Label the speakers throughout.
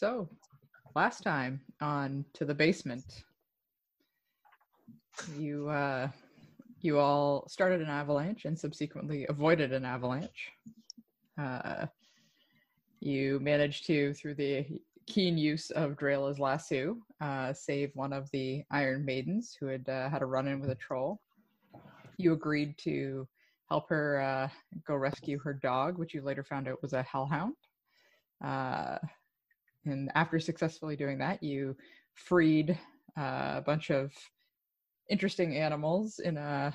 Speaker 1: So, last time on to the basement, you uh, you all started an avalanche and subsequently avoided an avalanche. Uh, you managed to, through the keen use of Drayla's lasso, uh, save one of the Iron Maidens who had uh, had a run in with a troll. You agreed to help her uh, go rescue her dog, which you later found out was a hellhound. And after successfully doing that, you freed uh, a bunch of interesting animals in a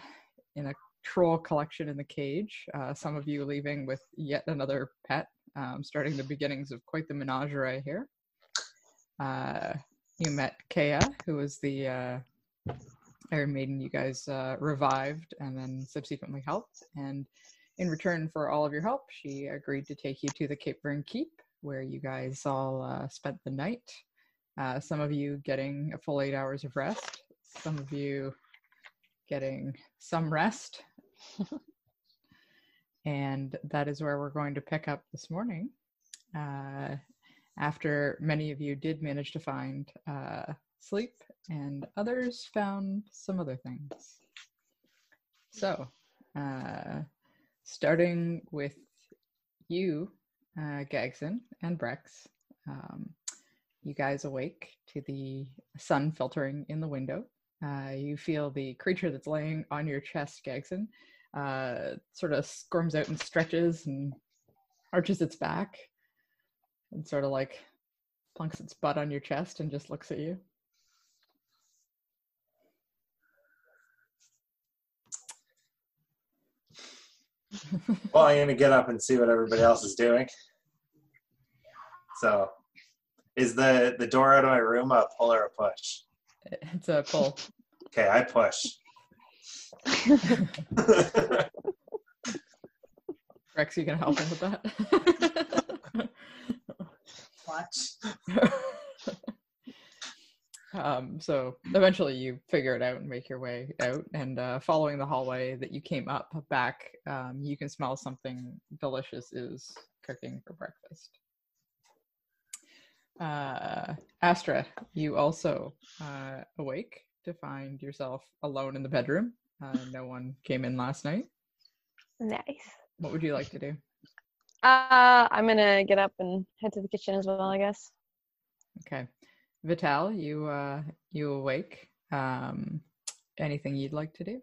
Speaker 1: in a troll collection in the cage. Uh, some of you leaving with yet another pet, um, starting the beginnings of quite the menagerie here. Uh, you met Kea, who was the uh, Iron Maiden you guys uh, revived and then subsequently helped. And in return for all of your help, she agreed to take you to the Cape Vern Keep, where you guys all uh, spent the night. Uh, some of you getting a full eight hours of rest, some of you getting some rest. and that is where we're going to pick up this morning. Uh, after many of you did manage to find uh, sleep, and others found some other things. So, uh, starting with you, uh, Gagson and Brex, um, you guys awake to the sun filtering in the window. Uh, you feel the creature that's laying on your chest, Gagson, uh, sort of squirms out and stretches and arches its back and sort of like plunks its butt on your chest and just looks at you.
Speaker 2: Well, I'm gonna get up and see what everybody else is doing. So, is the the door out of my room a pull or a push?
Speaker 1: It's a pull.
Speaker 2: Okay, I push.
Speaker 1: Rex, you gonna help him with that?
Speaker 2: Watch.
Speaker 1: um, so eventually you figure it out and make your way out and uh, following the hallway that you came up back um, you can smell something delicious is cooking for breakfast. Uh, astra you also uh, awake to find yourself alone in the bedroom. Uh, no one came in last night.
Speaker 3: Nice.
Speaker 1: what would you like to do?
Speaker 3: Uh, I'm gonna get up and head to the kitchen as well, I guess.
Speaker 1: okay vital you uh you awake um anything you'd like to do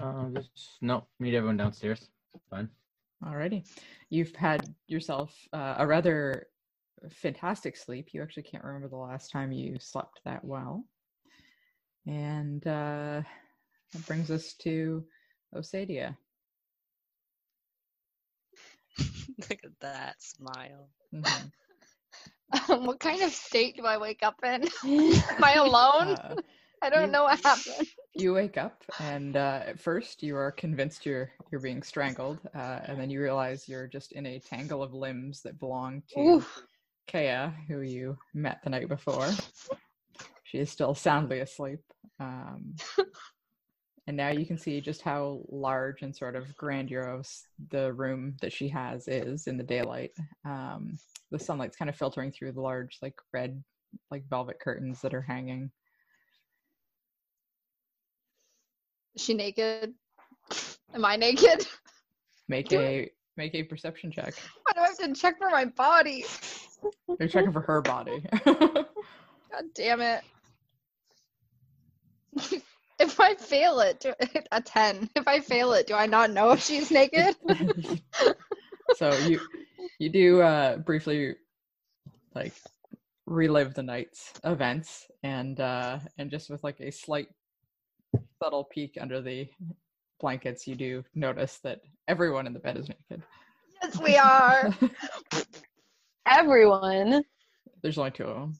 Speaker 4: Uh, just no, meet everyone downstairs. Fine.
Speaker 1: Alrighty. You've had yourself uh, a rather fantastic sleep. You actually can't remember the last time you slept that well. And uh, that brings us to Osadia.
Speaker 5: Look at that smile.
Speaker 1: Mhm.
Speaker 6: Um, what kind of state do I wake up in? Am I alone?
Speaker 1: Uh,
Speaker 6: I don't
Speaker 1: you-
Speaker 6: know what happened.
Speaker 1: you wake up, and uh, at first you are convinced you're you're being strangled, uh, and then you realize you're just in a tangle of limbs that belong to
Speaker 6: Oof.
Speaker 1: Kea, who you met the night before. She is still soundly asleep. Um, and now you can see just how large and sort of grandiose the room that she has is in the daylight. Um, the sunlight's kind of filtering through the large, like red, like velvet curtains that are hanging.
Speaker 6: Is she naked? Am I naked?
Speaker 1: Make
Speaker 6: Do
Speaker 1: a make a perception check.
Speaker 6: Why do I have to check for my body?
Speaker 1: You're checking for her body.
Speaker 6: God damn it. if I fail it, do, a 10. If I fail it, do I not know if she's naked?
Speaker 1: so you you do uh briefly like relive the night's events and uh and just with like a slight subtle peek under the blankets you do notice that everyone in the bed is naked
Speaker 6: yes, we are.
Speaker 3: Everyone.
Speaker 1: there's only two of them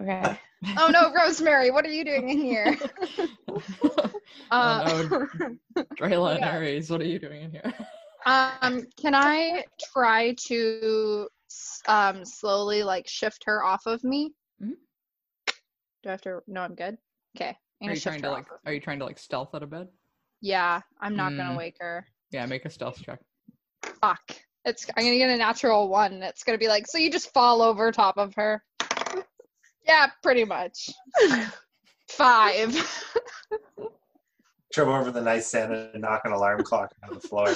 Speaker 3: Okay.
Speaker 6: Oh no, Rosemary, what are you doing in here? Uh,
Speaker 1: Drayla and
Speaker 6: Yeah.
Speaker 1: Aries, what are you doing in here?
Speaker 6: um, can I try to um slowly like shift her off of me?
Speaker 1: Mhm.
Speaker 6: Do I have to? No, I'm good. Okay, I'm
Speaker 1: Are you trying to like are you trying to like stealth out of bed?
Speaker 6: Yeah, I'm not gonna
Speaker 1: Mm.
Speaker 6: wake her.
Speaker 1: Yeah, make a stealth check.
Speaker 6: Fuck. It's I'm gonna get a natural one. It's gonna be like so you just fall over top of her. Yeah, pretty much. Five.
Speaker 2: Trip over the nightstand and knock an alarm clock on the floor.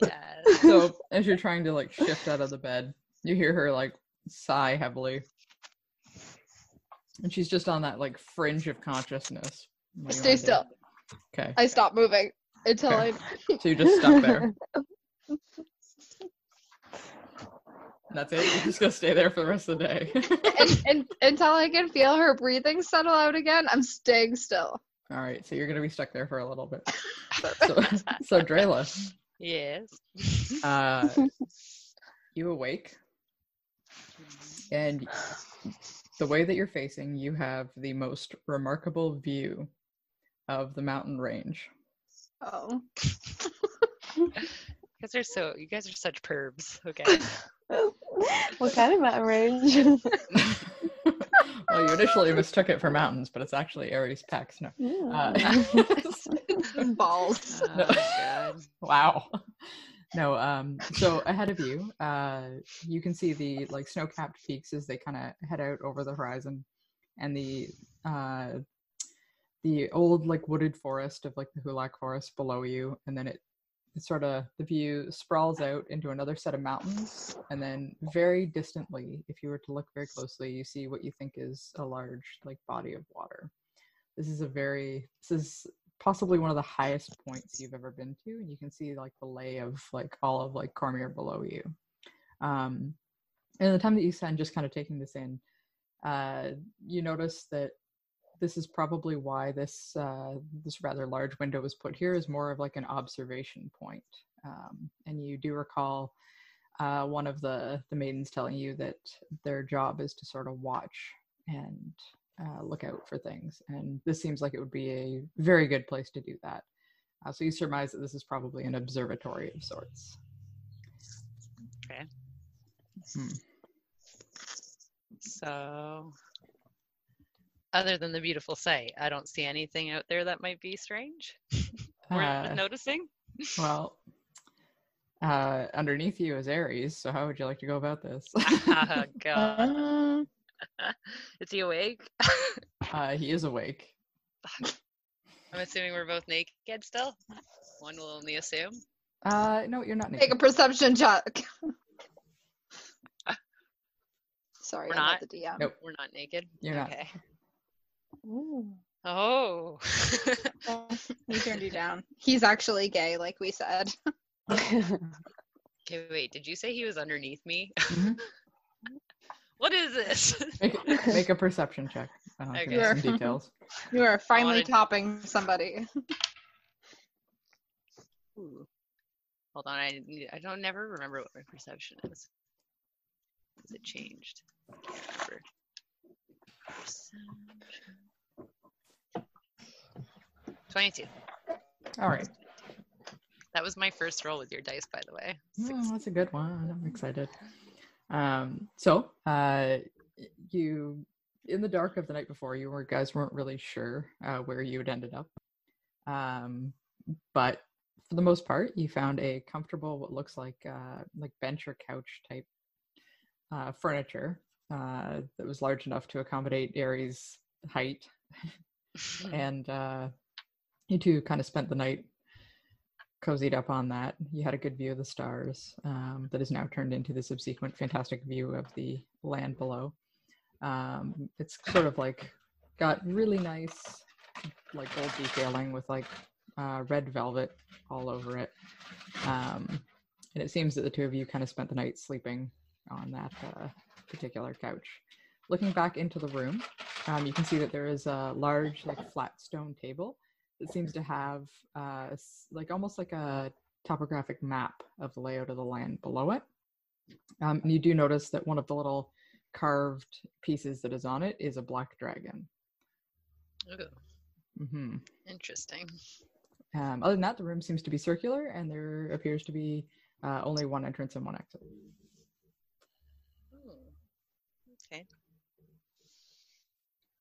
Speaker 5: Dad.
Speaker 1: So as you're trying to like shift out of the bed, you hear her like sigh heavily. And she's just on that like fringe of consciousness. What do you
Speaker 6: Stay
Speaker 1: wanna do?
Speaker 6: still.
Speaker 1: Okay.
Speaker 6: I stop moving until I.
Speaker 1: So you're just stuck there. That's it. You're just gonna stay there for the rest of the day.
Speaker 6: and, and, until I can feel her breathing settle out again, I'm staying still.
Speaker 1: All right, so you're gonna be stuck there for a little bit. So, so Drayla,
Speaker 5: yes.
Speaker 1: uh, you awake, and the way that you're facing, you have the most remarkable view of the mountain range.
Speaker 6: Oh.
Speaker 5: You guys are so. You guys are such pervs. Okay.
Speaker 3: What kind of mountain range?
Speaker 1: well, you initially mistook it for mountains, but it's actually Aries Pax. No.
Speaker 3: Mm.
Speaker 1: Uh,
Speaker 6: Balls.
Speaker 5: Oh, God.
Speaker 1: wow. No, um, so ahead of you, uh, you can see the like snow-capped peaks as they kind of head out over the horizon, and the uh, the old like wooded forest of like the Hulak forest below you, and then it, it sort of the view sprawls out into another set of mountains, and then very distantly, if you were to look very closely, you see what you think is a large like body of water. This is a very this is possibly one of the highest points you've ever been to and you can see like the lay of like all of like cormier below you um and the time that you spend just kind of taking this in uh you notice that this is probably why this uh this rather large window was put here is more of like an observation point um and you do recall uh one of the the maidens telling you that their job is to sort of watch and uh, look out for things. And this seems like it would be a very good place to do that. Uh, so you surmise that this is probably an observatory of sorts.
Speaker 5: Okay.
Speaker 1: Hmm.
Speaker 5: So, other than the beautiful sight, I don't see anything out there that might be strange. Worth
Speaker 1: Uh,
Speaker 5: noticing.
Speaker 1: well, uh, underneath you is Aries, So how would you like to go about this?
Speaker 5: oh God.
Speaker 3: Uh,
Speaker 5: Is he awake?
Speaker 1: uh, he is awake.
Speaker 5: I'm assuming we're both naked still. One will only assume.
Speaker 1: Uh, no, you're not naked.
Speaker 6: Take a perception check. Sorry,
Speaker 5: We're
Speaker 6: I'm
Speaker 5: not?
Speaker 6: not the DM.
Speaker 1: Nope.
Speaker 5: We're not naked.
Speaker 1: You're not.
Speaker 5: Okay.
Speaker 3: ooh.
Speaker 5: Oh.
Speaker 6: He turned you down. He's actually gay, like we said.
Speaker 5: okay, wait. Did you say he was underneath me?
Speaker 1: Mhm.
Speaker 5: what is this?
Speaker 1: Make, make a perception check. Uh, to
Speaker 5: Okay.
Speaker 1: get some details.
Speaker 6: You are finally
Speaker 5: wanna-
Speaker 6: topping somebody.
Speaker 5: Ooh. Hold on. I I don't never remember what my perception is. Has it changed? I can't remember. Perception. Twenty-two.
Speaker 1: All right.
Speaker 5: That was my first roll with your dice, by the way.
Speaker 1: Oh, that's a good one. I'm excited. Um, so, uh, you in the dark of the night before, you were guys weren't really sure uh, where you had ended up, um, but for the most part, you found a comfortable, what looks like uh, like bench or couch type uh, furniture uh, that was large enough to accommodate Aries' height, and uh, you two kind of spent the night cozied up on that. You had a good view of the stars um, that is now turned into the subsequent fantastic view of the land below. Um, it's sort of like got really nice like gold detailing with like uh, red velvet all over it. Um, and it seems that the two of you kind of spent the night sleeping on that uh, particular couch. Looking back into the room, um, you can see that there is a large, like flat stone table that seems to have uh, like almost like a topographic map of the layout of the land below it. Um, and you do notice that one of the little carved pieces that is on it is a black dragon.
Speaker 5: Ooh,
Speaker 1: hmm
Speaker 5: interesting.
Speaker 1: Um, other than that, the room seems to be circular, and there appears to be uh, only one entrance and one exit.
Speaker 5: Ooh, Okay.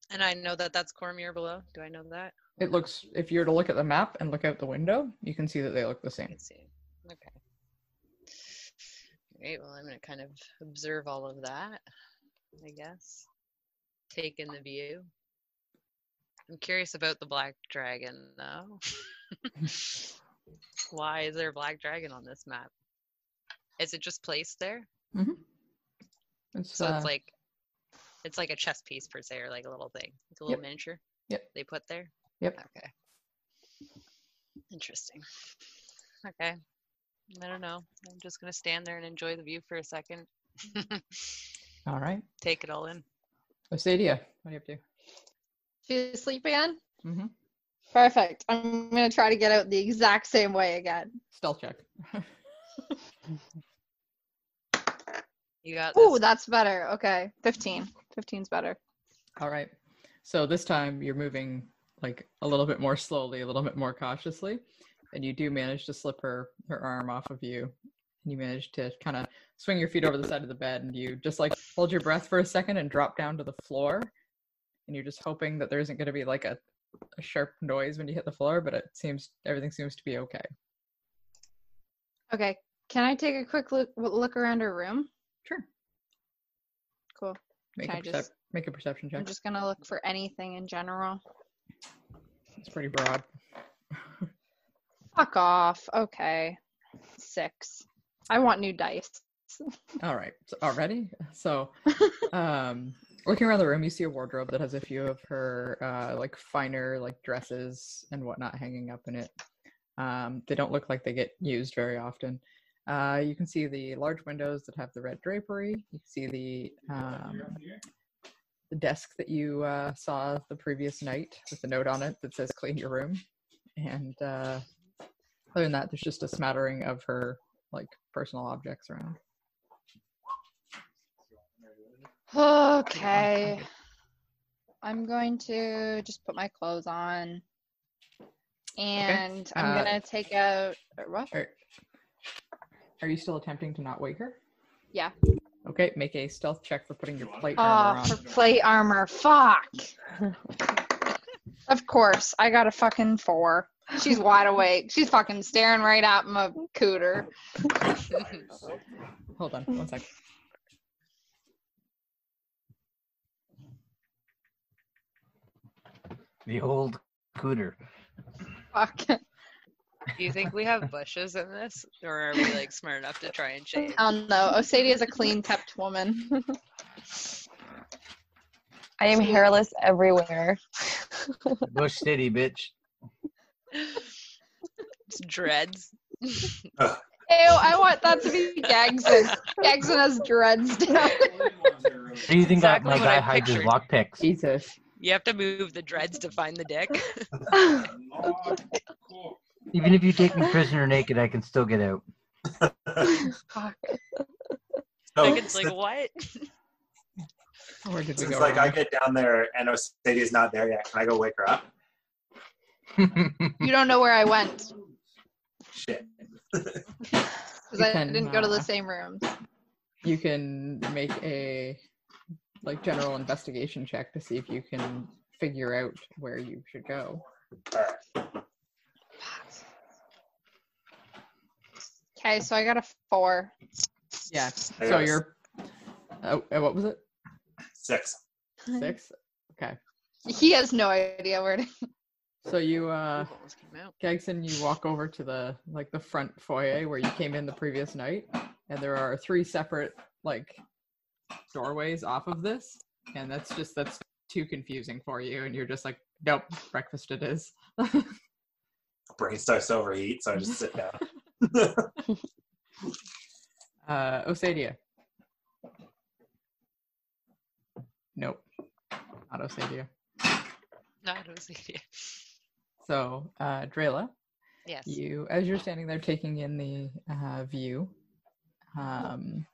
Speaker 5: And I know that that's Cormier below. Do I know that?
Speaker 1: It looks, if you were to look at the map and look out the window, you can see that they look the same.
Speaker 5: see. Okay. Great. Well, I'm going to kind of observe all of that, I guess. Take in the view. I'm curious about the black dragon, though. Why is there a black dragon on this map? Is it just placed there?
Speaker 1: It's,
Speaker 5: So
Speaker 1: uh,
Speaker 5: it's like it's like a chess piece per se, or like a little thing, like a little
Speaker 1: Yep.
Speaker 5: miniature.
Speaker 1: Yep.
Speaker 5: They put there.
Speaker 1: Yep.
Speaker 5: Okay. Interesting. Okay. I don't know. I'm just gonna stand there and enjoy the view for a second.
Speaker 1: all right.
Speaker 5: Take it all in.
Speaker 1: Osadia, what are you up to?
Speaker 6: She's asleep again?
Speaker 1: Mm-hmm.
Speaker 6: Perfect. I'm going to try to get out the exact same way again.
Speaker 1: Stealth check.
Speaker 5: You got
Speaker 6: Ooh, that's better. Okay. 15. 15's better.
Speaker 1: All right. So this time you're moving like a little bit more slowly, a little bit more cautiously, and you do manage to slip her her arm off of you. And you manage to kind of swing your feet over the side of the bed, and you just like hold your breath for a second and drop down to the floor. And you're just hoping that there isn't going to be like a, a sharp noise when you hit the floor, but it seems everything seems to be okay.
Speaker 6: Okay. Can I take a quick look look around her room?
Speaker 1: Sure.
Speaker 6: Cool.
Speaker 1: Make
Speaker 6: Can
Speaker 1: a percep-
Speaker 6: just-
Speaker 1: make a perception check.
Speaker 6: I'm just gonna look for anything in general.
Speaker 1: It's pretty broad.
Speaker 6: Fuck off. Okay. Six. I want new dice.
Speaker 1: All right. So already, so um, looking around the room, you see a wardrobe that has a few of her uh, like finer like dresses and whatnot hanging up in it. Um, they don't look like they get used very often. Uh, you can see the large windows that have the red drapery. You can see the um, the desk that you uh, saw the previous night with a note on it that says "Clean your room." And uh, other than that, there's just a smattering of her like personal objects around.
Speaker 6: Okay. I'm going to just put my clothes on. And I'm
Speaker 1: uh,
Speaker 6: gonna take out what?
Speaker 1: Are, are you still attempting to not wake her?
Speaker 6: Yeah.
Speaker 1: Okay, make a stealth check for putting your plate
Speaker 6: Oh,
Speaker 1: armor on.
Speaker 6: for plate armor. Fuck. of course. I got a fucking four. She's wide awake. She's fucking staring right at my cooter.
Speaker 1: Hold on, one sec.
Speaker 4: The old cooter.
Speaker 6: Fuck.
Speaker 5: Do you think we have bushes in this, or are we like smart enough to try and shave?
Speaker 6: I don't know. Osadia is a clean kept woman.
Speaker 3: I am hairless everywhere.
Speaker 4: Bush City, bitch.
Speaker 5: It's dreads.
Speaker 6: Ew, I want that to be Gagson. Gagson has dreads down.
Speaker 4: Do you think
Speaker 5: Exactly
Speaker 4: that my
Speaker 5: what I
Speaker 4: guy hides his
Speaker 5: pictured.
Speaker 4: lockpicks?
Speaker 1: Jesus.
Speaker 5: You have to move the dreads to find the dick.
Speaker 4: Even if you take me prisoner naked, I can still get out.
Speaker 6: Fuck.
Speaker 2: So,
Speaker 5: like it's like what?
Speaker 1: Where did we
Speaker 2: since
Speaker 1: go?
Speaker 2: like I get down there and Osadia's not there yet, can I go wake her up?
Speaker 6: You don't know where I went
Speaker 2: Shit.
Speaker 6: because
Speaker 1: You
Speaker 6: I
Speaker 1: can,
Speaker 6: didn't go to the
Speaker 1: uh,
Speaker 6: same rooms.
Speaker 1: You can make a like general investigation check to see if you can figure out where you should go.
Speaker 2: Alright.
Speaker 6: Okay, so I got a four.
Speaker 1: Yeah.
Speaker 2: I
Speaker 1: So
Speaker 2: got
Speaker 1: you're. Oh, uh, what was it?
Speaker 2: Six.
Speaker 1: Six. Okay.
Speaker 6: He has no idea where to.
Speaker 1: So you uh
Speaker 5: Almost came out.
Speaker 1: Gagson, you walk over to the like the front foyer where you came in the previous night, and there are three separate like doorways off of this, and that's just that's too confusing for you, and you're just like, nope, breakfast it is.
Speaker 2: Brain starts to overheat, so I just sit down.
Speaker 1: Uh, Osadia. Nope, not Osadia.
Speaker 5: No, I don't see it.
Speaker 1: So, uh, Drayla,
Speaker 5: Yes.
Speaker 1: you as you're standing there taking in the uh, view um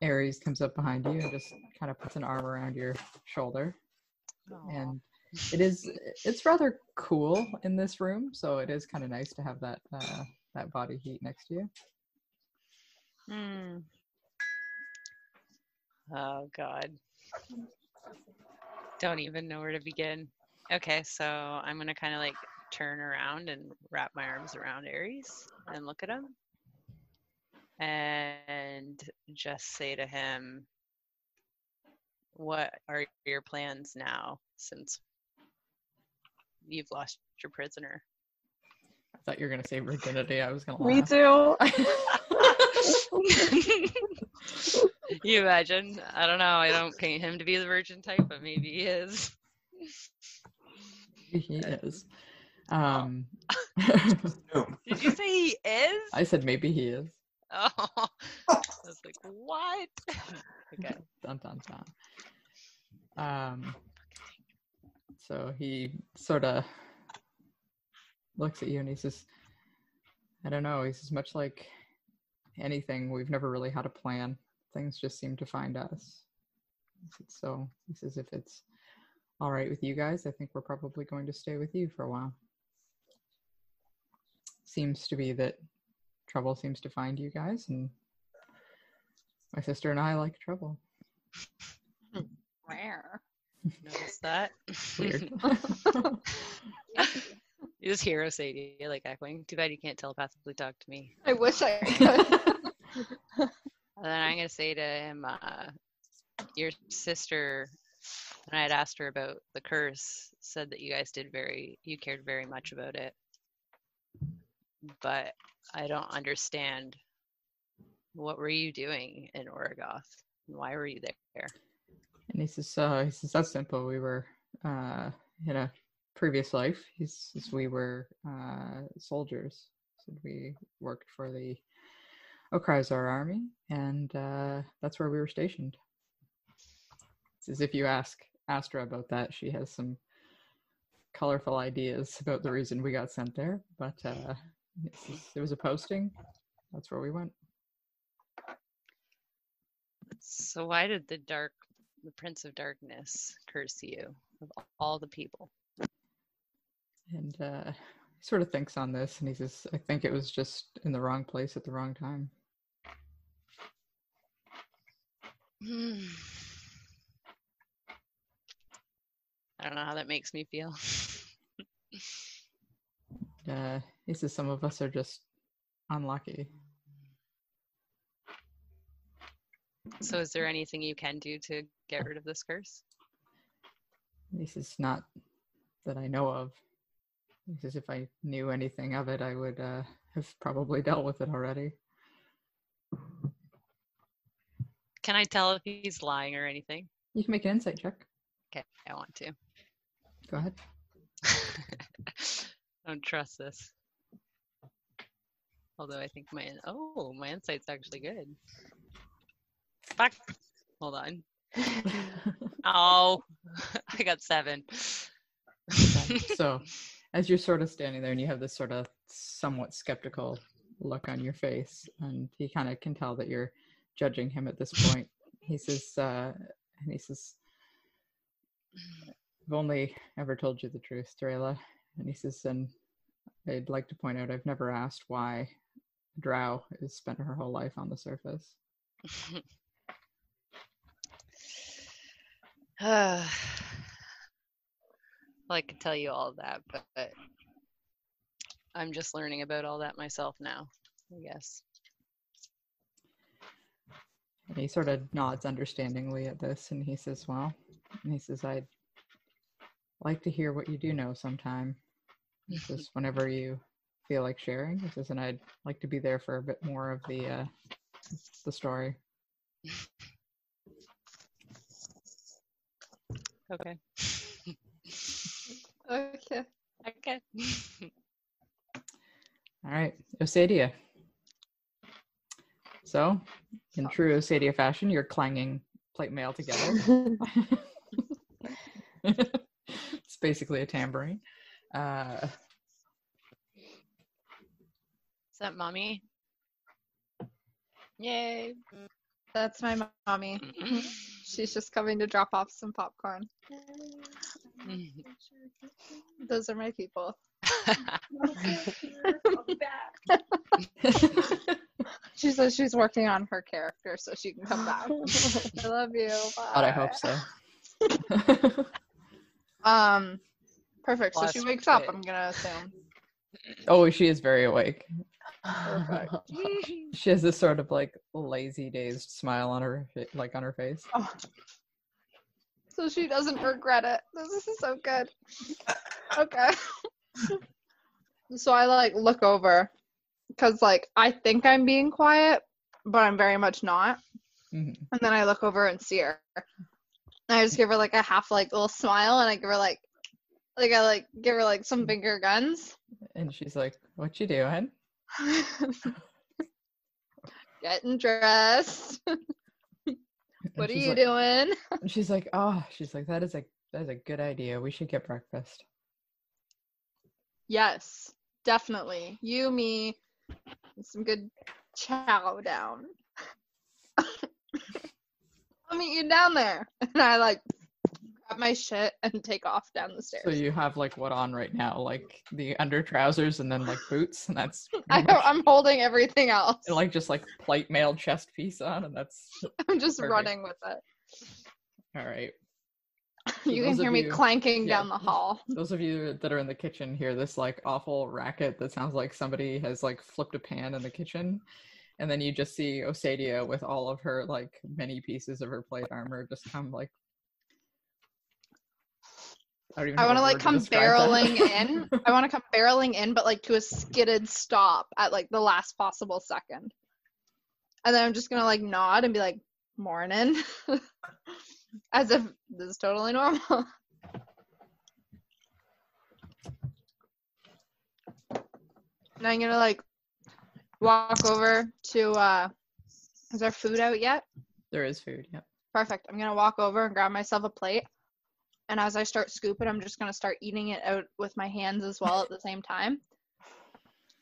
Speaker 1: Aries comes up behind you and just kind of puts an arm around your shoulder
Speaker 5: Aw.
Speaker 1: and it is it's rather cool in this room so it is kind of nice to have that uh that body heat next to you
Speaker 5: Hmm. Oh God. Don't even know where to begin. Okay, so I'm gonna kind of like turn around and wrap my arms around Aries and look at him. and just say to him, What are your plans now since you've lost your prisoner?
Speaker 1: I thought you were gonna say virginity. I was gonna
Speaker 3: Me
Speaker 1: laugh.
Speaker 3: too.
Speaker 5: you imagine? I don't know. I don't paint him to be the virgin type, but maybe he is.
Speaker 1: he is. Um,
Speaker 5: Did you say he is?
Speaker 1: I said maybe he is.
Speaker 5: Oh, I was like, what? okay.
Speaker 1: Dun dun dun. Um, so he sort of looks at you and he says, I don't know. He says, much like anything, we've never really had a plan. Things just seem to find us. Said, So he says, if it's all right with you guys, I think we're probably going to stay with you for a while. Seems to be that trouble seems to find you guys, and my sister and I like trouble.
Speaker 6: Rare.
Speaker 5: Notice that?
Speaker 1: Weird.
Speaker 5: you just hear us say, like echoing. Too bad you can't telepathically talk to me.
Speaker 6: I wish I could.
Speaker 5: And then I'm gonna say to him, uh, your sister, when I had asked her about the curse, said that you guys did very, you cared very much about it. But I don't understand. What were you doing in Oregoth? And why were you there?
Speaker 1: And he says, uh, he says, that's simple. We were uh, in a previous life. Says we were uh, soldiers. So we worked for the Okrizar army, and uh, that's where we were stationed. He says if you ask Astra about that, she has some colorful ideas about the reason we got sent there. But uh, it was a posting. That's where we went.
Speaker 5: So why did the dark, the Prince of Darkness curse you of all the people?
Speaker 1: And uh, he sort of thinks on this, and he says, "I think it was just in the wrong place at the wrong time."
Speaker 5: I don't know how that makes me feel.
Speaker 1: Uh, he says some of us are just unlucky.
Speaker 5: so, is there anything you can do to get rid of this curse?
Speaker 1: This is not that I know of. Says if I knew anything of it, I would uh, have probably dealt with it already.
Speaker 5: Can I tell if he's lying or anything?
Speaker 1: You can make an insight check.
Speaker 5: Okay, I want to.
Speaker 1: Go ahead.
Speaker 5: I don't trust this. Although I think my oh my insight's actually good. Fuck. Hold on. Oh, I got seven.
Speaker 1: So as you're sort of standing there and you have this sort of somewhat skeptical look on your face and he kind of can tell that you're judging him at this point he says uh and he says i've only ever told you the truth Drayla. and he says and i'd like to point out i've never asked why drow has spent her whole life on the surface
Speaker 5: well, I could tell you all of that, but, but I'm just learning about all that myself now, I guess.
Speaker 1: And he sort of nods understandingly at this and he says, Well, and he says, I'd like to hear what you do know sometime. He says, Whenever you feel like sharing. He says, and I'd like to be there for a bit more of the uh the story.
Speaker 5: Okay.
Speaker 6: Okay.
Speaker 5: Okay.
Speaker 1: All right, Osadia. So, in true Osadia fashion, you're clanging plate mail together. it's basically a tambourine. Uh,
Speaker 5: Is that mommy? Yay.
Speaker 6: That's my mommy. She's just coming to drop off some popcorn. Those are my people. She says she's working on her character so she can come back. I love you.
Speaker 1: God, I hope so.
Speaker 6: Um, perfect. So she
Speaker 5: Last
Speaker 6: wakes up. I'm gonna assume.
Speaker 1: oh, she is very awake.
Speaker 6: Perfect.
Speaker 1: She has this sort of like lazy dazed smile on her like on her face.
Speaker 6: Oh. So she doesn't regret it. This is so good. Okay. so I like look over because like I think I'm being quiet, but I'm very much not.
Speaker 1: Mhm.
Speaker 6: And then I look over and see her. And I just give her like a half like little smile and I give her like like I like give her like some finger guns.
Speaker 1: And she's like, "What you doing?"
Speaker 6: Getting dressed. What are you
Speaker 1: like-
Speaker 6: doing?
Speaker 1: and She's like, "Oh, she's like that is a that is a good idea. We should get breakfast."
Speaker 6: Yes, definitely. You, me, and some good chow down. I'll meet you down there. And I like grab my shit and take off down the stairs.
Speaker 1: So you have like what on right now, like the under trousers and then like boots, and that's
Speaker 6: I, I'm holding everything else.
Speaker 1: and, like just like plate mail chest piece on, and that's
Speaker 6: I'm just
Speaker 1: perfect.
Speaker 6: running with it.
Speaker 1: all right.
Speaker 6: You can hear me
Speaker 1: you-
Speaker 6: clanking
Speaker 1: yeah.
Speaker 6: down the hall.
Speaker 1: Those of you that are in the kitchen hear this like awful racket that sounds like somebody has like flipped a pan in the kitchen. And then you just see Osadia with all of her like many pieces of her plate armor just come like I
Speaker 6: I want to like come barreling in. I want to come barreling in, but like to a skidded stop at like the last possible second. And then I'm just gonna like nod and be like, "Morning," as if this is totally normal. and I'm gonna like walk over to. uh Is there food out yet?
Speaker 1: There is food, yeah.
Speaker 6: Perfect. I'm gonna walk over and grab myself a plate. And as I start scooping, I'm just gonna start eating it out with my hands as well at the same time.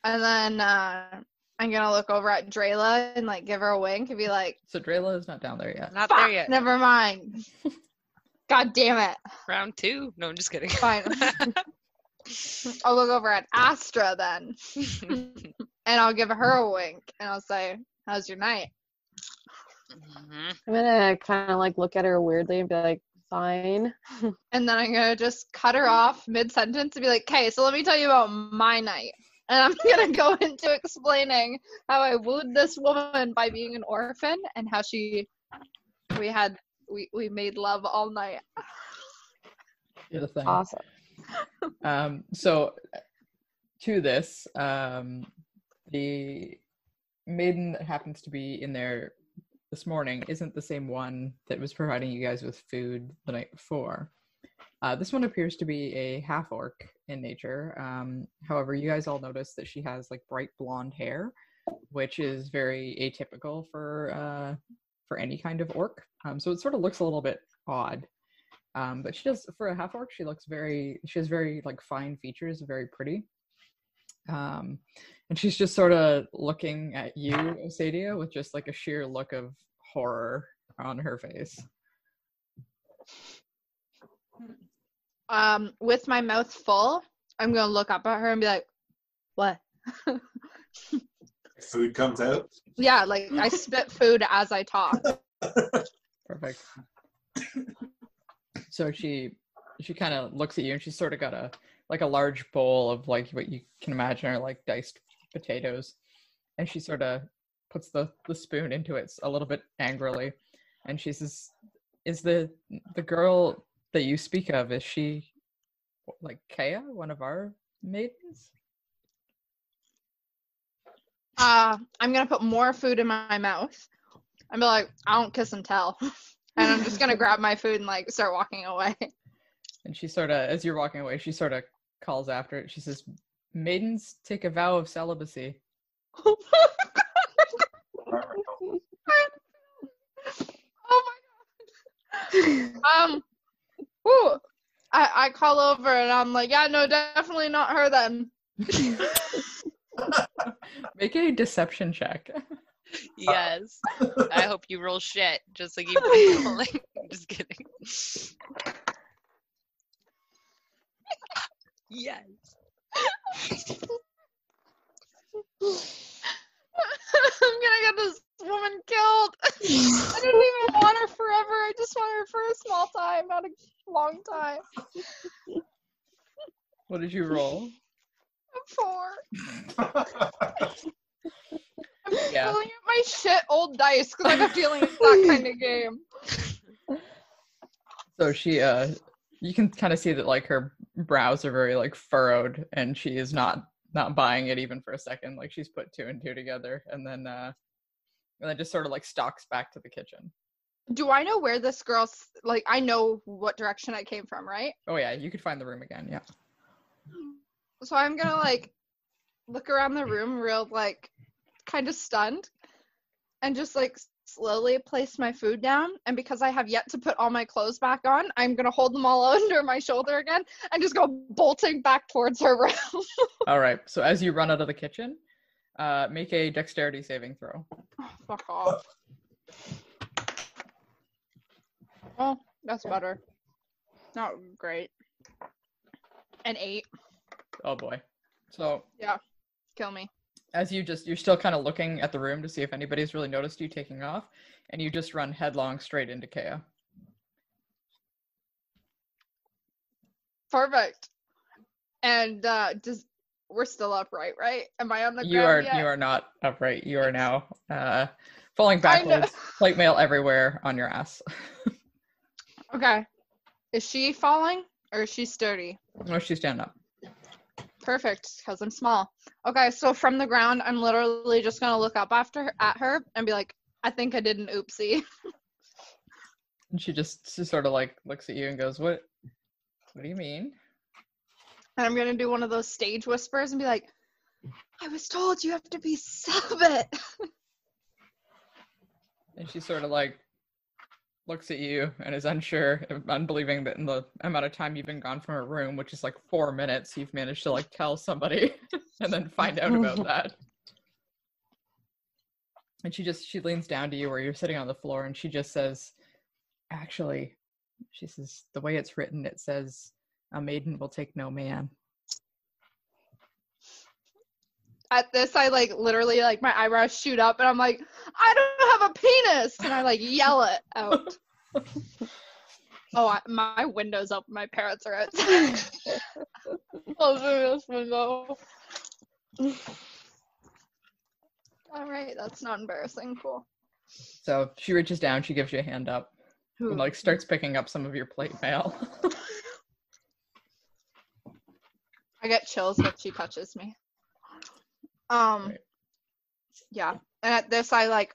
Speaker 6: And then uh, I'm gonna look over at Drayla and like give her a wink and be like,
Speaker 1: So Drayla is not down there yet.
Speaker 5: Not there yet.
Speaker 6: never mind." God damn it.
Speaker 5: Round two. No, I'm just kidding.
Speaker 6: Fine. I'll look over at Astra then, and I'll give her a wink and I'll say, "How's your night?"
Speaker 5: Mhm.
Speaker 3: I'm gonna kind of like look at her weirdly and be like, fine.
Speaker 6: And then I'm gonna just cut her off mid sentence and be like, okay, so let me tell you about my night. And I'm gonna go into explaining how I wooed this woman by being an orphan and how she we had we, we made love all night.
Speaker 1: You're the thing.
Speaker 3: Awesome.
Speaker 1: Um, so to this, um, the maiden that happens to be in there this morning isn't the same one that was providing you guys with food the night before. Uh, this one appears to be a half orc in nature. Um, however, you guys all notice that she has like bright blonde hair, which is very atypical for uh, for any kind of orc. Um, so it sort of looks a little bit odd. Um, but she does for a half orc. She looks very. She has very like fine features, very pretty. Um, and she's just sort of looking at you, Osadia, with just like a sheer look of horror on her face.
Speaker 6: Um, with my mouth full, I'm gonna look up at her and be like, "What?"
Speaker 2: Food comes out.
Speaker 6: yeah, like I spit food as I talk.
Speaker 1: Perfect. so she she kind of looks at you and she's sort of got a like a large bowl of like what you can imagine are like diced potatoes and she sort of puts the the spoon into it a little bit angrily and she says is the the girl that you speak of is she like Kaya one of our maidens
Speaker 6: uh, I'm gonna put more food in my mouth. I'm like, I don't kiss and tell, and I'm just gonna grab my food and like start walking away.
Speaker 1: and she sort of as you're walking away she sort of calls after it she says maidens take a vow of celibacy
Speaker 6: oh my god. Um. Whew. I I call over and I'm like, yeah, no, definitely not her then.
Speaker 1: Make a deception check.
Speaker 5: yes. I hope you roll shit, just like you've. I'm just kidding. Yes.
Speaker 6: I'm gonna get this woman killed. I don't even want her forever. I just want her for a small time, not a long time.
Speaker 1: What did you roll?
Speaker 6: Four.
Speaker 1: Yeah.
Speaker 6: I'm pulling out my shit old dice because I'm a feeling it's that kind of game.
Speaker 1: So she uh you can kind of see that like her brows are very like furrowed and she is not not buying it even for a second. Like she's put two and two together and then uh and then just sort of like stalks back to the kitchen.
Speaker 6: Do I know where this girl's like? I know what direction I came from, right?
Speaker 1: Oh yeah, you could find the room again, yeah.
Speaker 6: So I'm gonna like look around the room real like kind of stunned and just like slowly place my food down and because I have yet to put all my clothes back on, I'm gonna hold them all under my shoulder again and just go bolting back towards her room.
Speaker 1: Alright, so as you run out of the kitchen, uh make a dexterity saving throw.
Speaker 6: Oh, fuck off. Oh, that's better. Not great. An eight.
Speaker 1: Oh boy. So Yeah.
Speaker 6: Kill me.
Speaker 1: As you just you're still kind of looking at the room to see if anybody's really noticed you taking off, and you just run headlong straight into Kea.
Speaker 6: Perfect. And uh does we're still upright, right? Am I on the
Speaker 1: You are
Speaker 6: ground yet?
Speaker 1: you are not upright. You are now uh falling backwards, plate mail everywhere on your ass.
Speaker 6: Okay. Is she falling or is she sturdy?
Speaker 1: no, she's standing up.
Speaker 6: Perfect, because I'm small. Okay, so from the ground, I'm literally just gonna look up after her, at her and be like, I think I did an oopsie.
Speaker 1: And she just she sort of like looks at you and goes, "What? What do you mean?"
Speaker 6: And I'm gonna do one of those stage whispers and be like, I was told you have to be celibate.
Speaker 1: And she sort of like looks at you and is unsure, unbelieving that in the amount of time you've been gone from her room, which is like four minutes, you've managed to like tell somebody and then find out about that. And she just she leans down to you where you're sitting on the floor and she just says, Actually, she says, the way it's written, it says, a maiden will take no man.
Speaker 6: At this, I like literally like my eyebrows shoot up and I'm like, I don't have a penis, and I like yell it out. oh, I, my window's open. My parents are outside. Open this window. All right, that's not embarrassing. Cool.
Speaker 1: So she reaches down, she gives you a hand up, and like starts picking up some of your plate mail.
Speaker 6: I get chills when she touches me. Um,
Speaker 1: Right.
Speaker 6: yeah. And at this, I like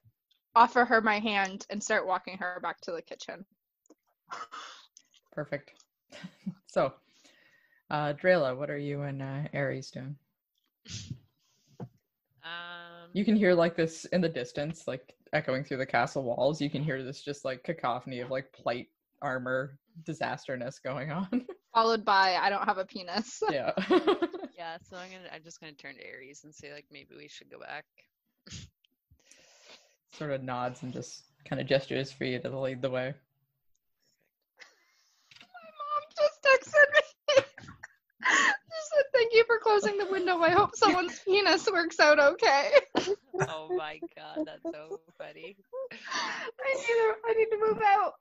Speaker 6: offer her my hand and start walking her back to the kitchen.
Speaker 1: Perfect. so, uh, Drayla, what are you and uh, Aries doing?
Speaker 5: Um,
Speaker 1: You can hear like this in the distance, like echoing through the castle walls. You can hear this just like cacophony of like plate armor disasterness going on.
Speaker 6: Followed by, I don't have a penis.
Speaker 1: yeah.
Speaker 5: yeah, so I'm gonna I'm just gonna turn to Aries and say like maybe we should go back.
Speaker 1: sort of nods and just kind of gestures for you to lead the way.
Speaker 6: My mom just texted me. she said, Thank you for closing the window. I hope someone's penis works out okay.
Speaker 5: oh my god, that's so funny.
Speaker 6: I need to, I need to move out.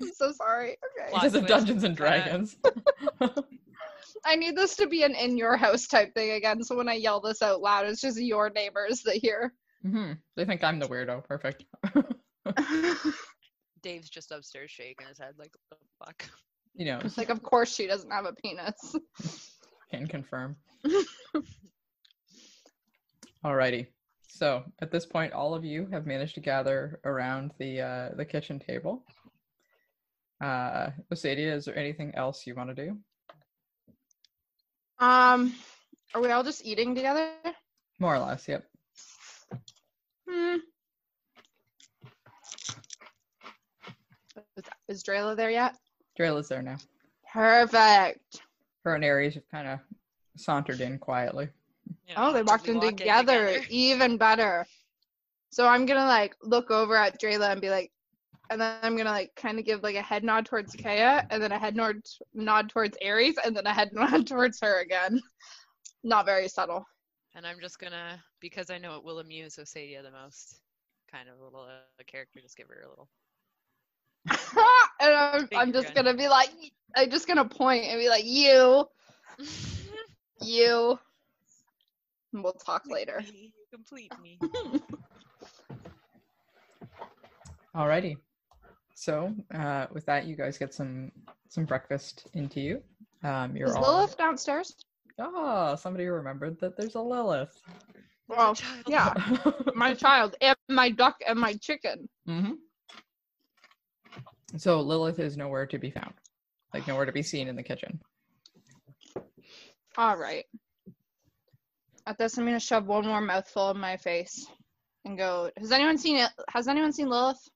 Speaker 6: I'm so sorry. Okay.
Speaker 5: Plot
Speaker 1: Because of
Speaker 5: twist,
Speaker 1: Dungeons and
Speaker 5: kinda-
Speaker 1: Dragons.
Speaker 6: I need this to be an in your house type thing again. So when I yell this out loud, it's just your neighbors that hear.
Speaker 1: hmm They think I'm the weirdo. Perfect.
Speaker 5: Dave's just upstairs shaking his head like what the fuck.
Speaker 1: you know, it's
Speaker 6: like, of course she doesn't have a penis.
Speaker 1: can confirm. Alrighty. So at this point, all of you have managed to gather around the uh, the kitchen table. Uh, Osadia, is there anything else you want to do?
Speaker 6: Um, are we all just eating together?
Speaker 1: More or less, yep.
Speaker 6: Hmm. Is, is Drayla there yet?
Speaker 1: Drayla's there now.
Speaker 6: Perfect.
Speaker 1: Her and Aries have kind of sauntered in quietly.
Speaker 5: You
Speaker 6: Oh, they walked in
Speaker 5: walk
Speaker 6: together. Even better. So I'm gonna like look over at Drayla and be like, and then I'm gonna like kind of give like a head nod towards Kaya, and then a head nod nod towards Aries, and then a head nod towards her again. Not very subtle.
Speaker 5: And I'm just gonna because I know it will amuse Osadia the most. Kind of a little uh, character, just give her a little.
Speaker 6: and I'm, I'm just
Speaker 5: gun.
Speaker 6: gonna be like, I'm just gonna point and be like, you, you. And we'll talk later.
Speaker 5: You complete me.
Speaker 1: Alrighty. So uh, with that, you guys get some some breakfast into you. Um, you're
Speaker 6: Is
Speaker 1: all.
Speaker 6: Lilith downstairs?
Speaker 1: Oh, somebody remembered that there's a Lilith.
Speaker 6: Well, yeah, my child and my duck and my chicken.
Speaker 1: hmm So Lilith is nowhere to be found, like nowhere to be seen in the kitchen.
Speaker 6: All right. At this, I'm gonna shove one more mouthful in my face and go. Has anyone seen it? Has anyone seen Lilith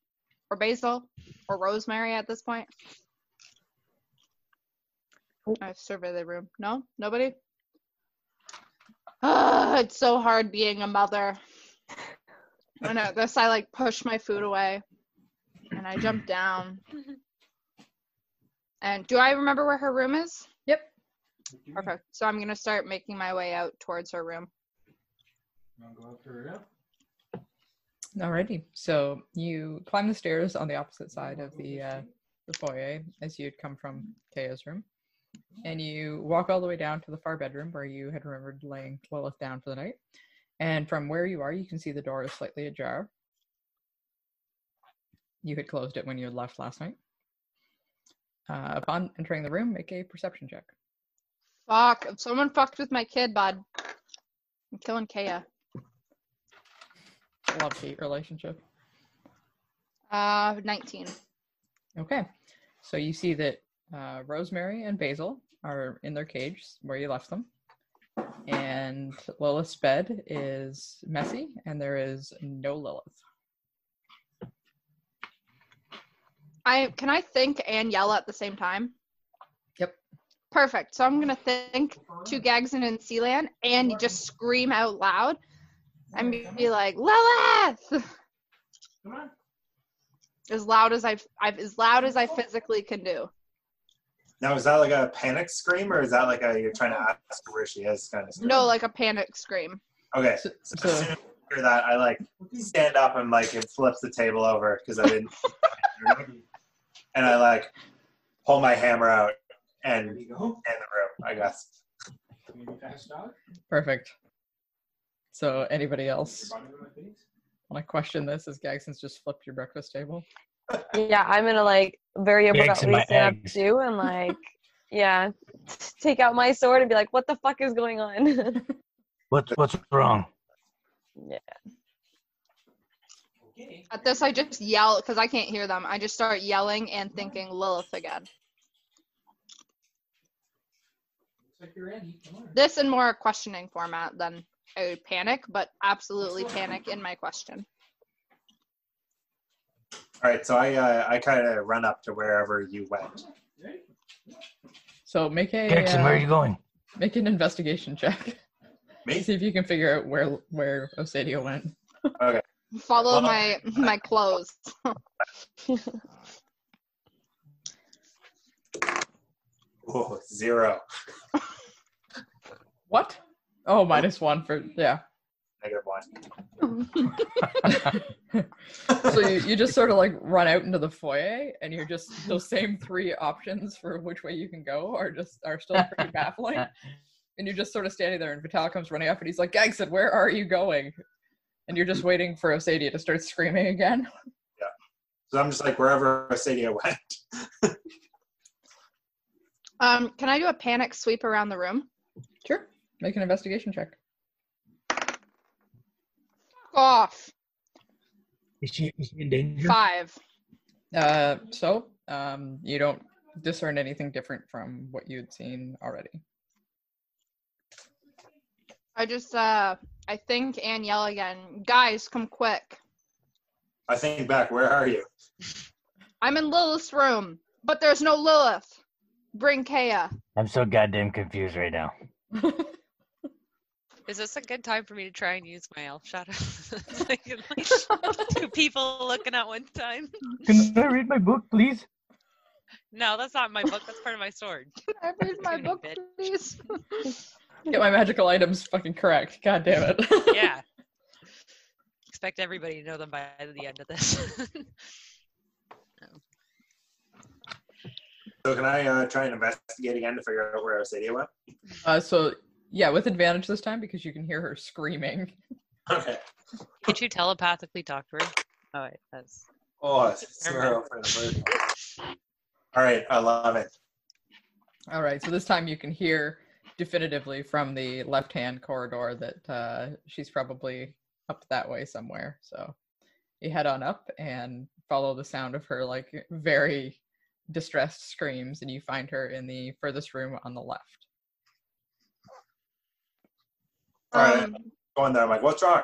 Speaker 6: or Basil or Rosemary at this point? I survey the room. No, nobody. Ah, it's so hard being a mother. And at this, I like push my food away, and I jump down. And do I remember where her room is?
Speaker 1: Yep.
Speaker 6: Okay, so I'm gonna start making my way out towards her room.
Speaker 1: Alrighty. So you climb the stairs on the opposite side of the uh, the foyer as you'd come from Kaya's room, and you walk all the way down to the far bedroom where you had remembered laying Lilith down for the night. And from where you are, you can see the door is slightly ajar. You had closed it when you had left last night. Uh, upon entering the room, make a perception check.
Speaker 6: Fuck, if someone fucked with my kid, bud. I'm killing Kaya.
Speaker 1: Love hate relationship.
Speaker 6: Uh, 19.
Speaker 1: Okay. So you see that uh, Rosemary and Basil are in their cage where you left them. And Lilith's bed is messy, and there is no Lilith.
Speaker 6: I can I think and yell at the same time?
Speaker 1: Yep.
Speaker 6: Perfect. So I'm gonna think to Gagson and Sealand and just scream out loud and be be like, Lilith! Come on. As loud as I, I've, as loud as I physically can do.
Speaker 2: Now, is that like a panic scream, or is that like a you're trying to ask her where she is kind of scream?
Speaker 6: No, like a panic scream.
Speaker 2: Okay.
Speaker 1: So,
Speaker 2: So,
Speaker 1: so-
Speaker 2: as soon as I hear that, I like stand up and like it flips the table over because I didn't. and I like pull my hammer out and in the room. I guess.
Speaker 1: perfect. So anybody else want to question this as Gagson's just flipped your breakfast table?
Speaker 3: Yeah, I'm gonna like very
Speaker 4: Eggs in
Speaker 3: abruptly
Speaker 4: my
Speaker 3: stand up too and like, yeah, take out my sword and be like, what the fuck is going on?
Speaker 4: What's what's wrong?
Speaker 3: yeah.
Speaker 6: At this, I just yell because I can't hear them. I just start yelling and thinking Lilith again. This in more questioning format than a panic, but absolutely panic in my question.
Speaker 2: All right. So I uh, I kind of run up to wherever you went.
Speaker 1: So make a
Speaker 4: Gagson, where are
Speaker 1: uh,
Speaker 4: you going?
Speaker 1: make an investigation check.
Speaker 2: Me?
Speaker 1: See if you can figure out where where Osadia went. Okay.
Speaker 6: Follow
Speaker 2: Well-
Speaker 6: my my clothes.
Speaker 2: Oh, zero.
Speaker 1: What? Oh, minus one for yeah.
Speaker 2: Negative one.
Speaker 1: so you, you just sort of like run out into the foyer and you're just those same three options for which way you can go are just are still pretty baffling and you're just sort of standing there and Vital comes running up and he's like Gagson where are you going and you're just waiting for Osadia to start screaming again Yeah.
Speaker 2: So I'm just like wherever Osadia went.
Speaker 6: Um, can I do a panic sweep around the room?
Speaker 1: Sure make an investigation check
Speaker 6: Fuck off.
Speaker 4: Is she, is she in danger?
Speaker 6: Five.
Speaker 1: uh so um you don't discern anything different from what you'd seen already
Speaker 6: I just uh I think and yell again. Guys, come quick.
Speaker 2: I think back. Where are you?
Speaker 6: I'm in Lilith's room, but there's no Lilith. Bring Kaya.
Speaker 4: I'm so goddamn confused right now.
Speaker 5: Is this a good time for me to try and use my elf shadow? like, like, two people looking at one time.
Speaker 4: Can I read my book, please?
Speaker 5: No, that's not my book. That's part of my sword.
Speaker 6: Can I read my book,
Speaker 5: bitch.
Speaker 6: please?
Speaker 1: get my magical items fucking correct god damn it
Speaker 5: Yeah. Expect everybody to know them by the end of this.
Speaker 2: So can I uh, try and investigate again to figure out where Sadia went?
Speaker 1: uh so yeah with advantage this time because you can hear her screaming
Speaker 2: Okay.
Speaker 5: Could you telepathically talk to her? Oh, wait, that's.
Speaker 2: Oh, it's zero for the first. All right, I love it.
Speaker 1: All right, so this time you can hear definitively from the left-hand corridor that uh, she's probably up that way somewhere. So you head on up and follow the sound of her like very distressed screams, and you find her in the furthest room on the left.
Speaker 2: All right.
Speaker 6: Um,
Speaker 2: Going there, I'm like, what's wrong?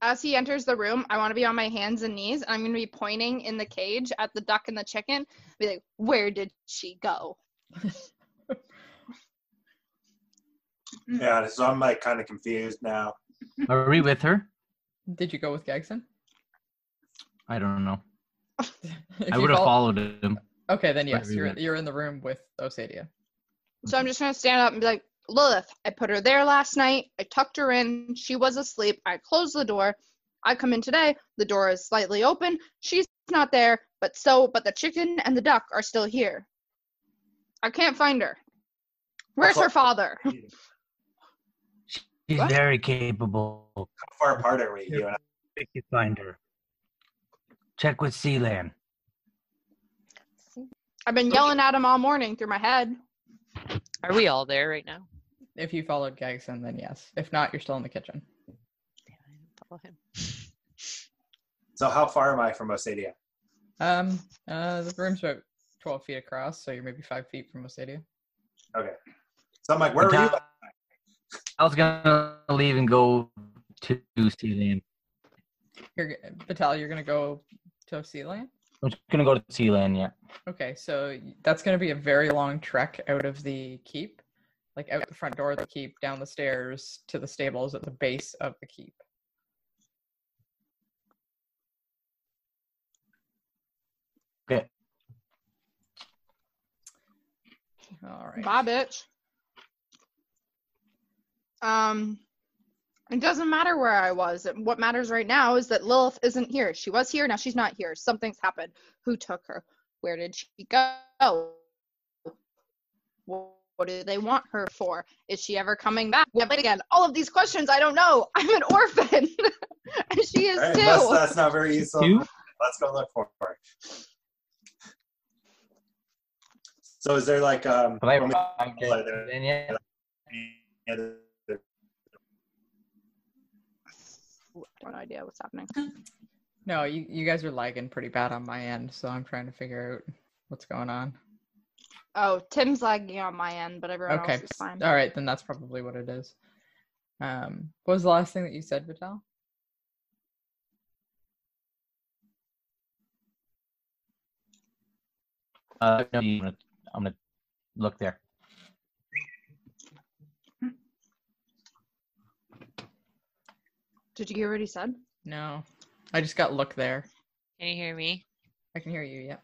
Speaker 6: as he enters the room, I want to be on my hands and knees, and I'm going to be pointing in the cage at the duck and the chicken. Be like, "Where did she go?"
Speaker 2: Yeah, so I'm like kind of confused now.
Speaker 4: Are we with her?
Speaker 1: Did you go with Gagson?
Speaker 4: I don't know. I would have
Speaker 1: fol-
Speaker 4: followed him.
Speaker 1: Okay, then yes, you're
Speaker 4: you
Speaker 1: you're in the room with Osadia.
Speaker 6: So I'm just going to stand up and be like, "Lilith, I put her there last night. I tucked her in. She was asleep. I closed the door. I come in today. The door is slightly open. She's not there, but so, but the chicken and the duck are still here. I can't find her. Where's her father?"
Speaker 4: She's
Speaker 6: What?
Speaker 4: very capable.
Speaker 2: How far apart are we? You and I?
Speaker 4: Can find her. Check with Sealand.
Speaker 6: I've been yelling at him all morning through my head.
Speaker 5: Are we all there right now?
Speaker 1: If you followed Gagson, then yes. If not, you're still in the kitchen.
Speaker 5: Damn, I didn't follow him.
Speaker 2: So how far am I from Osadia?
Speaker 1: Um, uh, the room's about 12 feet across, so you're maybe five feet from Osadia.
Speaker 2: Okay. So I'm like, where were you?
Speaker 4: I was gonna leave and go to Sealand.
Speaker 1: You're, g- Vital, you're gonna go to Sealand?
Speaker 4: I'm just gonna go to Sealand, yeah.
Speaker 1: Okay, so that's gonna be a very long trek out of the keep, like out the front door of the keep, down the stairs to the stables at the base of the keep.
Speaker 4: Okay.
Speaker 1: All right.
Speaker 6: Bye, bitch. Um, it doesn't matter where I was. What matters right now is that Lilith isn't here. She was here, now she's not here. Something's happened. Who took her? Where did she go? Wh- What do they want her for? Is she ever coming back? Yeah, but again, all of these questions I don't know. I'm an orphan, and she is
Speaker 2: All right,
Speaker 6: too.
Speaker 2: that's, that's not very useful.
Speaker 4: Two?
Speaker 2: Let's go look for her. So is there like um?
Speaker 4: Have I
Speaker 2: when we-
Speaker 4: arrived
Speaker 2: there
Speaker 4: then
Speaker 2: any other-
Speaker 6: no idea what's happening.
Speaker 1: No, you, you guys are lagging pretty bad on my end, so I'm trying to figure out what's going on.
Speaker 6: Oh, Tim's lagging on my end, but everyone
Speaker 1: Okay.
Speaker 6: else is fine.
Speaker 1: All right, then that's probably what it is. Um, what was the last thing that you said, Vital?
Speaker 4: Uh, I'm gonna, I'm gonna look there.
Speaker 6: Did you hear what he said?
Speaker 1: No, I just got look there.
Speaker 5: Can you hear me?
Speaker 1: I can hear you. Yeah.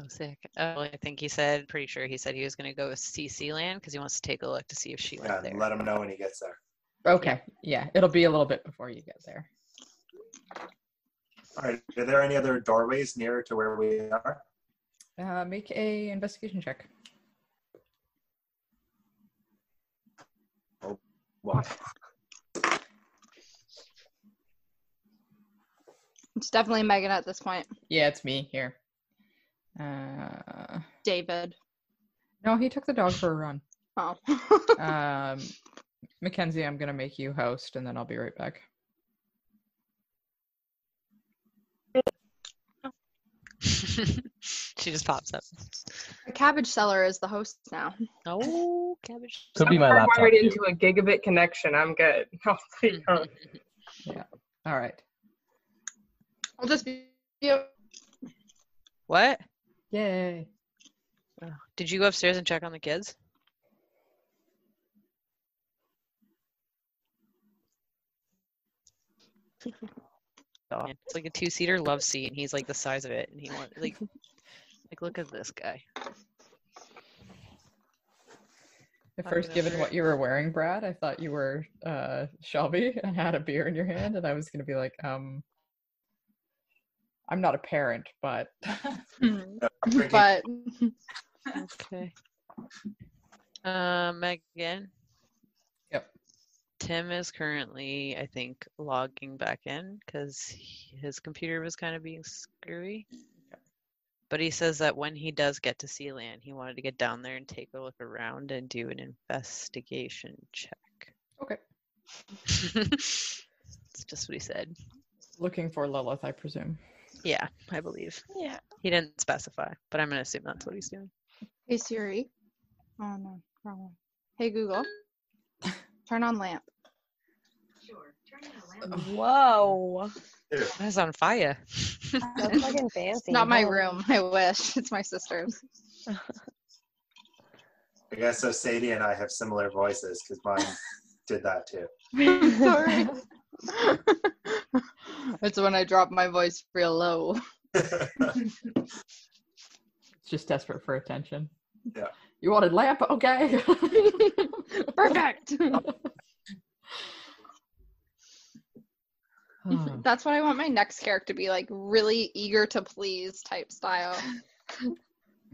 Speaker 5: Oh, sick. Oh, I think he said, pretty sure he said he was going to go with Sealand because he wants to take a look to see if she went
Speaker 2: Yeah,
Speaker 5: there.
Speaker 2: let him know when he gets there.
Speaker 1: Okay. Yeah, it'll be a little bit before you get there.
Speaker 2: All right. Are there any other doorways near to where we are?
Speaker 1: Uh, make a investigation check.
Speaker 2: Oh, wow.
Speaker 6: It's definitely Megan at this point.
Speaker 1: Yeah, it's me here. Uh,
Speaker 6: David.
Speaker 1: no, he took the dog for a run.
Speaker 6: Oh.
Speaker 1: Um, Mackenzie, I'm gonna make you host, and then I'll be right back.
Speaker 5: she just pops up.
Speaker 6: the cabbage seller is the host now.
Speaker 5: Oh, cabbage.
Speaker 4: Could be my
Speaker 7: I'm
Speaker 4: laptop.
Speaker 7: wired into a gigabit connection. I'm good. I'll take her.
Speaker 1: All right.
Speaker 6: I'll just be.
Speaker 5: what?
Speaker 1: Yay.
Speaker 5: Oh, Did you go upstairs and check on the kids? Oh, It's like a two-seater love seat, and he's like the size of it, and he want like, like look at this guy.
Speaker 1: At first, given what you were wearing, Brad, I thought you were uh, Shelby and had a beer in your hand, and I was gonna be like, um, I'm not a parent, but
Speaker 2: I'm drinking-
Speaker 6: but
Speaker 5: Okay. Um, Megan.
Speaker 1: Yep.
Speaker 5: Tim is currently, I think, logging back in because his computer was kind of being screwy. But he says that when he does get to Sealand, he wanted to get down there and take a look around and do an investigation check.
Speaker 1: Okay.
Speaker 5: it's just what he said.
Speaker 1: Looking for Lilith, I presume.
Speaker 5: Yeah, I believe.
Speaker 3: Yeah.
Speaker 5: He didn't specify, but I'm going to assume that's what he's doing.
Speaker 6: Hey Siri. Oh no, wrong one. Hey Google. Turn on lamp. Sure. Turn on lamp.
Speaker 3: Whoa.
Speaker 5: That's on fire.
Speaker 3: That's fucking fancy.
Speaker 6: Not my room. I wish. It's my sister's.
Speaker 2: I guess so. Sadie and I have similar voices because mine did that too.
Speaker 6: Sorry. it's when I drop my voice real low.
Speaker 1: It's just desperate for attention.
Speaker 2: Yeah.
Speaker 1: You wanted lamp? Okay.
Speaker 6: Perfect. That's what I want my next character to be like really eager to please type style.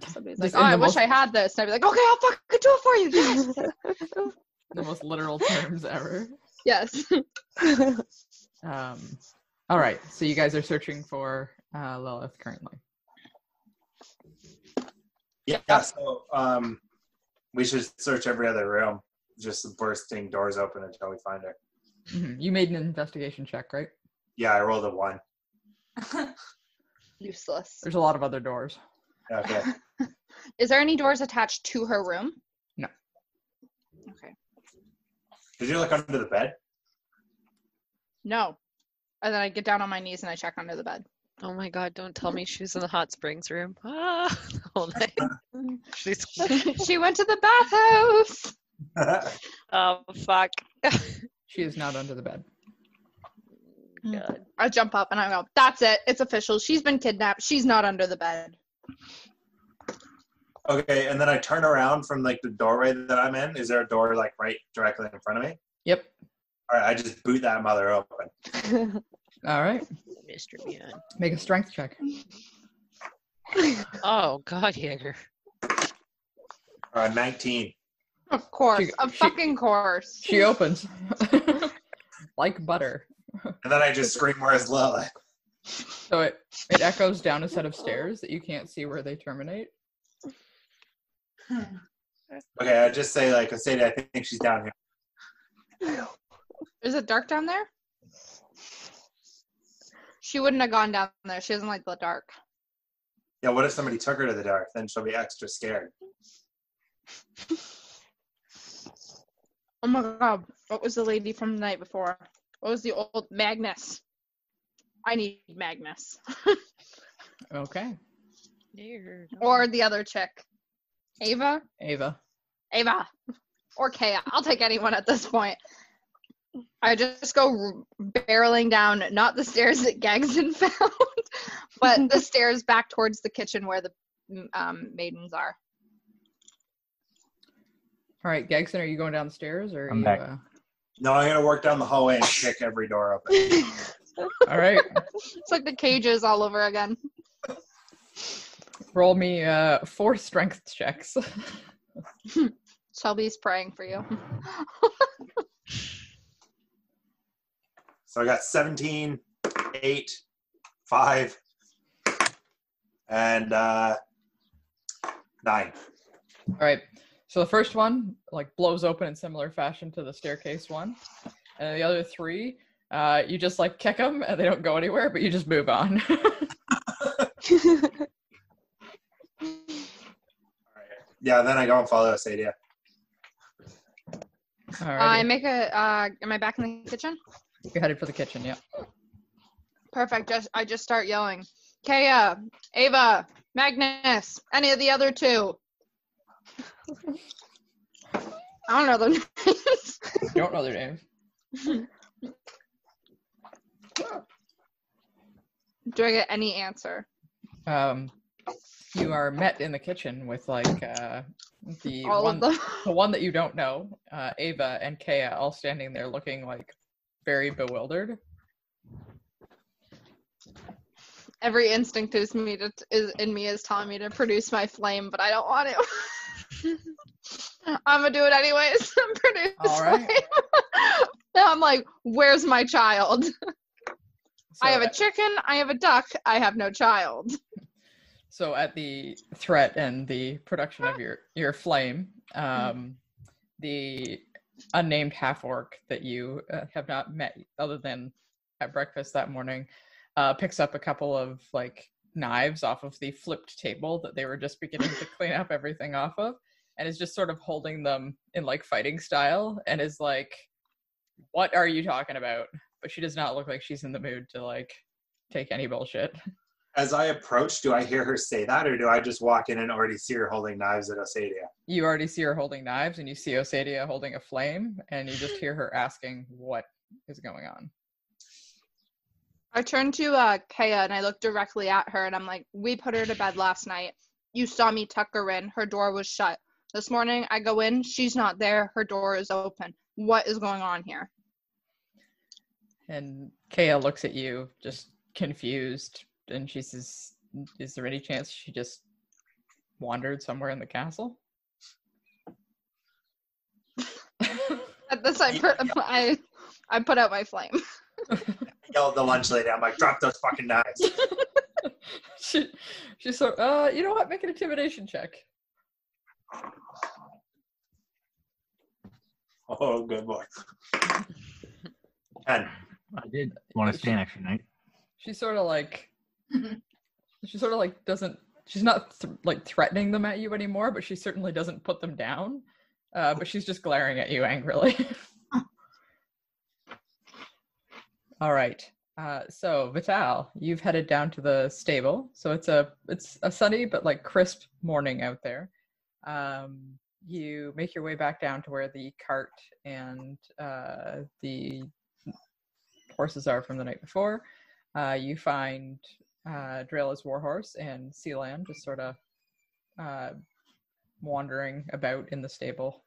Speaker 6: Somebody's like, oh, I
Speaker 1: the
Speaker 6: wish I had this. And I'd be like, okay, I'll fucking do it for you. Yes.
Speaker 1: the most literal terms ever.
Speaker 6: yes.
Speaker 1: Um, all right. So you guys are searching for uh, Lilith currently.
Speaker 2: Yeah. yeah So um, we should search every other room, just bursting doors open until we find her.
Speaker 1: Mhm. You made an investigation check, right?
Speaker 2: Yeah, I rolled a one.
Speaker 6: Useless.
Speaker 1: There's a lot of other doors.
Speaker 2: Okay.
Speaker 6: Is there any doors attached to her room?
Speaker 1: No.
Speaker 6: Okay.
Speaker 2: Did you look under the bed?
Speaker 6: No. And then I get down on my knees and I check under the bed.
Speaker 5: Oh my god, don't tell me she was in the hot springs room. Ah, the whole night. She's,
Speaker 6: she went to the bathhouse.
Speaker 5: oh, fuck.
Speaker 1: She is not under the bed.
Speaker 5: God.
Speaker 6: I jump up and I go, that's it. It's official. She's been kidnapped. She's not under the bed.
Speaker 2: Okay, and then I turn around from like the doorway that I'm in. Is there a door like right directly in front of me?
Speaker 1: Yep.
Speaker 2: All right, I just boot that mother open.
Speaker 1: All right.
Speaker 5: Mr. Beyond.
Speaker 1: Make a strength check.
Speaker 5: Oh, God, Jaeger.
Speaker 2: Uh, 19.
Speaker 6: Of course.
Speaker 1: She-
Speaker 6: of
Speaker 1: she-
Speaker 6: fucking course.
Speaker 1: She opens like butter.
Speaker 2: And then I just scream, Where's Lilith?
Speaker 1: So it, it echoes down a set of stairs that you can't see where they terminate.
Speaker 2: Okay, I just say, like, Sadie, I think she's down here.
Speaker 6: Is it dark down there? She wouldn't have gone down there. She doesn't like the dark.
Speaker 2: Yeah, what if somebody took her to the dark? Then she'll be extra scared.
Speaker 6: Oh my god. What was the lady from the night before? What was the old Magnus? I need Magnus.
Speaker 1: Okay.
Speaker 5: Jaeger.
Speaker 6: or the other chick. Ava?
Speaker 1: Ava.
Speaker 6: Ava. Or Kaya. I'll take anyone at this point. I just go barreling down, not the stairs that Gagson found, but the stairs back towards the kitchen where the um, maidens are.
Speaker 1: All right, Gagson, are you going down the stairs or
Speaker 4: I'm
Speaker 1: you,
Speaker 4: back.
Speaker 1: uh,
Speaker 2: No, I'm going to work down the hallway and kick every door open.
Speaker 1: all right.
Speaker 6: It's like the cages all over again.
Speaker 1: Roll me uh four strength checks.
Speaker 6: Shelby's praying for you.
Speaker 2: So I got 17, 8, 5, and uh, 9.
Speaker 1: All right. So the first one like blows open in similar fashion to the staircase one, and the other three, uh, you just like kick them and they don't go anywhere, but you just move on.
Speaker 2: Yeah, then I go and follow Asadia.
Speaker 1: All
Speaker 6: Uh, I make a. Uh, am I back in the kitchen?
Speaker 1: You're headed for the kitchen. Yeah.
Speaker 6: Perfect. Just I just start yelling. Kaya, Ava, Magnus, any of the other two. I don't know their names.
Speaker 1: You don't know their names.
Speaker 6: Do I get any answer?
Speaker 1: Um, you are met in the kitchen with like uh, the
Speaker 6: All
Speaker 1: one, the one that you don't know, uh, Ava and Kaya, all standing there looking like very bewildered.
Speaker 6: Every instinct is me to, is in me is telling me to produce my flame, but I don't want to. I'm gonna do it anyways. Produce
Speaker 1: All right.
Speaker 6: flame. Now I'm like, where's my child? I
Speaker 1: So
Speaker 6: have a chicken, I have a duck, I have no child.
Speaker 1: So at the threat and the production of your your flame, um, the unnamed half orc that you uh, have not met other than at breakfast that morning, uh, picks up a couple of like knives off of the flipped table that they were just beginning to clean up everything off of, and is just sort of holding them in like fighting style, and is like, "What are you talking about?" But she does not look like she's in the mood to like take any bullshit.
Speaker 2: As I approach, do I hear her say that, or do I just walk in and already see her holding knives at Osadia?
Speaker 1: you already see her holding knives and you see Osadia holding a flame and you just hear her asking what is going on.
Speaker 6: I turned to uh, Kaya and I looked directly at her and I'm like, we put her to bed last night. You saw me tuck her in. Her door was shut. This morning I go in, she's not there. Her door is open. What is going on here?
Speaker 1: And Kaya looks at you just confused and she says, Is there any chance she just wandered somewhere in the castle?
Speaker 6: At this, I put, I, I put out my flame.
Speaker 2: Yell at the lunch lady. I'm like, drop those fucking knives.
Speaker 1: she she's sort uh you know what, make an intimidation check.
Speaker 2: Oh, good boy. Ten.
Speaker 4: I did want to stay an extra night.
Speaker 1: She sort of like she sort of like doesn't she's not th- like threatening them at you anymore but she certainly doesn't put them down. Uh, but she's just glaring at you angrily. All right. Uh, so vital you've headed down to the stable. So it's a it's a sunny but like crisp morning out there. Um, you make your way back down to where the cart and uh, the horses are from the night before. Uh, you find uh, Drayla's warhorse and Sealand just sort of uh, wandering about in the stable.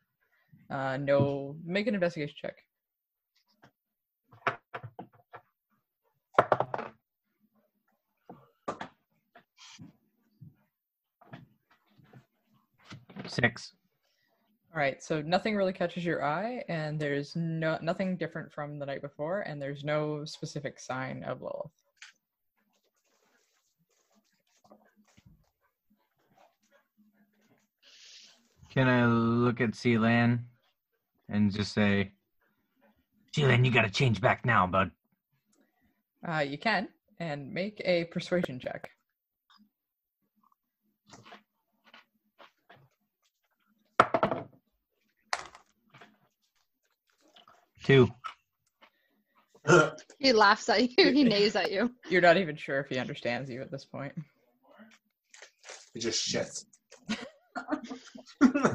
Speaker 1: Uh, no, make an investigation check.
Speaker 4: Six.
Speaker 1: All right, so nothing really catches your eye, and there's no nothing different from the night before, and there's no specific sign of Lilith.
Speaker 4: Can I look at Sealan and just say, Sealan, you got to change back now, bud.
Speaker 1: Uh, you can and make a persuasion check.
Speaker 4: Two.
Speaker 6: He laughs at you. He neighs at you.
Speaker 1: You're not even sure if he understands you at this point.
Speaker 2: It just shits.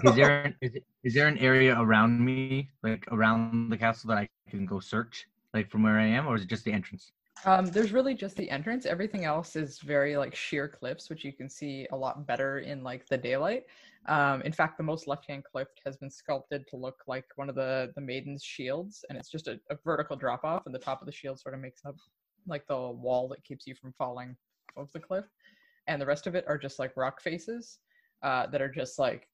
Speaker 4: Is there is, it- is there an area around me, like around the castle, that I can go search, like from where I am, or is it just the entrance?
Speaker 1: Um, there's really just the entrance. Everything else is very like sheer cliffs, which you can see a lot better in like the daylight. Um, in fact, the most left-hand cliff has been sculpted to look like one of the the maiden's shields, and it's just a, a vertical drop off, and the top of the shield sort of makes up like the wall that keeps you from falling off the cliff, and the rest of it are just like rock faces uh, that are just like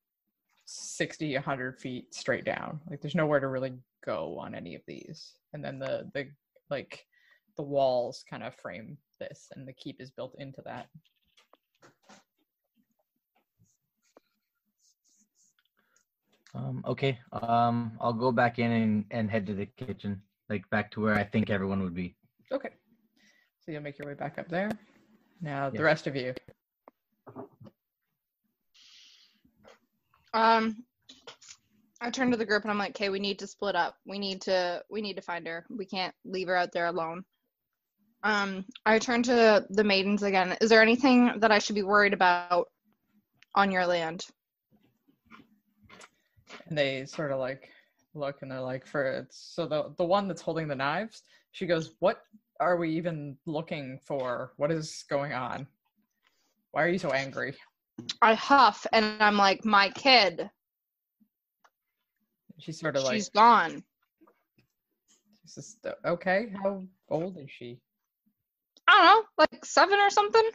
Speaker 1: 60 100 feet straight down like there's nowhere to really go on any of these and then the the like the walls kind of frame this and the keep is built into that
Speaker 4: Um, okay. Um, I'll go back in and, and head to the kitchen, like back to where I think everyone would be.
Speaker 1: okay so you'll make your way back up there now the
Speaker 4: Yes.
Speaker 1: rest of you
Speaker 6: Um, I turn to the group and I'm like, "Okay, we need to split up. We need to we need to find her. We can't leave her out there alone." Um, I turn to the maidens again. Is there anything that I should be worried about on your land?
Speaker 1: and they sort of like look and they're like for so the the one that's holding the knives she goes what are we even looking for what is going on why are you so angry
Speaker 6: I huff and I'm like, "My kid,
Speaker 1: She's sort of like
Speaker 6: she's gone."
Speaker 1: This is okay. How old is she?
Speaker 6: I don't know, like seven or something.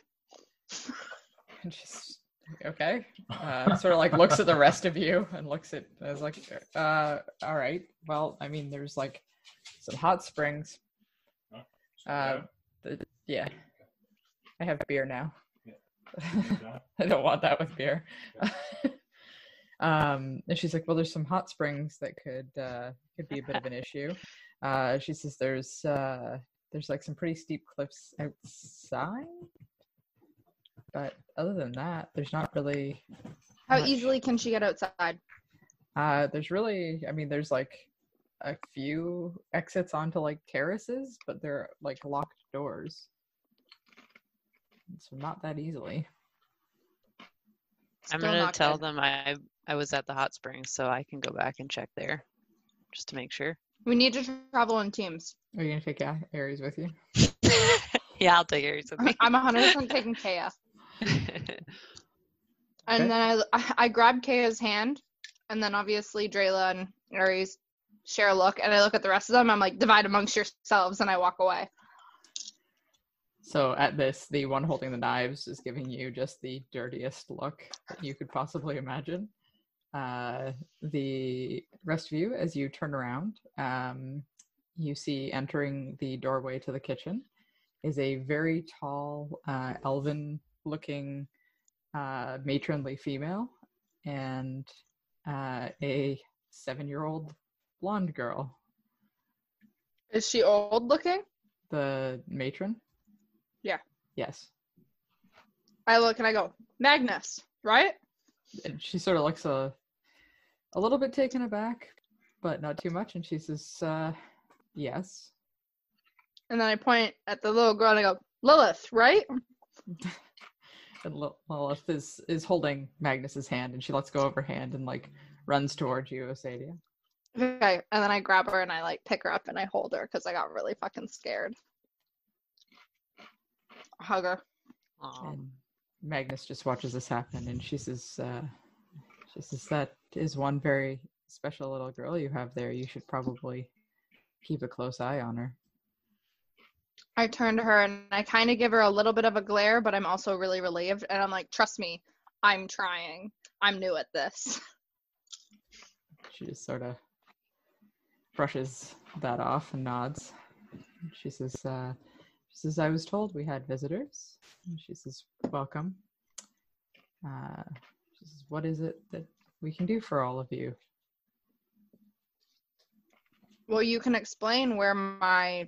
Speaker 1: And she's okay. Uh, sort of like looks at the rest of you and looks at. I was like, uh, all right. Well, I mean, there's like some hot springs. Uh, the, yeah, I have beer now. I don't want that with beer. um, and she's like, "Well, there's some hot springs that could uh, could be a bit of an issue." Uh, she says, "There's uh, there's like some pretty steep cliffs outside, but other than that, there's not really
Speaker 6: How
Speaker 1: much.
Speaker 6: easily can she get outside?
Speaker 1: Uh, there's really, I mean, there's like a few exits onto like terraces, but they're like locked doors. So not that easily.
Speaker 5: I'm gonna tell
Speaker 6: good.
Speaker 5: them I I was at the hot springs, so I can go back and check there, just to make sure.
Speaker 6: We need to travel in teams.
Speaker 1: Are you gonna take A- Aries with you?
Speaker 5: yeah, I'll take Aries with me.
Speaker 6: I'm 100% taking Kaya. And then I, I grab Kaya's hand, and then obviously Drayla and Aries share a look, and I look at the rest of them. I'm like, divide amongst yourselves, and I walk away.
Speaker 1: So at this, the one holding the knives is giving you just the dirtiest look that you could possibly imagine. Uh, the rest of you, as you turn around, um, you see entering the doorway to the kitchen is a very tall, uh, elven-looking, uh, matronly female and uh, a seven-year-old blonde girl.
Speaker 6: Is she old looking?
Speaker 1: The matron. Yes.
Speaker 6: I look and I go, Magnus, right?
Speaker 1: and she sort of looks a a little bit taken aback, but not too much. And she says, uh, "Yes."
Speaker 6: And then I point at the little girl and I go, Lilith, right?
Speaker 1: And Lil- Lilith is is holding Magnus's hand, and she lets go of her hand and like runs towards you, Asadia.
Speaker 6: Okay. And then I grab her and I like pick her up and I hold her because I got really fucking scared. Hug her.
Speaker 5: Aw.
Speaker 1: And Magnus just watches this happen, and she says, uh, "She says that is one very special little girl you have there. You should probably keep a close eye on her."
Speaker 6: I turn to her and I kind of give her a little bit of a glare, but I'm also really relieved. And I'm like, trust me, I'm trying. I'm new at this.
Speaker 1: She just sort of brushes that off and nods. She says, uh, "She says I was told we had visitors." And she says, "Welcome." Uh, she says, "What is it that we can do for all of you?"
Speaker 6: Well, you can explain where my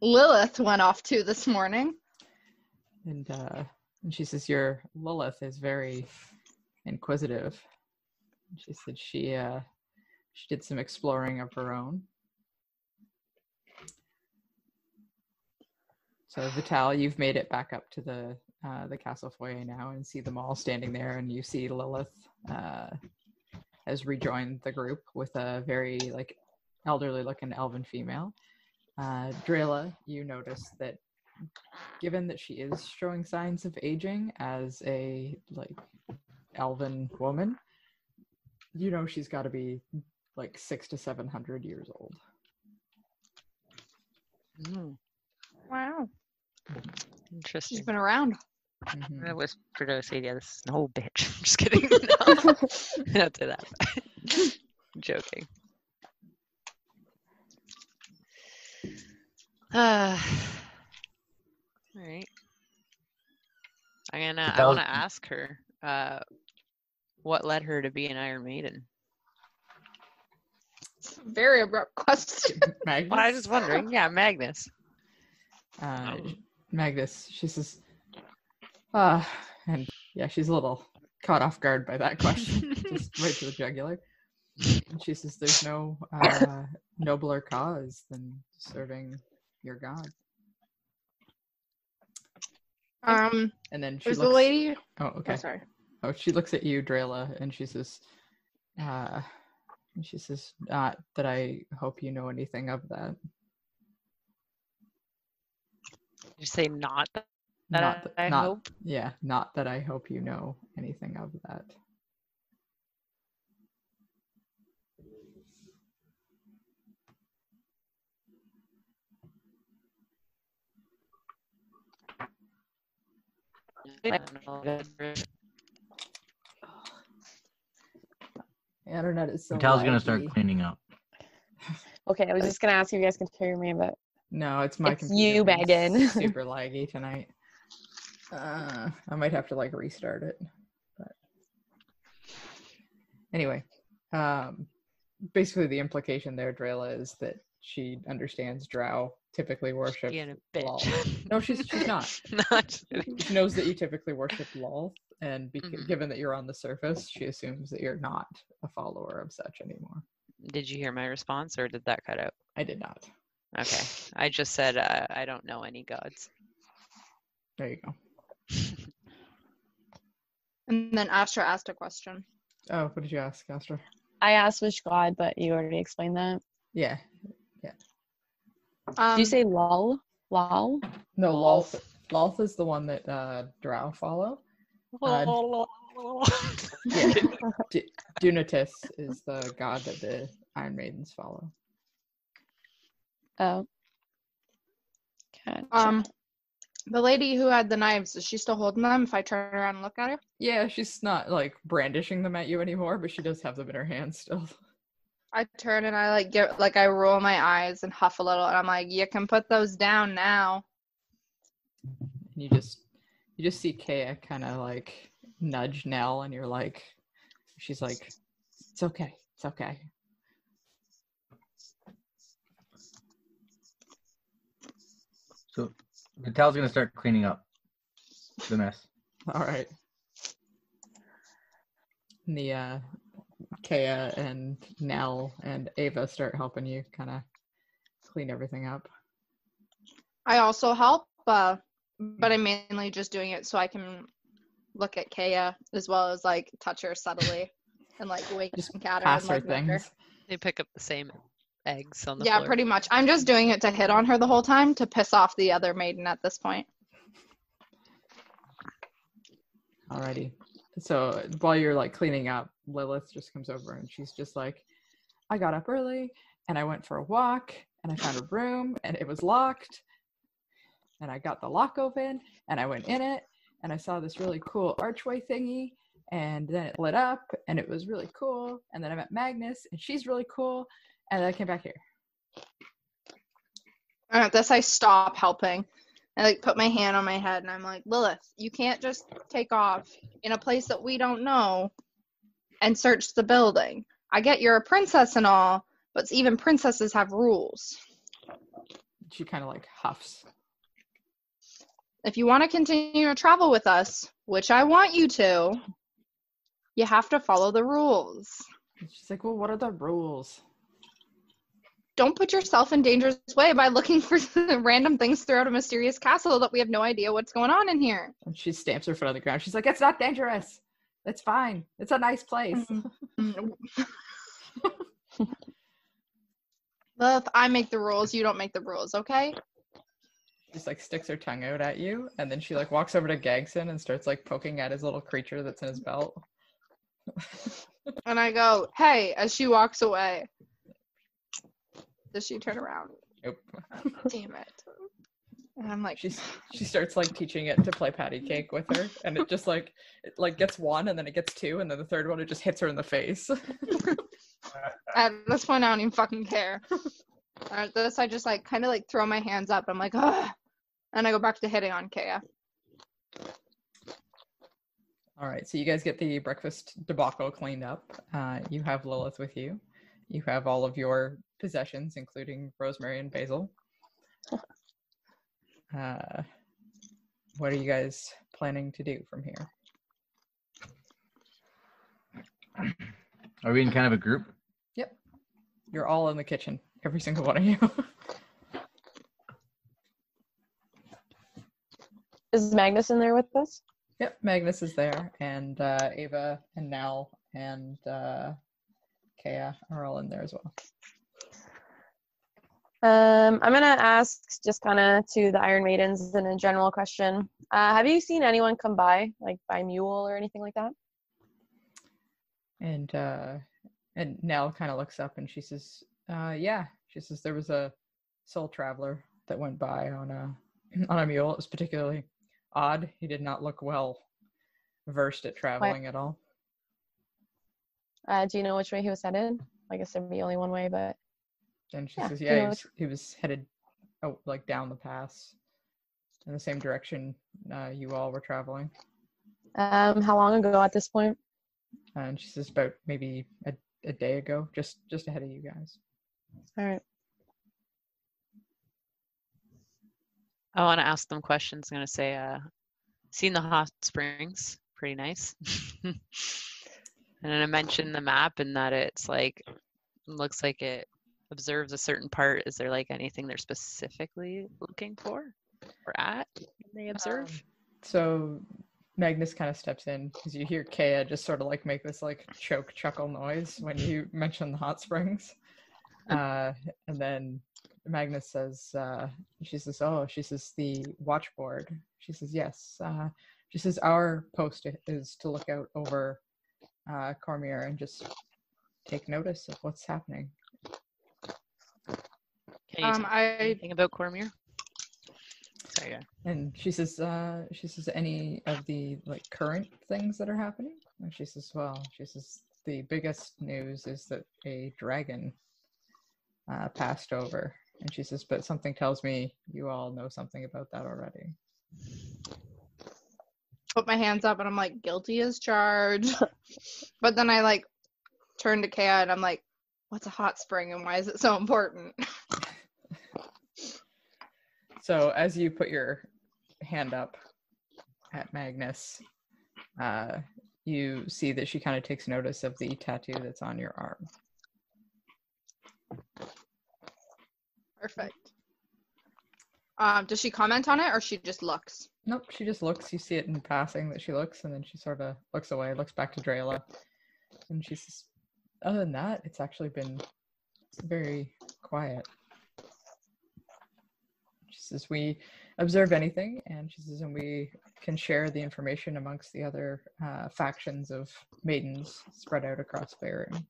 Speaker 6: Lilith went off to this morning.
Speaker 1: And uh, and she says, "Your Lilith is very inquisitive." She said she uh, she did some exploring of her own. So Vital, you've made it back up to the uh, the castle foyer now, and see them all standing there, and you see Lilith uh, has rejoined the group with a very like elderly-looking elven female. Uh, Drayla, you notice that given that she is showing signs of aging as a like elven woman, you know she's got to be like six to seven hundred years old.
Speaker 5: Mm,
Speaker 6: Wow. She's
Speaker 5: interesting.
Speaker 6: been around.
Speaker 1: Mhm.
Speaker 5: I whispered to Asadia, this is no bitch. I'm just kidding. No, don't say that. I'm joking. Uh, all right. I'm gonna.
Speaker 4: But
Speaker 5: I want to ask her. Uh, what led her to be an Iron Maiden?
Speaker 6: Very abrupt question.
Speaker 1: Magnus.
Speaker 5: Well, I was just wondering. Yeah, Magnus.
Speaker 1: Uh,
Speaker 5: Um,
Speaker 1: Magnus, she says, uh, and yeah, she's a little caught off guard by that question, just right to the jugular. And she says, "There's no uh, nobler cause than serving your god."
Speaker 6: Um,
Speaker 1: And then she
Speaker 6: is
Speaker 1: looks.
Speaker 6: the lady?
Speaker 1: Oh,
Speaker 6: Oh,
Speaker 1: okay.
Speaker 6: sorry.
Speaker 1: Oh, she looks at you, Drayla, and she says, uh, and she says, not that I hope you know anything of that.
Speaker 5: Did you say not that
Speaker 1: not,
Speaker 5: I,
Speaker 1: th-
Speaker 5: I
Speaker 1: not,
Speaker 5: hope?
Speaker 1: yeah, not that I hope you know anything of that.
Speaker 5: I don't know.
Speaker 1: The internet is so
Speaker 4: Vital's gonna start cleaning up.
Speaker 3: Okay, I was just gonna ask if you guys can hear me, but
Speaker 1: No, it's my
Speaker 3: It's
Speaker 1: computer
Speaker 3: you, Megan.
Speaker 1: super laggy tonight. Uh, I might have to like restart it. But anyway, um, basically the implication there, Drayla, is that she understands Drow typically worship. Lol. No, she's she's not.
Speaker 5: Not.
Speaker 1: She knows that you typically worship Lol, and bec-
Speaker 5: Mhm.
Speaker 1: given that you're on the surface, she assumes that you're not a follower of such anymore.
Speaker 5: Did you hear my response or did that cut out?
Speaker 1: I did not.
Speaker 5: Okay. I just said uh, I don't know any gods.
Speaker 1: There you go.
Speaker 6: And then Astra asked a question.
Speaker 1: Oh, what did you ask, Astra?
Speaker 3: I asked which god, but you already explained that.
Speaker 1: Yeah.
Speaker 6: Um,
Speaker 3: Did you say lol? Lol?
Speaker 1: No,
Speaker 5: Lolth.
Speaker 1: Lolth. Lolth is the one that uh, Drow follow. Uh, Yeah. D- Dunatis is the god that the Iron Maidens follow.
Speaker 3: Oh. Gotcha.
Speaker 6: um, the lady who had the knives, is she still holding them? If I turn around and look at her,
Speaker 1: Yeah, she's not like brandishing them at you anymore, but she does have them in her hand still.
Speaker 6: I turn and I like get like I roll my eyes and huff a little, and I'm like, "You can put those down now."
Speaker 1: And you just you just see Kea kind of like nudge Nell, and you're like, she's like, it's okay, it's okay.
Speaker 4: So Vital's gonna start cleaning up the mess.
Speaker 1: All right. And The uh, Kea and Nell and Ava start helping you kind of clean everything up.
Speaker 6: I also help, uh, but I'm mainly just doing it so I can look at Kaya as well as like touch her subtly and like wink
Speaker 1: Just
Speaker 6: at her.
Speaker 1: Pass
Speaker 6: and,
Speaker 1: her
Speaker 6: like, nudge her.
Speaker 1: things.
Speaker 5: They pick up the same eggs on the
Speaker 6: Yeah,
Speaker 5: floor.
Speaker 6: pretty much. I'm just doing it to hit on her the whole time to piss off the other maiden at this point.
Speaker 1: Alrighty. So while you're like cleaning up, Lilith just comes over and she's just like, I got up early and I went for a walk and I found a room and it was locked. And I got the lock open and I went in it and I saw this really cool archway thingy and then it lit up and it was really cool. And then I met Magnus and she's really cool. And then I came back here.
Speaker 6: And at this, I stop helping. I like put my hand on my head and I'm like, Lilith, you can't just take off in a place that we don't know and search the building. I get you're a princess and all, but even princesses have rules.
Speaker 1: She kind of like huffs.
Speaker 6: If you want to continue to travel with us, which I want you to, you have to follow the rules.
Speaker 1: She's like, Well, what are the rules?
Speaker 6: Don't put yourself in danger's way by looking for random things throughout a mysterious castle that we have no idea what's going on in here.
Speaker 1: And she stamps her foot on the ground. She's like, It's not dangerous. It's fine. It's a nice place. Mm-hmm.
Speaker 6: Lilith, I make the rules. You don't make the rules, okay?
Speaker 1: just like sticks her tongue out at you and then she like walks over to Gagson and starts like poking at his little creature that's in his belt.
Speaker 6: And I go, hey, as she walks away. Does she turn around?
Speaker 1: Nope.
Speaker 6: Damn it. And I'm like,
Speaker 1: She's she starts like teaching it to play patty cake with her and it just like it like gets one and then it gets two and then the third one it just hits her in the face.
Speaker 6: at this point, I don't even fucking care. At this, I just like kind of like throw my hands up. I'm like, ugh. And I go back to hitting on Kaya.
Speaker 1: All right, so you guys get the breakfast debacle cleaned up. Uh, you have Lilith with you. You have all of your possessions, including Rosemary and Basil. Uh, what are you guys planning to do from here?
Speaker 4: Are we in kind of a group? Yep.
Speaker 1: You're all in the kitchen, every single one of you.
Speaker 3: Is Magnus in there with us?
Speaker 1: yep, Magnus is there, and uh, Ava and Nell and uh, Kea are all in there as well.
Speaker 3: Um, I'm gonna ask just kind of to the Iron Maidens in a general question. Uh, have you seen anyone come by, like by mule or anything like that?
Speaker 1: And uh, and Nell kind of looks up and she says, uh, "Yeah." She says there was a soul traveler that went by on a on a mule. It was particularly odd. He did not look well versed at traveling at all.
Speaker 3: Uh, do you know which way he was headed? I guess there'd be only one way, but
Speaker 1: And she
Speaker 3: Yeah,
Speaker 1: says, yeah,
Speaker 3: you
Speaker 1: he was, he was headed out like down the pass in the same direction uh, you all were traveling.
Speaker 3: Um, how long ago at this point?
Speaker 1: And she says about maybe a, a day ago, just just ahead of you guys.
Speaker 3: All right.
Speaker 5: I want to ask them questions. I'm gonna say, uh, seen the hot springs, pretty nice. and then I mentioned the map and that it's like looks like it observes a certain part. Is there like anything they're specifically looking for or at when they observe?
Speaker 1: Um, So Magnus kind of steps in because you hear Kea just sort of like make this like choke chuckle noise when you mention the hot springs. Uh, and then Magnus says, uh, she says, oh, she says, the watchboard. She says, yes. Uh, she says, our post is to look out over uh, Cormyr and just take notice of what's happening.
Speaker 5: Can you
Speaker 6: Um,
Speaker 5: tell
Speaker 6: I
Speaker 5: anything about Cormyr? Sorry, go ahead.
Speaker 1: And she says, uh, she says, any of the like current things that are happening? And she says, well, she says, the biggest news is that a dragon uh, passed over. And she says, but something tells me you all know something about that already.
Speaker 6: put my hands up and I'm like, guilty as charged. but then I like turn to Kaya and I'm like, what's a hot spring and why is it so important?
Speaker 1: So as you put your hand up at Magnus, uh, you see that she kind of takes notice of the tattoo that's on your arm.
Speaker 6: Perfect. Um, does she comment on it or she just looks?
Speaker 1: Nope, she just looks. You see it in passing that she looks, and then she sort of looks away, looks back to Drayla, and she says, "Other than that, it's actually been very quiet." She says, "We observe anything," and she says, "and we can share the information amongst the other uh, factions of maidens spread out across Faerun."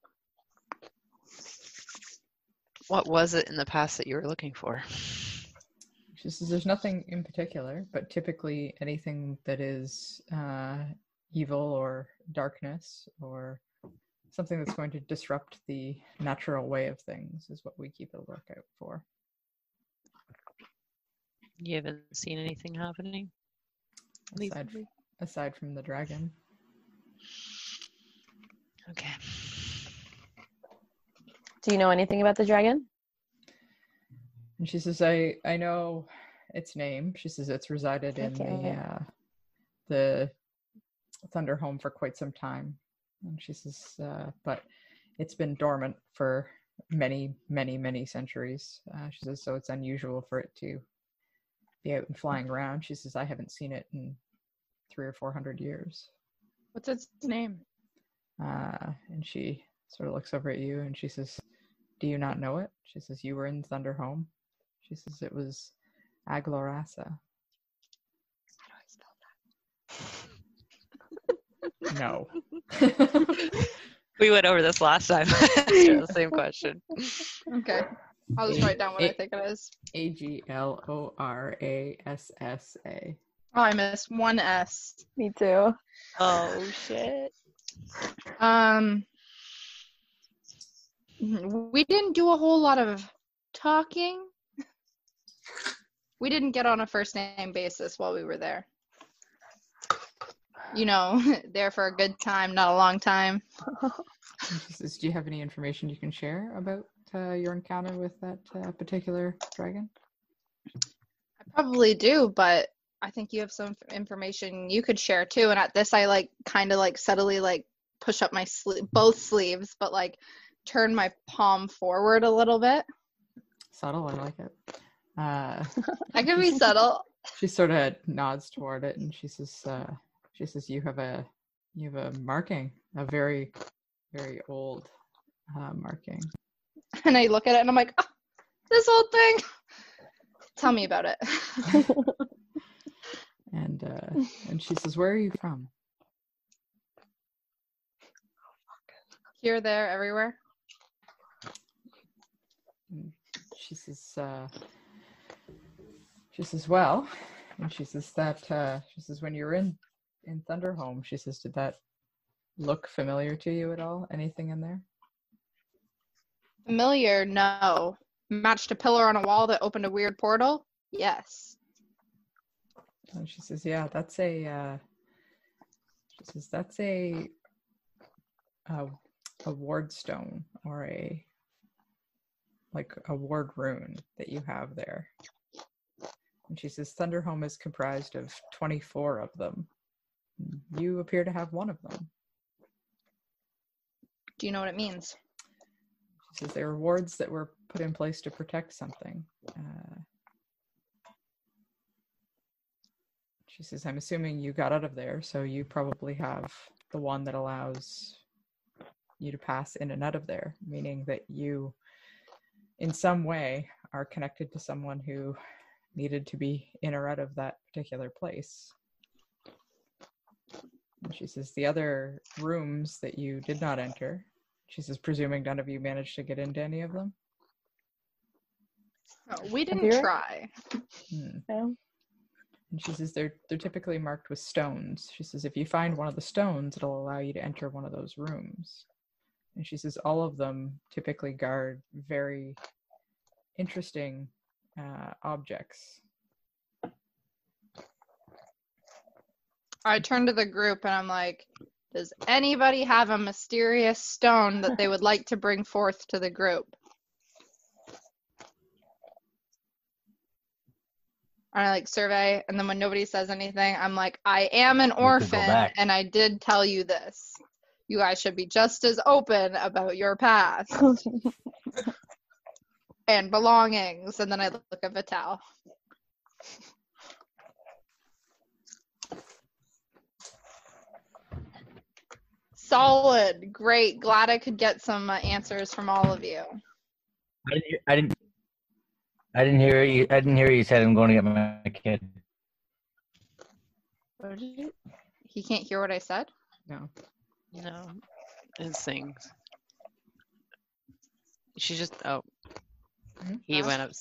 Speaker 5: What was it in the past that you were looking for?
Speaker 1: She says there's nothing in particular, but typically anything that is uh, evil or darkness or something that's going to disrupt the natural way of things is what we keep a lookout for.
Speaker 5: You haven't seen anything happening?
Speaker 1: Aside,
Speaker 5: recently?
Speaker 1: aside from the dragon.
Speaker 5: Okay.
Speaker 3: Do you know anything about the dragon?
Speaker 1: And she says, I, I know its name. She says it's resided in the, uh, the Thunder Home for quite some time. And she says, uh, but it's been dormant for many, many, many centuries. Uh, she says, so it's unusual for it to be out and flying around. She says, I haven't seen it in three or four hundred years.
Speaker 6: What's its name?
Speaker 1: Uh, and she sort of looks over at you and she says, Do you not know it? She says, You were in Thunder Home. She says, It was Aglorasa. No.
Speaker 5: We went over this last time. The same question.
Speaker 6: Okay. I'll just write down what I think it is.
Speaker 1: A G L O R A S S A.
Speaker 6: Oh, I missed one S.
Speaker 3: Me too.
Speaker 5: Oh shit.
Speaker 6: Um, we didn't do a whole lot of talking. We didn't get on a first name basis while we were there. You know, there for a good time, not a long time.
Speaker 1: And she says, Do you have any information you can share about uh, your encounter with that uh, particular dragon?
Speaker 6: I probably do, but I think you have some information you could share too. And at this, I like kind of like subtly like push up my sleeve, both sleeves, but like turn my palm forward a little bit.
Speaker 1: Subtle, I like it. Uh,
Speaker 6: I can be subtle.
Speaker 1: she sort of nods toward it and she says uh she says you have a you have a marking a very very old uh marking
Speaker 6: And I look at it and I'm like, "Ah, this old thing. Tell me about it.
Speaker 1: and uh and she says where are you from
Speaker 6: Here, there, everywhere.
Speaker 1: she says uh she says well and she says that uh she says when you were in in thunderhome she says did that look familiar to you at all anything in there
Speaker 6: Familiar, no. matched a pillar on a wall that opened a weird portal? Yes.
Speaker 1: And she says, "Yeah, that's a." Uh, she says, "That's a, a a ward stone or a like a ward rune that you have there." And she says, "Thunderhome is comprised of twenty-four of them. You appear to have one of them."
Speaker 6: Do you know what it means?
Speaker 1: Says, "They were wards that were put in place to protect something." Uh, She says, I'm assuming you got out of there, so you probably have the one that allows you to pass in and out of there, meaning that you, in some way, are connected to someone who needed to be in or out of that particular place. And she says, the other rooms that you did not enter, she says, presuming none of you managed to get into any of them.
Speaker 6: Oh, we didn't
Speaker 3: Here?
Speaker 6: try.
Speaker 1: Hmm.
Speaker 3: No?
Speaker 1: And she says they're they're typically marked with stones. She says if you find one of the stones, it'll allow you to enter one of those rooms. And she says all of them typically guard very interesting uh, objects.
Speaker 6: I turn to the group and I'm like, does anybody have a mysterious stone that they would like to bring forth to the group? And I like survey, and then when nobody says anything, I'm like, I am an orphan, and I did tell you this. You guys should be just as open about your past and belongings. And then I look at Vital. Solid, great. Glad I could get some uh, answers from all of you.
Speaker 4: I didn't. hear- I didn't. I didn't hear you. I didn't hear you said I'm going to get my kid.
Speaker 6: What did you? He can't hear what I said.
Speaker 1: No.
Speaker 5: No, it sings. She just oh,
Speaker 1: Mhm.
Speaker 5: he
Speaker 6: Huh?
Speaker 5: went up.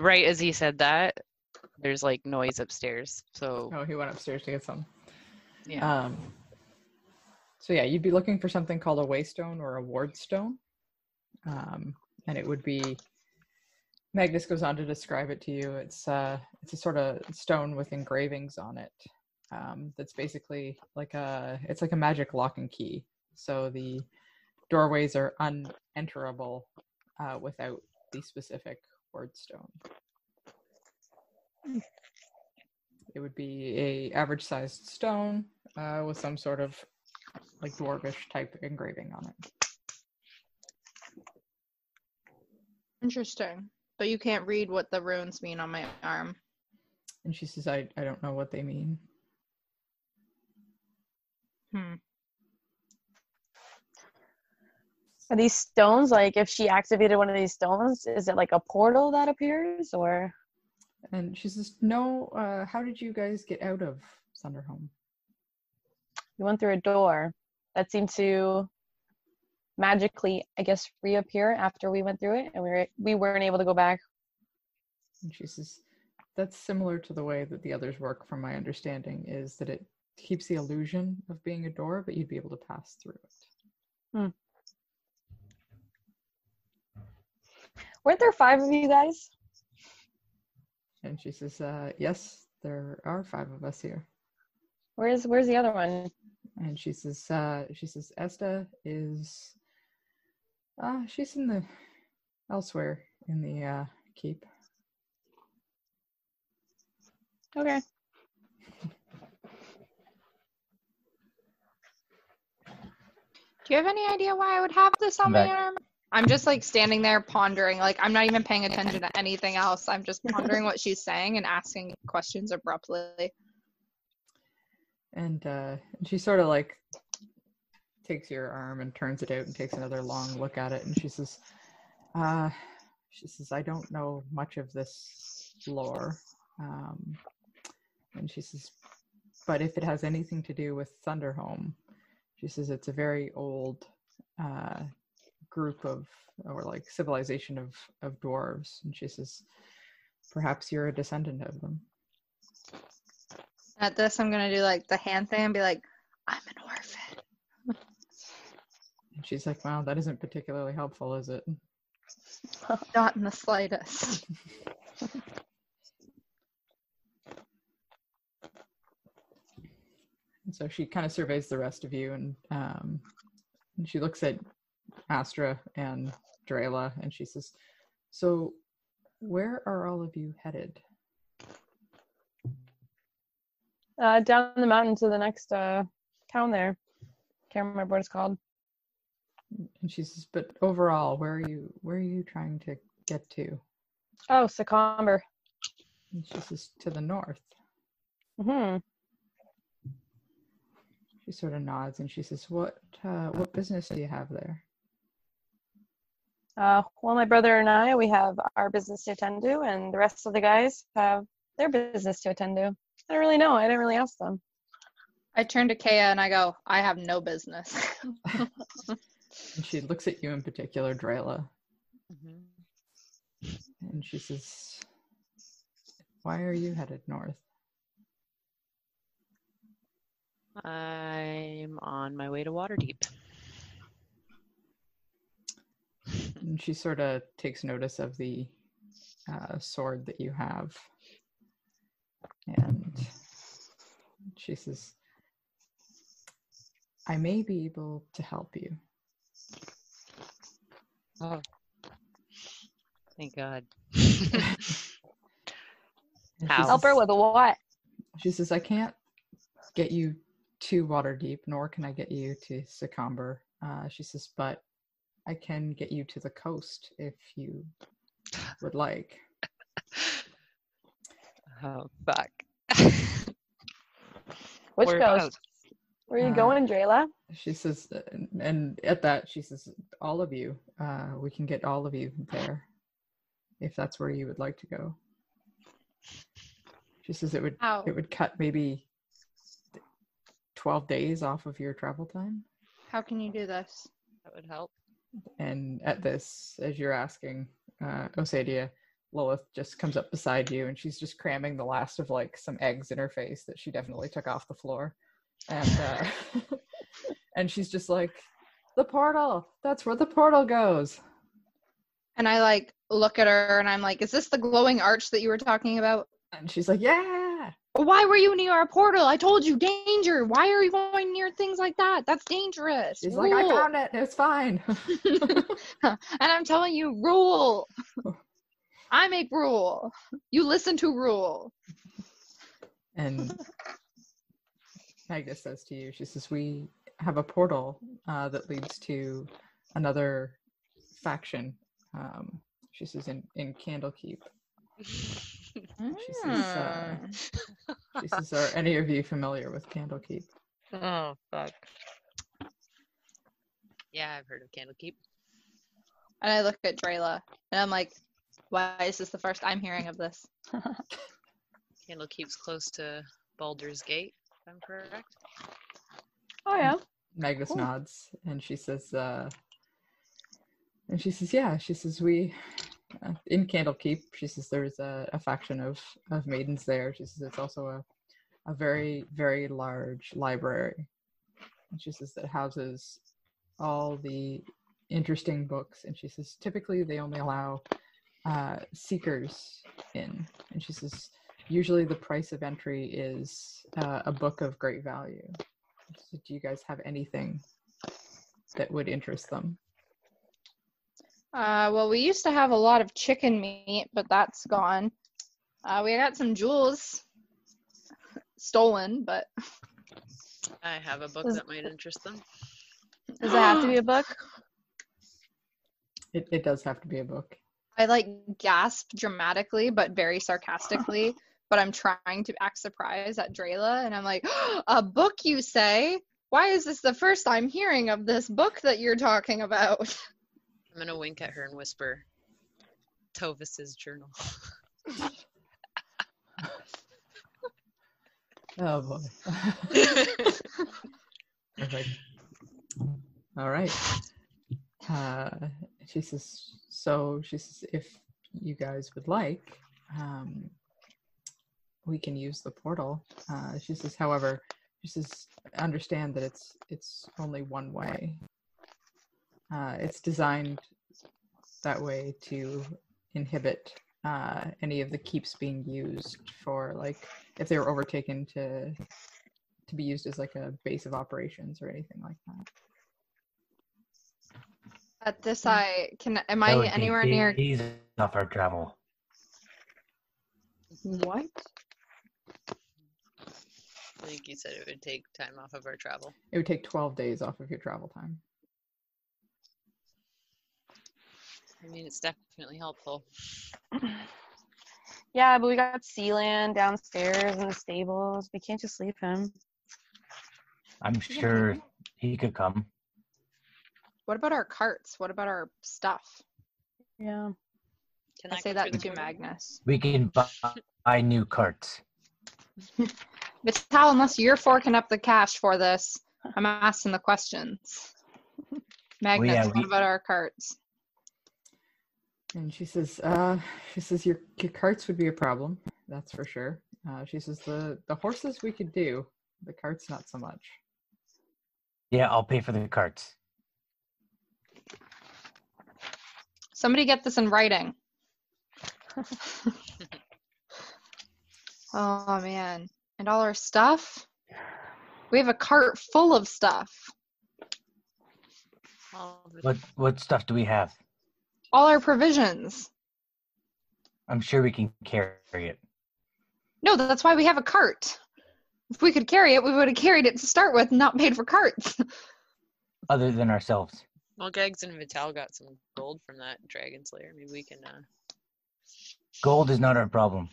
Speaker 5: Right as he said that, there's like noise upstairs. So
Speaker 1: Oh, he went upstairs to get some.
Speaker 5: yeah,
Speaker 1: Um, so yeah, you'd be looking for something called a waystone or a ward stone, um, and it would be. Magnus goes on to describe it to you. It's uh, it's a sort of stone with engravings on it. Um, that's basically like a it's like a magic lock and key. So the doorways are unenterable uh, without the specific ward stone. It would be a average sized stone uh, with some sort of like dwarvish type engraving on it.
Speaker 6: Interesting. But you can't read what the runes mean on my arm.
Speaker 1: And she says, I, I don't know what they mean.
Speaker 6: Hmm.
Speaker 3: Are these stones like if she activated one of these stones, is it like a portal that appears or
Speaker 1: And she says, No, uh, how did you guys get out of Thunderhome?
Speaker 3: We went through a door that seemed to magically, I guess, reappear after we went through it and we were we weren't able to go back.
Speaker 1: And she says, That's similar to the way that the others work, from my understanding, is that it keeps the illusion of being a door, but you'd be able to pass through it. Hmm.
Speaker 3: Weren't there five of you guys?
Speaker 1: And she says, uh, Yes, there are five of us here.
Speaker 3: Where's where's the other one?
Speaker 1: And she says, uh, she says, Esta is, uh, she's in the, elsewhere in the uh, keep.
Speaker 3: Okay.
Speaker 6: Do you have any idea why I would have this on my arm? I'm just like standing there pondering. Like I'm not even paying attention to anything else. I'm just pondering what she's saying and asking questions abruptly.
Speaker 1: And uh, and she sort of like takes your arm and turns it out and takes another long look at it. And she says, uh, she says, I don't know much of this lore. Um, and she says, but if it has anything to do with Thunderhome, she says it's a very old uh, group of, or like civilization of, of dwarves. And she says, perhaps you're a descendant of them.
Speaker 6: At this, I'm gonna do like the hand thing and be like, "I'm an orphan."
Speaker 1: And she's like, wow, that isn't particularly helpful, is it?
Speaker 6: Not in the slightest.
Speaker 1: And so she kind of surveys the rest of you and um, and she looks at Astra and Drayla and she says, So where are all of you headed?
Speaker 3: Uh, down the mountain to the next uh, town there. Can't remember what it's called.
Speaker 1: And she says, But overall, where are you where are you trying to get to?
Speaker 3: Oh, Secomber.
Speaker 1: And she says, To the north.
Speaker 3: hmm
Speaker 1: She sort of nods and she says, What uh, what business do you have there?
Speaker 3: Uh, well, my brother and I, we have our business to attend to, and the rest of the guys have their business to attend to. I don't really know. I didn't really ask them.
Speaker 6: I turn to Kaya and I go, I have no business.
Speaker 1: She looks at you in particular, Drayla,
Speaker 5: Mhm.
Speaker 1: and she says, Why are you headed north?
Speaker 5: I'm on my way to Waterdeep.
Speaker 1: And she sort of takes notice of the uh, sword that you have. And she says, I may be able to help you.
Speaker 5: Oh. Thank God. How?
Speaker 3: Help her
Speaker 1: says-
Speaker 3: with what?
Speaker 1: She says, I can't get you to Waterdeep, nor can I get you to Secomber. Uh, she says, but I can get you to the coast if you would like.
Speaker 5: Oh, fuck.
Speaker 3: Which
Speaker 5: Whereabouts?
Speaker 3: ghost? Where are you
Speaker 1: Uh,
Speaker 3: going, Drayla?
Speaker 1: She says, and at that, she says, all of you, uh, we can get all of you there if that's where you would like to go. She says it would
Speaker 6: How?
Speaker 1: it would cut maybe 12 days off of your travel time.
Speaker 6: How can you do this?
Speaker 5: That would help.
Speaker 1: And at this, as you're asking, uh, Osadia, Lilith just comes up beside you and she's just cramming the last of like some eggs in her face that she definitely took off the floor. And uh, and she's just like, the portal, that's where the portal goes.
Speaker 6: And I like look at her and I'm like, is this the glowing arch that you were talking about?
Speaker 1: And she's like, yeah.
Speaker 6: Why were you near a portal? I told you, danger. Why are you going near things like that? That's dangerous.
Speaker 1: She's like, I found it. It's fine.
Speaker 6: and I'm telling you, rule. I make rule. You listen to rule.
Speaker 1: and Magnus says to you, she says, we have a portal uh, that leads to another faction. Um, she says, in, in Candlekeep. She says, uh, she says, are any of you familiar with Candlekeep?
Speaker 5: Oh, fuck. Yeah, I've heard of Candlekeep.
Speaker 6: And I look at Drayla and I'm like, why is this the first I'm hearing of this?
Speaker 5: Candlekeep's close to Baldur's Gate, if I'm correct.
Speaker 3: Oh yeah.
Speaker 1: Magnus
Speaker 3: Cool.
Speaker 1: nods and she says, uh, and she says, yeah, she says, we, uh, in Candlekeep, she says there's a, a faction of, of maidens there. She says it's also a, a very, very large library. And she says that houses all the interesting books. And she says typically they only allow uh, seekers in. And she says usually the price of entry is uh, a book of great value. So do you guys have anything that would interest them?
Speaker 6: Uh, well, we used to have a lot of chicken meat, but that's gone. Uh, we got some jewels stolen, but
Speaker 5: I have a book
Speaker 3: Does-
Speaker 5: that might interest them.
Speaker 3: Does it have to be a book?
Speaker 1: It, it does have to be a book.
Speaker 6: I like gasped dramatically, but very sarcastically. but I'm trying to act surprised at Drayla, and I'm like, a book, you say? Why is this the first I'm hearing of this book that you're talking about?
Speaker 5: I'm gonna wink at her and whisper, Tovis's journal.
Speaker 1: Oh boy. Perfect. All right. Uh, she says, so she says, if you guys would like, um, we can use the portal. Uh, she says, however, she says, understand that it's it's only one way. Uh, it's designed that way to inhibit uh, any of the keeps being used for like if they were overtaken to to be used as like a base of operations or anything like that.
Speaker 6: At this, I can. Am
Speaker 4: That
Speaker 6: I
Speaker 4: would take
Speaker 6: anywhere near?
Speaker 4: days off our travel.
Speaker 3: What?
Speaker 5: I think you said it would take time off of our travel.
Speaker 1: It would take 12 days off of your travel time.
Speaker 5: I mean, it's definitely helpful.
Speaker 3: Yeah, but we got Sealand downstairs in the stables. We can't just leave him.
Speaker 4: I'm sure he could come.
Speaker 6: What about our carts? What about our stuff?
Speaker 3: Yeah.
Speaker 5: Can
Speaker 6: I
Speaker 5: that
Speaker 6: say that to? Magnus.
Speaker 4: We can buy, buy new carts.
Speaker 6: Vital, unless you're forking up the cash for this, I'm asking the questions. Magnus,
Speaker 4: yeah,
Speaker 6: what about our carts?
Speaker 1: And she says, uh, she says your, your carts would be a problem. That's for sure. Uh, she says the, the horses we could do, the carts not so much.
Speaker 4: Yeah, I'll pay for the carts.
Speaker 6: Somebody get this in writing. oh man. And all our stuff? We have a cart full of stuff.
Speaker 5: All of the-
Speaker 4: What what stuff do we have?
Speaker 6: All our provisions.
Speaker 4: I'm sure we can carry it.
Speaker 6: No, that's why we have a cart. If we could carry it, we would have carried it to start with, not paid for carts.
Speaker 4: Other than ourselves.
Speaker 5: Well, Gegs and Vital got some gold from that Dragon Slayer. Maybe we can. Uh,
Speaker 4: Gold is not our problem.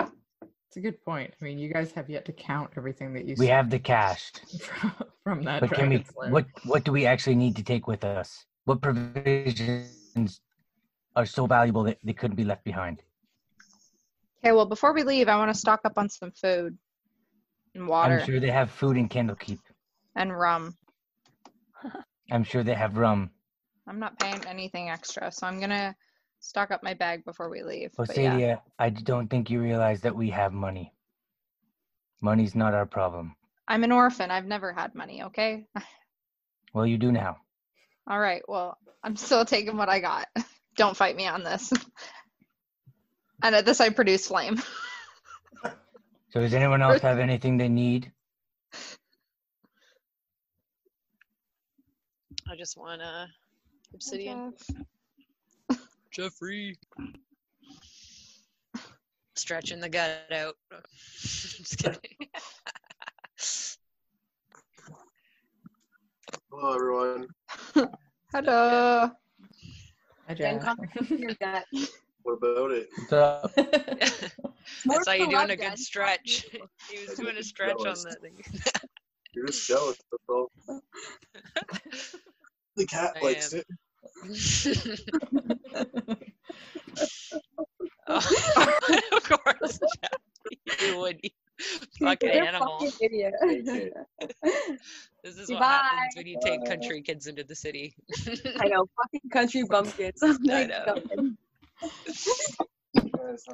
Speaker 1: It's a good point. I mean, you guys have yet to count everything that you
Speaker 4: We have the cash.
Speaker 1: from, from that
Speaker 4: But can we
Speaker 1: slayer.
Speaker 4: what what do we actually need to take with us? What provisions are so valuable that they couldn't be left behind?
Speaker 6: Okay, well, before we leave, I want to stock up on some food and water
Speaker 4: I'm sure they have food in Candlekeep.
Speaker 6: And rum.
Speaker 4: I'm sure they have rum.
Speaker 6: I'm not paying anything extra, so I'm gonna stock up my bag before we leave. But yeah.
Speaker 4: I don't think you realize that we have money. Money's not our problem.
Speaker 6: I'm an orphan. I've never had money, okay?
Speaker 4: Well, you do now.
Speaker 6: All right, well, I'm still taking what I got. Don't fight me on this. and at this, I produce flame.
Speaker 4: So does anyone else have anything they need?
Speaker 5: I just want uh, obsidian. Jeffrey. Stretching the gut out. Just kidding.
Speaker 8: Hello, everyone.
Speaker 6: Hello.
Speaker 1: Hi,
Speaker 9: Then
Speaker 1: Jack.
Speaker 9: come your gut.
Speaker 8: What about it?
Speaker 4: What's up?
Speaker 5: I saw you doing a good
Speaker 9: that.
Speaker 5: stretch. He was doing a stretch on that thing.
Speaker 8: You're just jealous. That's all. The cat
Speaker 5: I
Speaker 8: likes
Speaker 5: am.
Speaker 8: it.
Speaker 5: Oh, of course, Jeff. You would. Fucking animal.
Speaker 9: fucking idiot.
Speaker 5: This is what
Speaker 9: Goodbye.
Speaker 5: happens when you take country kids into the city.
Speaker 9: I know, fucking country bumpkins. I'm
Speaker 5: I
Speaker 9: like,
Speaker 5: know.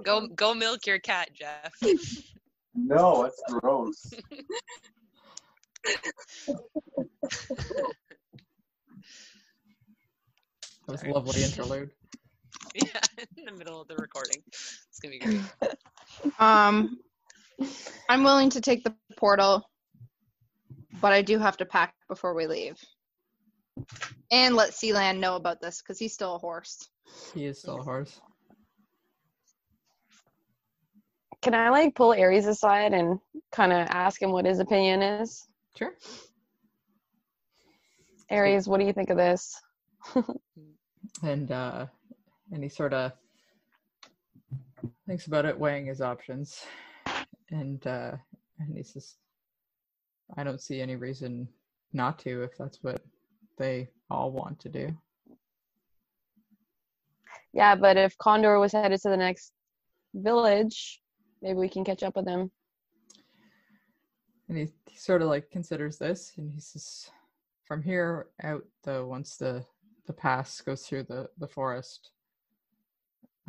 Speaker 5: Go go milk your cat, Jeff.
Speaker 8: No, it's gross.
Speaker 1: That was a lovely interlude.
Speaker 5: yeah, in the middle of the recording. It's gonna be great.
Speaker 6: Um, I'm willing to take the portal, but I do have to pack before we leave. And let Sealand know about this because he's still a horse.
Speaker 1: He is still a horse.
Speaker 3: Can I like pull Aries aside and kind of ask him what his opinion is?
Speaker 1: Sure.
Speaker 3: Aries, what do you think of this?
Speaker 1: and uh and he sort of thinks about it weighing his options and uh and he says i don't see any reason not to if that's what they all want to do
Speaker 3: Yeah, but if Condor was headed to the next village, maybe we can catch up with him.
Speaker 1: and he, he sort of like considers this and he says from here out though once the the pass goes through the the forest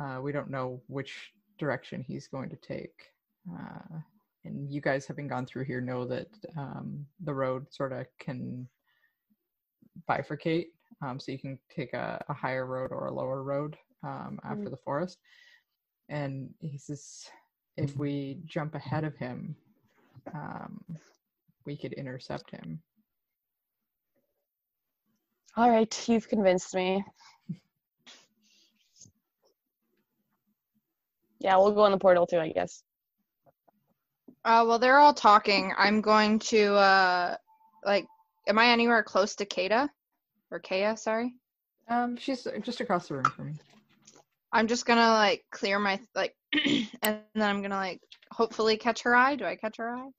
Speaker 1: uh we don't know which direction he's going to take uh and you guys having gone through here know that um the road sort of can bifurcate um, so you can take a, a higher road or a lower road um, after the forest. And he says, if we jump ahead of him, um, we could intercept him.
Speaker 3: All right, you've convinced me. Yeah, we'll go in the portal too, I guess.
Speaker 6: Uh, well, they're all talking. I'm going to, uh, like, am I anywhere close to Kata? Or Kaya, sorry?
Speaker 1: Um, she's just across the room from me.
Speaker 6: I'm just gonna, like, clear my, like, and then I'm gonna, like, hopefully catch her eye. Do I catch her eye?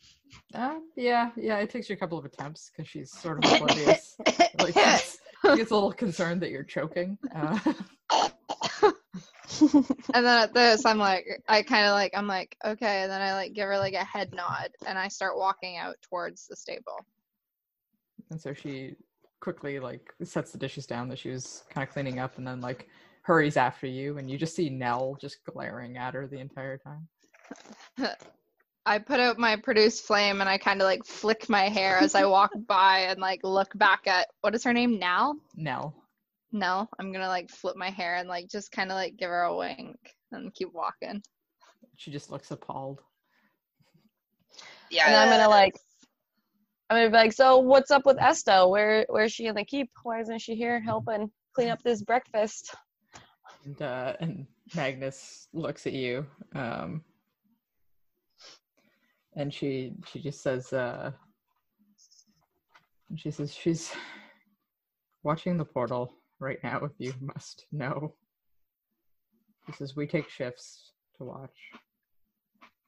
Speaker 1: Uh, yeah, yeah. It takes you a couple of attempts because she's sort of oblivious. like she's, she gets a little concerned that you're choking. Uh,
Speaker 6: and then at this, I'm like, I kind of like, I'm like, okay. And then I like give her like a head nod, and I start walking out towards the stable.
Speaker 1: and so she quickly like sets the dishes down that she was kind of cleaning up, and then like hurries after you, and you just see Nell just glaring at her the entire time.
Speaker 6: I put out my produce flame, and I kind of like flick my hair as I walk by, and like look back at what is her name? Nal.
Speaker 1: Nell.
Speaker 6: Nell. I'm gonna like flip my hair and like just kind of like give her a wink and keep walking.
Speaker 1: She just looks appalled.
Speaker 6: Yeah.
Speaker 3: And I'm gonna like, I'm gonna be like, so what's up with Esta? Where where's she in the keep? Why isn't she here helping clean up this breakfast?
Speaker 1: And uh, and Magnus looks at you, um, and she she just says, uh, she says she's watching the portal right now. If you must know, she says we take shifts to watch.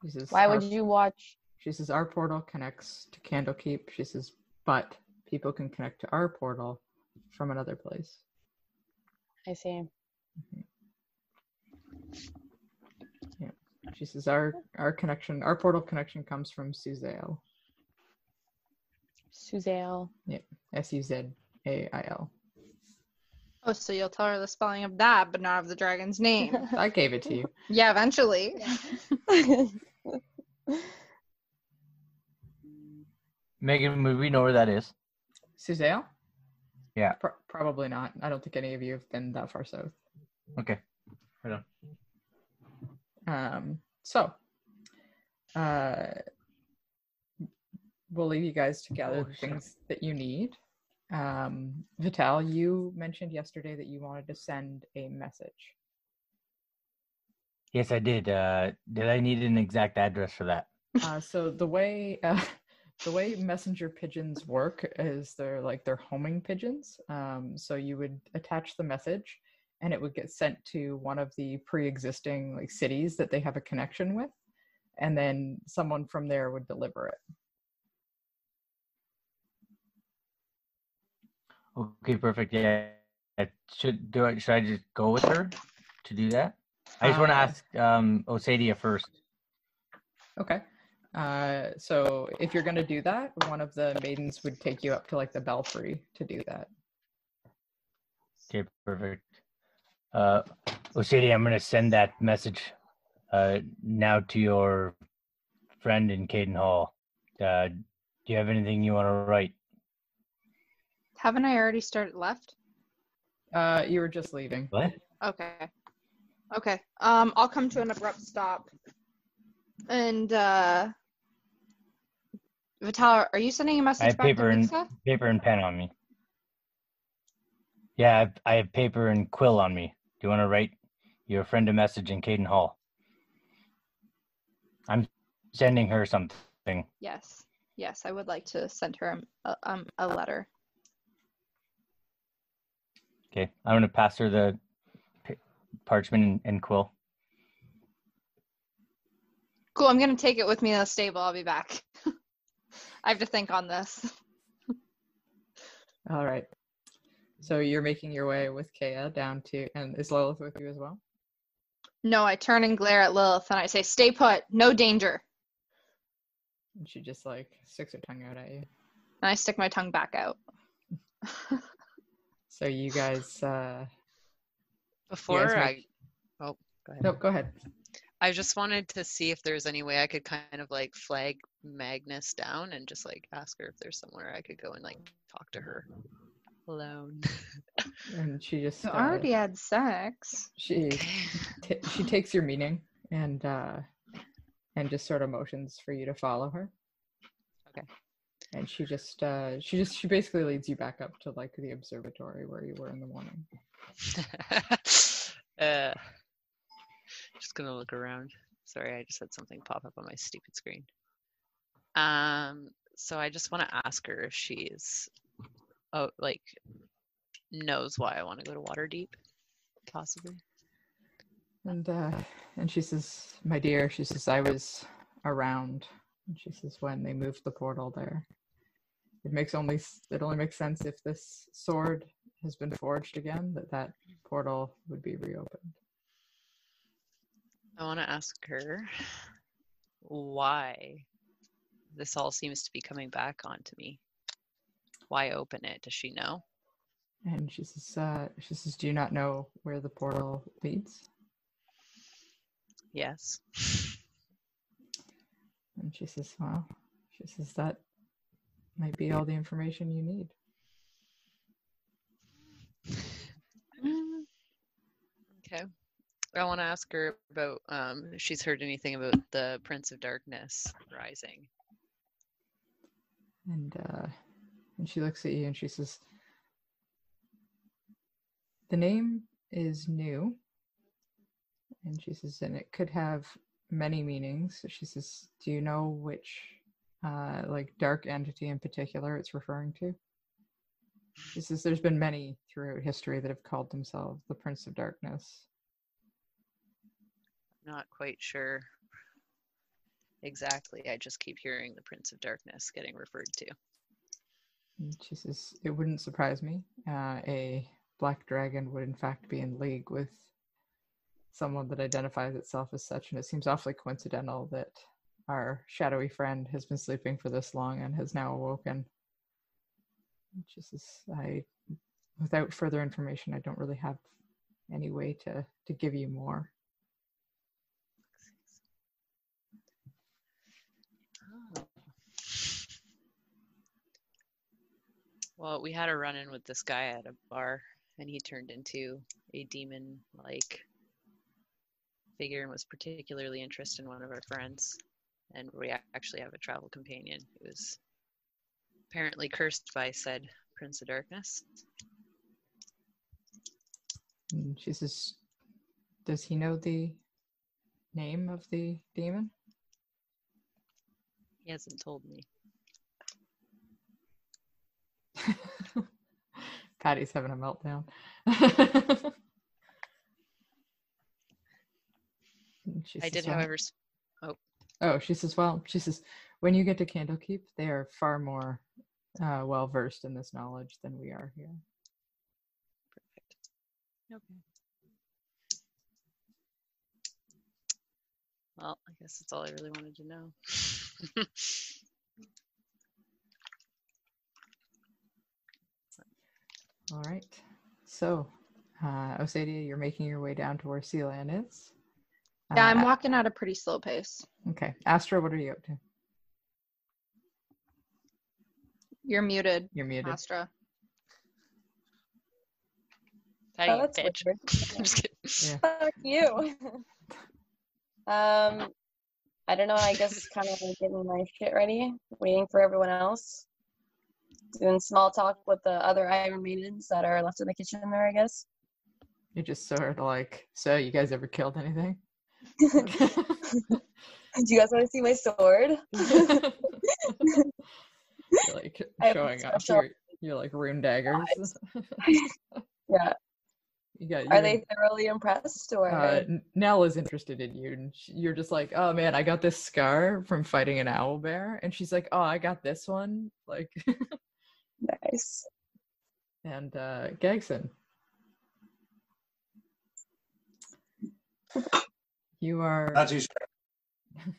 Speaker 1: She says,
Speaker 3: Why would you watch?
Speaker 1: She says our portal connects to Candlekeep. She says, but people can connect to our portal from another place.
Speaker 3: I see.
Speaker 1: She says our our connection, our portal connection comes from Suzail.
Speaker 3: Suzail.
Speaker 1: Yeah, S U Z A I L.
Speaker 6: Oh, so you'll tell her the spelling of that, but not of the dragon's name.
Speaker 1: I gave it to you.
Speaker 6: yeah, eventually.
Speaker 4: Megan, would we know where that is?
Speaker 1: Suzail?
Speaker 4: Yeah.
Speaker 1: Pro- probably not. I don't think any of you have been that far south.
Speaker 4: Okay. Right on.
Speaker 1: Um, so, uh, we'll leave you guys to gather
Speaker 4: Oh,
Speaker 1: the things that you need. Um, Vital, you mentioned yesterday that you wanted to send a message.
Speaker 4: Yes, I did. Uh, did I need an exact address for that?
Speaker 1: Uh, so the way uh, the way messenger pigeons work is they're like they're homing pigeons. Um, so you would attach the message, and it would get sent to one of the pre-existing like cities that they have a connection with, and then someone from there would deliver it.
Speaker 4: Okay, perfect. Yeah. Should do I should I just go with her to do that? I just want to
Speaker 1: Uh,
Speaker 4: ask um Osadia first.
Speaker 1: Okay. Uh, so if you're gonna do that, one of the maidens would take you up to like the belfry to do that.
Speaker 4: Okay, perfect. Uh Osadia, I'm gonna send that message uh now to your friend in Caden Hall. Uh do you have anything you want to write?
Speaker 6: Haven't I already started left?
Speaker 1: Uh, you were just leaving.
Speaker 4: What?
Speaker 6: Okay. Okay. Um, I'll come to an abrupt stop. And uh Vital, are you sending a message
Speaker 4: I have
Speaker 6: back
Speaker 4: paper
Speaker 6: to
Speaker 4: and paper and pen on me. Yeah, I have, I have paper and quill on me. Do you want to write your friend a message in Caden Hall? I'm sending her something.
Speaker 6: Yes. Yes, I would like to send her a, um, a letter.
Speaker 4: Okay, I'm gonna pass her the pa- parchment and, and quill.
Speaker 6: Cool, I'm gonna take it with me to the stable. I'll be back. I have to think on this.
Speaker 1: All right. So you're making your way with Kea down to, and is Lilith with you as well?
Speaker 6: No, I turn and glare at Lilith and I say, Stay put, no danger.
Speaker 1: And she just like sticks her tongue out at you.
Speaker 6: And I stick my tongue back out.
Speaker 1: So you guys, uh,
Speaker 5: Before
Speaker 1: make-
Speaker 5: I, oh, go ahead.
Speaker 1: no, go ahead.
Speaker 5: I just wanted to see if there's any way I could kind of like flag Magnus down and just like ask her if there's somewhere I could go and like talk to her alone.
Speaker 1: and she just
Speaker 6: You
Speaker 1: uh,
Speaker 6: already had sex.
Speaker 1: she t- she takes your meaning and uh and just sort of motions for you to follow her
Speaker 5: Okay.
Speaker 1: and she just uh she just she basically leads you back up to like the observatory where you were in the morning
Speaker 5: uh, just gonna look around. Sorry, I just had something pop up on my stupid screen. Um, so I just want to ask her if she's, oh, like, knows why I want to go to Waterdeep, possibly.
Speaker 1: and uh and she says my dear she says i was around and she says when they moved the portal there it makes only it only makes sense if this sword has been forged again that that portal would be reopened
Speaker 5: I want to ask her why this all seems to be coming back onto me. Why open it? Does she know?
Speaker 1: And she says, uh, she says, do you not know where the portal leads?
Speaker 5: Yes.
Speaker 1: And she says, well, she says that might be all the information you need.
Speaker 5: Okay. I want to ask her about um if she's heard anything about the Prince of Darkness rising.
Speaker 1: And uh, and she looks at you and she says, the name is new. And she says, and it could have many meanings. So she says, do you know which uh, like dark entity in particular it's referring to? She says, there's been many throughout history that have called themselves the Prince of Darkness.
Speaker 5: Not quite sure exactly. I just keep hearing the Prince of Darkness getting referred to.
Speaker 1: She says, It wouldn't surprise me. Uh, a black dragon would, in fact, be in league with someone that identifies itself as such. And it seems awfully coincidental that our shadowy friend has been sleeping for this long and has now awoken. She says, I, without further information, I don't really have any way to, to give you more.
Speaker 5: Well, we had a run in with this guy at a bar, and he turned into a demon like figure and was particularly interested in one of our friends. And we actually have a travel companion who was apparently cursed by said Prince of Darkness.
Speaker 1: And she says, Does he know the name of the demon?
Speaker 5: He hasn't told me.
Speaker 1: Patty's having a meltdown.
Speaker 5: I did,
Speaker 1: "Well-"
Speaker 5: however, oh,
Speaker 1: Oh, she says, well, she says, when you get to Candlekeep, they are far more uh, well versed in this knowledge than we are here.
Speaker 5: perfect. Okay. Well, I guess that's all I really wanted to know.
Speaker 1: All right. So, uh, Osadia, you're making your way down to where Sealand is.
Speaker 6: Yeah, I'm
Speaker 1: Uh,
Speaker 6: walking at a pretty slow pace.
Speaker 1: Okay. Astra, what are you up to?
Speaker 6: You're muted,
Speaker 1: You're muted.
Speaker 6: Astra.
Speaker 5: Patty,
Speaker 9: Oh, that's
Speaker 5: bitch.
Speaker 9: weird.
Speaker 5: I'm just kidding.
Speaker 1: Yeah.
Speaker 9: Fuck you. um, I don't know. I guess kind of getting my shit ready, waiting for everyone else. Doing small talk with the other Iron Maidens that are left in the kitchen there, I guess.
Speaker 1: You're just sort of like, so you guys ever killed anything?
Speaker 9: Do you guys want to see my sword?
Speaker 1: You're like showing off your, your like rune daggers.
Speaker 9: yeah.
Speaker 1: you got
Speaker 9: Are they thoroughly impressed or?
Speaker 1: uh, Nell is interested in you, and sh- you're just like, oh man, I got this scar from fighting an owl bear, and she's like, oh, I got this one, like,
Speaker 9: nice.
Speaker 1: and uh, Gagson, you are
Speaker 2: Not too sure.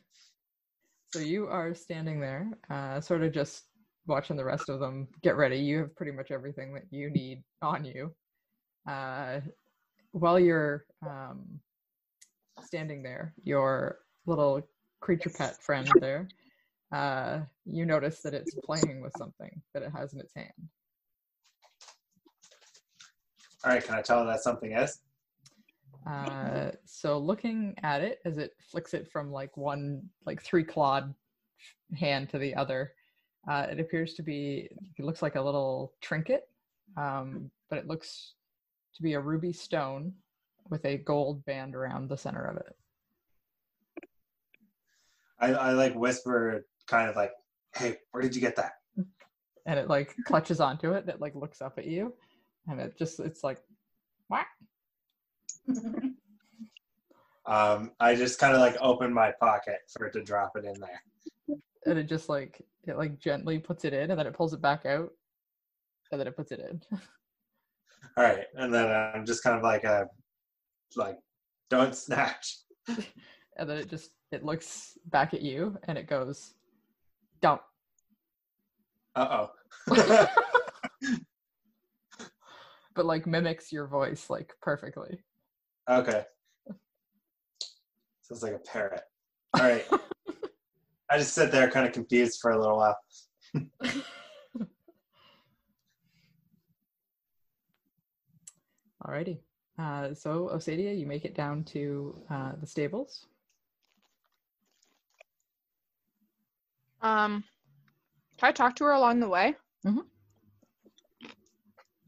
Speaker 1: so you are standing there, uh, sort of just watching the rest of them get ready. You have pretty much everything that you need on you. Uh, while you're um, standing there, your little creature pet friend there, uh, you notice that it's playing with something that it has in its hand.
Speaker 2: All right, can I tell that something is?
Speaker 1: Uh, so looking at it as it flicks it from like one like three clawed hand to the other, uh, it appears to be it looks like a little trinket, um, but it looks to be a ruby stone with a gold band around the center of it.
Speaker 2: I, I like whisper, kind of like, "Hey, where did you get that?"
Speaker 1: And it like clutches onto it. It like looks up at you, and it just it's like, what?
Speaker 2: Um, I just kind of like open my pocket for it to drop it in there.
Speaker 1: And it just like it like gently puts it in, and then it pulls it back out, and then it puts it in.
Speaker 2: All right, and then I'm just kind of like a, like, don't snatch.
Speaker 1: and then it just it looks back at you and it goes don't
Speaker 2: Uh oh.
Speaker 1: but like mimics your voice like perfectly
Speaker 2: okay. Sounds like a parrot. All right. I just sit there, kind of confused for a little while.
Speaker 1: alrighty uh, so Osadia you make it down to uh, the stables
Speaker 6: Um, can I talk to her along the way?
Speaker 1: Mm-hmm.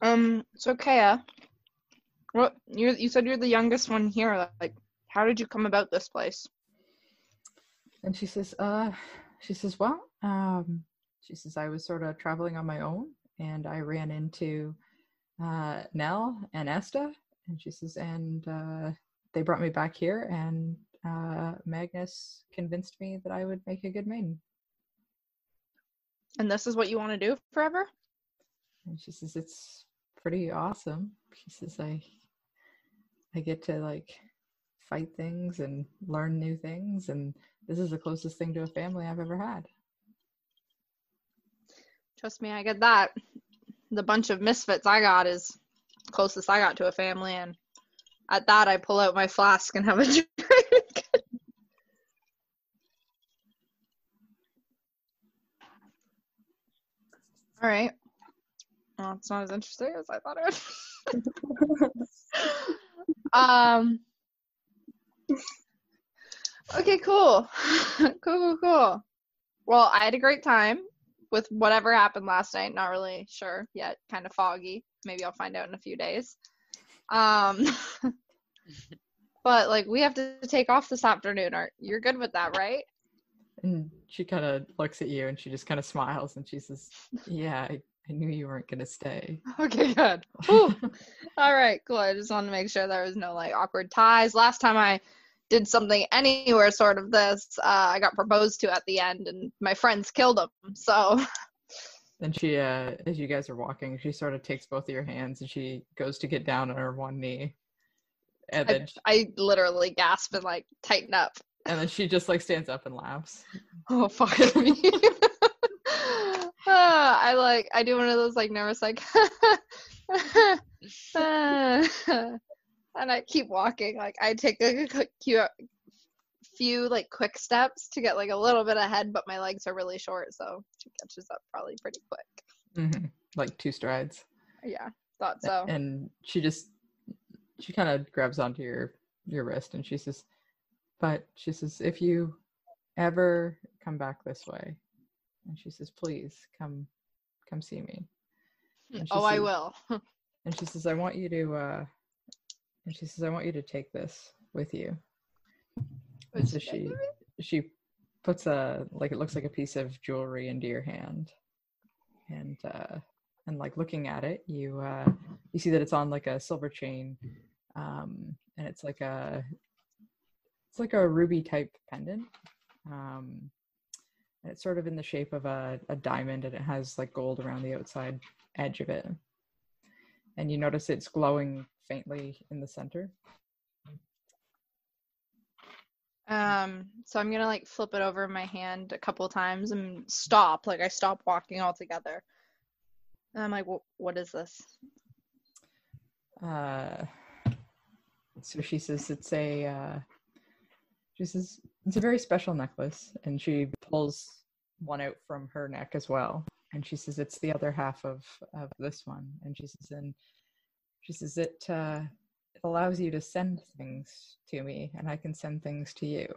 Speaker 6: Um, so Kaya, what you you said you're the youngest one here. Like, how did you come about this place?
Speaker 1: and she says uh she says well um she says i was sort of traveling on my own and i ran into uh nell and esta and she says and uh they brought me back here and uh magnus convinced me that i would make a good maiden
Speaker 6: And this is what you want to do forever?
Speaker 1: and she says it's pretty awesome she says i i get to like fight things and learn new things and this is the closest thing to a family i've ever had
Speaker 6: Trust me, I get that. The bunch of misfits I got is closest I got to a family, and at that I pull out my flask and have a drink. All right. Well, it's not as interesting as I thought it would. um. Okay, cool. cool, cool, cool. Well, I had a great time with whatever happened last night. Not really sure yet. Kind of foggy. Maybe I'll find out in a few days. Um, but like we have to take off this afternoon. Are you're good with that, right?
Speaker 1: And she kind of looks at you and she just kind of smiles and she says, Yeah, I, I knew you weren't going to stay.
Speaker 6: Okay, good. All right, cool. I just wanted to make sure there was no like awkward ties. Last time I did something anywhere sort of this, uh, I got proposed to at the end, and my friends killed him. So
Speaker 1: Then she, uh, as you guys are walking, she sort of takes both of your hands and she goes to get down on her one knee. And then,
Speaker 6: I, I literally gasp and like tighten up.
Speaker 1: And then she just like stands up and laughs.
Speaker 6: Oh fuck me. Ah, I like I do one of those like nervous like and I keep walking. Like I take a few, few like quick steps to get like a little bit ahead, but my legs are really short, so she catches up probably pretty quick.
Speaker 1: hmm Like two strides.
Speaker 6: Yeah, thought so.
Speaker 1: And she just, she kind of grabs onto your, your wrist and she says, But she says, if you ever come back this way, and she says, Please come, come see me. she
Speaker 6: Oh, I will.
Speaker 1: And she says, I want you to, uh, and she says, I want you to take this with you. And so she, she puts a, like, it looks like a piece of jewelry into your hand. And, uh, and like looking at it, you, uh, you see that it's on like a silver chain. Um, and it's like a, it's like a ruby type pendant. Um, and it's sort of in the shape of a, a diamond and it has like gold around the outside edge of it and you notice it's glowing faintly in the center.
Speaker 6: Um, so I'm gonna like flip it over in my hand a couple times and stop. Like I stop walking altogether. And I'm like, what is this?
Speaker 1: Uh, so she says it's a. Uh, she says it's a very special necklace, and she pulls one out from her neck as well. And she says it's the other half of of this one. And she says, and She says it uh, it allows you to send things to me, and I can send things to you.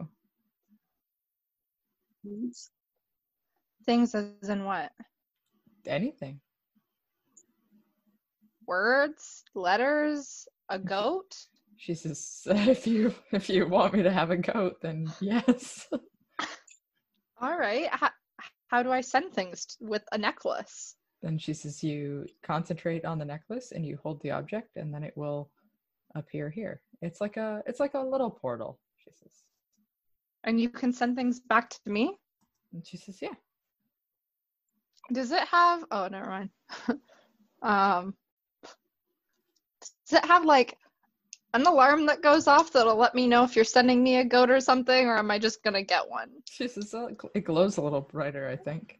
Speaker 6: Things as in what?
Speaker 1: Anything.
Speaker 6: Words, letters, a goat.
Speaker 1: She says, if you if you want me to have a goat, then yes.
Speaker 6: All right. How, how do I send things t- with a necklace?
Speaker 1: then she says you concentrate on the necklace and you hold the object, and then it will appear here. It's like a it's like a little portal. She says,
Speaker 6: And you can send things back to me?
Speaker 1: and she says, yeah.
Speaker 6: Does it have oh never mind. um does it have like an alarm that goes off that'll let me know if you're sending me a goat or something or am I just gonna get one?
Speaker 1: She says "Oh, uh, it glows a little brighter, I think.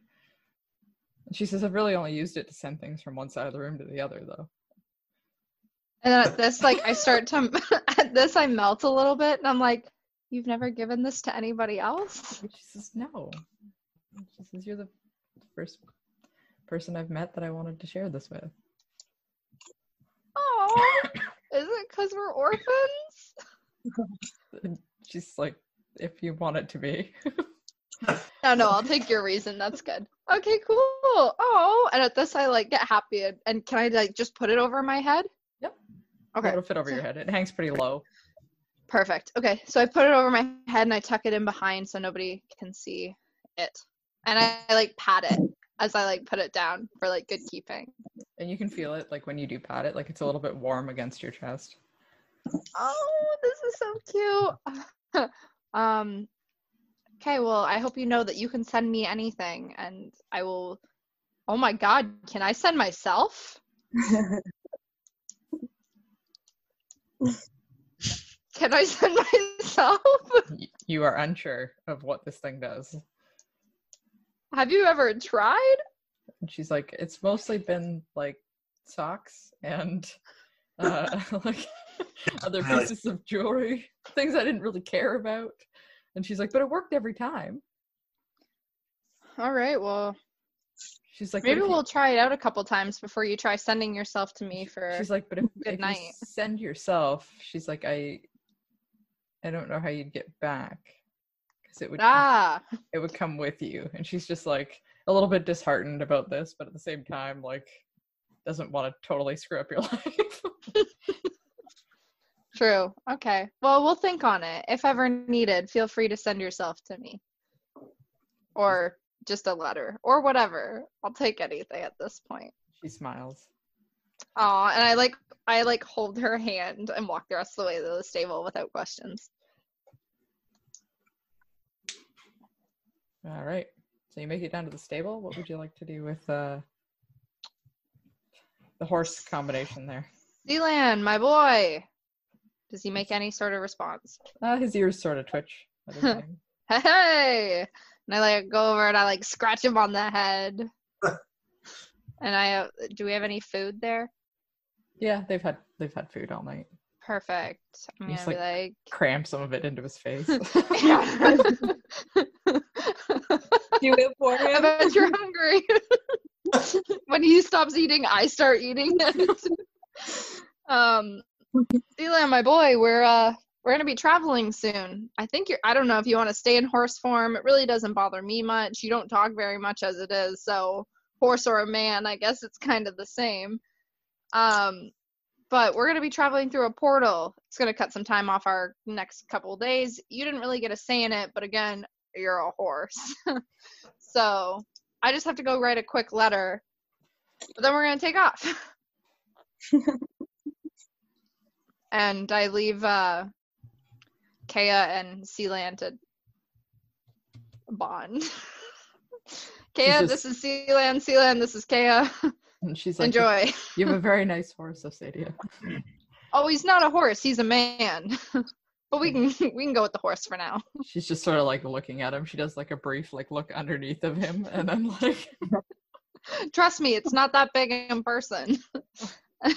Speaker 1: She says I've really only used it to send things from one side of the room to the other, though.
Speaker 6: And then at this like I start to at this I melt a little bit and I'm like, You've never given this to anybody else?
Speaker 1: She says no. She says you're the first person I've met that I wanted to share this with.
Speaker 6: Oh is it because we're orphans?
Speaker 1: She's like, if you want it to be.
Speaker 6: No, no, I'll take your reason. That's good. Okay, cool. Oh, and at this, I like get happy. And, and can I like just put it over my head?
Speaker 1: Yep.
Speaker 6: Okay.
Speaker 1: It'll fit over your head. It hangs pretty low.
Speaker 6: Perfect. Okay, so I put it over my head and I tuck it in behind so nobody can see it. And I, I like pat it as I like put it down for like good keeping.
Speaker 1: And you can feel it like when you do pat it, like it's a little bit warm against your chest.
Speaker 6: Oh, this is so cute. um okay, well, I hope you know that you can send me anything and I will Oh my god, can I send myself? Can I send myself?
Speaker 1: You are unsure of what this thing does.
Speaker 6: Have you ever tried?
Speaker 1: And she's like, it's mostly been like socks and uh, like other
Speaker 2: Really?
Speaker 1: pieces of jewelry, things I didn't really care about. And she's like, but it worked every time.
Speaker 6: All right, well,
Speaker 1: She's like,
Speaker 6: maybe we'll try it out a couple times before you try sending yourself to me for
Speaker 1: She's like, but if,
Speaker 6: good
Speaker 1: if
Speaker 6: night.
Speaker 1: you send yourself, she's like, I, I don't know how you'd get back because it would, come-
Speaker 6: Ah,
Speaker 1: it would come with you. And she's just like a little bit disheartened about this, but at the same time, like, doesn't want to totally screw up your life.
Speaker 6: true. Okay. Well, we'll think on it. If ever needed, feel free to send yourself to me. Or just a letter or whatever. I'll take anything at this point.
Speaker 1: she smiles.
Speaker 6: Aw, and I like I like hold her hand and walk the rest of the way to the stable without questions.
Speaker 1: All right. So you make it down to the stable. What would you like to do with uh, the horse combination there?
Speaker 6: Sealand, my boy. Does he make any sort of response?
Speaker 1: Uh, his ears sort of twitch. at his name.
Speaker 6: Hey! And I like go over and I like scratch him on the head. and I uh, do we have any food there?
Speaker 1: yeah, they've had they've had food all night.
Speaker 6: Perfect. I'm gonna
Speaker 1: just,
Speaker 6: be like,
Speaker 1: Cram some of it into his face.
Speaker 3: Do it for
Speaker 6: I
Speaker 3: him.
Speaker 6: bet you're hungry. when he stops eating, I start eating um, Sealand, my boy, we're uh we're gonna be traveling soon. I think you're. I don't know if you want to stay in horse form. It really doesn't bother me much. You don't talk very much as it is, so horse or a man, I guess it's kind of the same. Um, but we're gonna be traveling through a portal. It's gonna cut some time off our next couple days. You didn't really get a say in it, but again, you're a horse. so I just have to go write a quick letter, but then we're gonna take off. and I leave uh, Kea and Sealand to bond. Kea,
Speaker 1: just-
Speaker 6: this is Sealand. Sealand, this is Kea.
Speaker 1: and she's like,
Speaker 6: Enjoy.
Speaker 1: You have a very nice horse, Osadia.
Speaker 6: Oh, he's not a horse. He's a man. But we can we can go with the horse for now.
Speaker 1: She's just sort of like looking at him. She does like a brief like look underneath of him, and then like
Speaker 6: Trust me, it's not that big in person.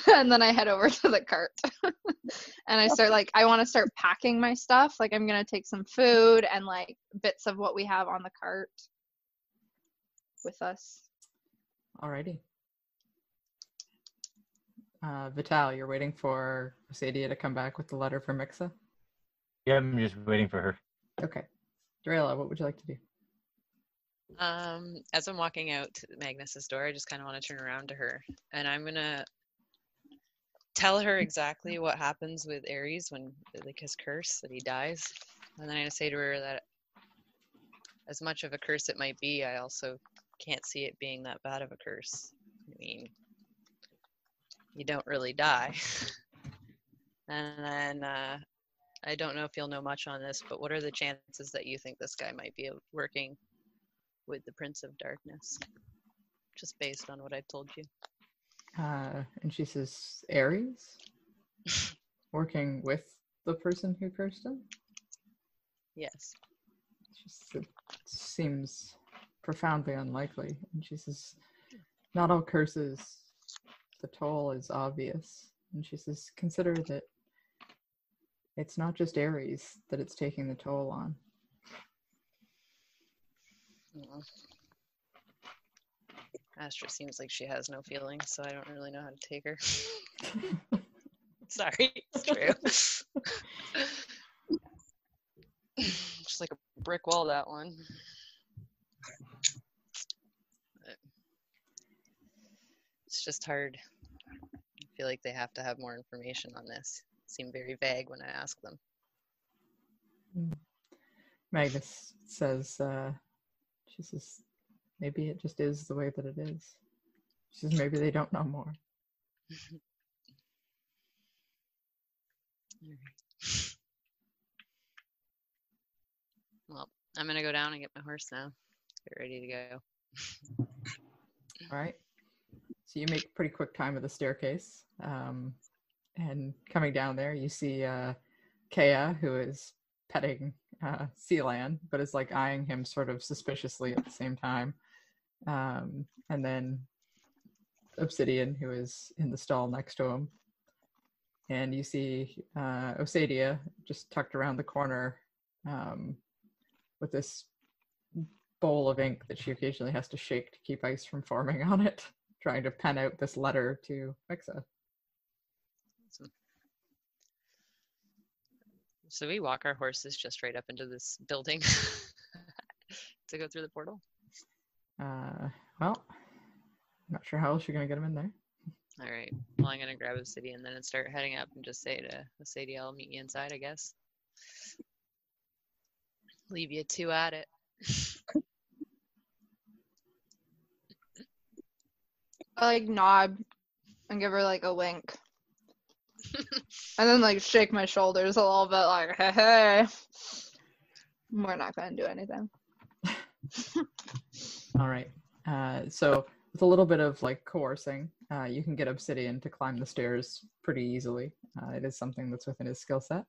Speaker 6: and then I head over to the cart. and I start like I want to start packing my stuff. Like I'm going to take some food and like bits of what we have on the cart with us.
Speaker 1: Alrighty. Uh, Vital, you're waiting for Sadia to come back with the letter for Mixa.
Speaker 4: Yeah, I'm just waiting for her.
Speaker 1: Okay. Drayla, what would you like to do?
Speaker 5: Um, as I'm walking out to Magnus's door, I just kind of want to turn around to her, and I'm gonna tell her exactly what happens with Aries when, like, his curse that he dies, and then I'm gonna say to her that as much of a curse it might be, I also can't see it being that bad of a curse. I mean, you don't really die. and then uh, I don't know if you'll know much on this, but what are the chances that you think this guy might be working with the Prince of Darkness? Just based on what I've told you.
Speaker 1: Uh, and she says, Aries? Working with the person who cursed him?
Speaker 5: Yes.
Speaker 1: She says, it seems profoundly unlikely. And she says, not all curses, the toll is obvious. And she says, consider that it's not just Aries that it's taking the toll on.
Speaker 5: Yeah. Astra seems like she has no feelings, so I don't really know how to take her. Sorry, it's true. Just like a brick wall, that one. But It's just hard. I feel like they have to have more information on this. Seem very vague when I ask them.
Speaker 1: Magnus says, uh, she says, maybe it just is the way that it is. She says, maybe they don't know more.
Speaker 5: Well, I'm gonna go down and get my horse now. Get ready to go.
Speaker 1: All right. So you make pretty quick time of the staircase. Um, and coming down there, you see uh, Kea, who is petting uh, Sealand, but is like eyeing him sort of suspiciously at the same time. Um, and then Obsidian, who is in the stall next to him. And you see uh, Osadia just tucked around the corner um, with this bowl of ink that she occasionally has to shake to keep ice from forming on it, trying to pen out this letter to Mixa.
Speaker 5: Awesome. So we walk our horses just right up into this building to go through the portal.
Speaker 1: Uh, well, I'm not sure how else you're gonna get them in there.
Speaker 5: All right. Well, I'm gonna grab Obsidian then and then start heading up and just say to Sadie, I'll meet you inside, I guess. Leave you two at it.
Speaker 6: I like nod and give her like a wink. and then like shake my shoulders a little bit like, hey, hey. We're not gonna do anything.
Speaker 1: All right. Uh, so with a little bit of like coercing, uh, you can get Obsidian to climb the stairs pretty easily. Uh, it is something that's within his skill set,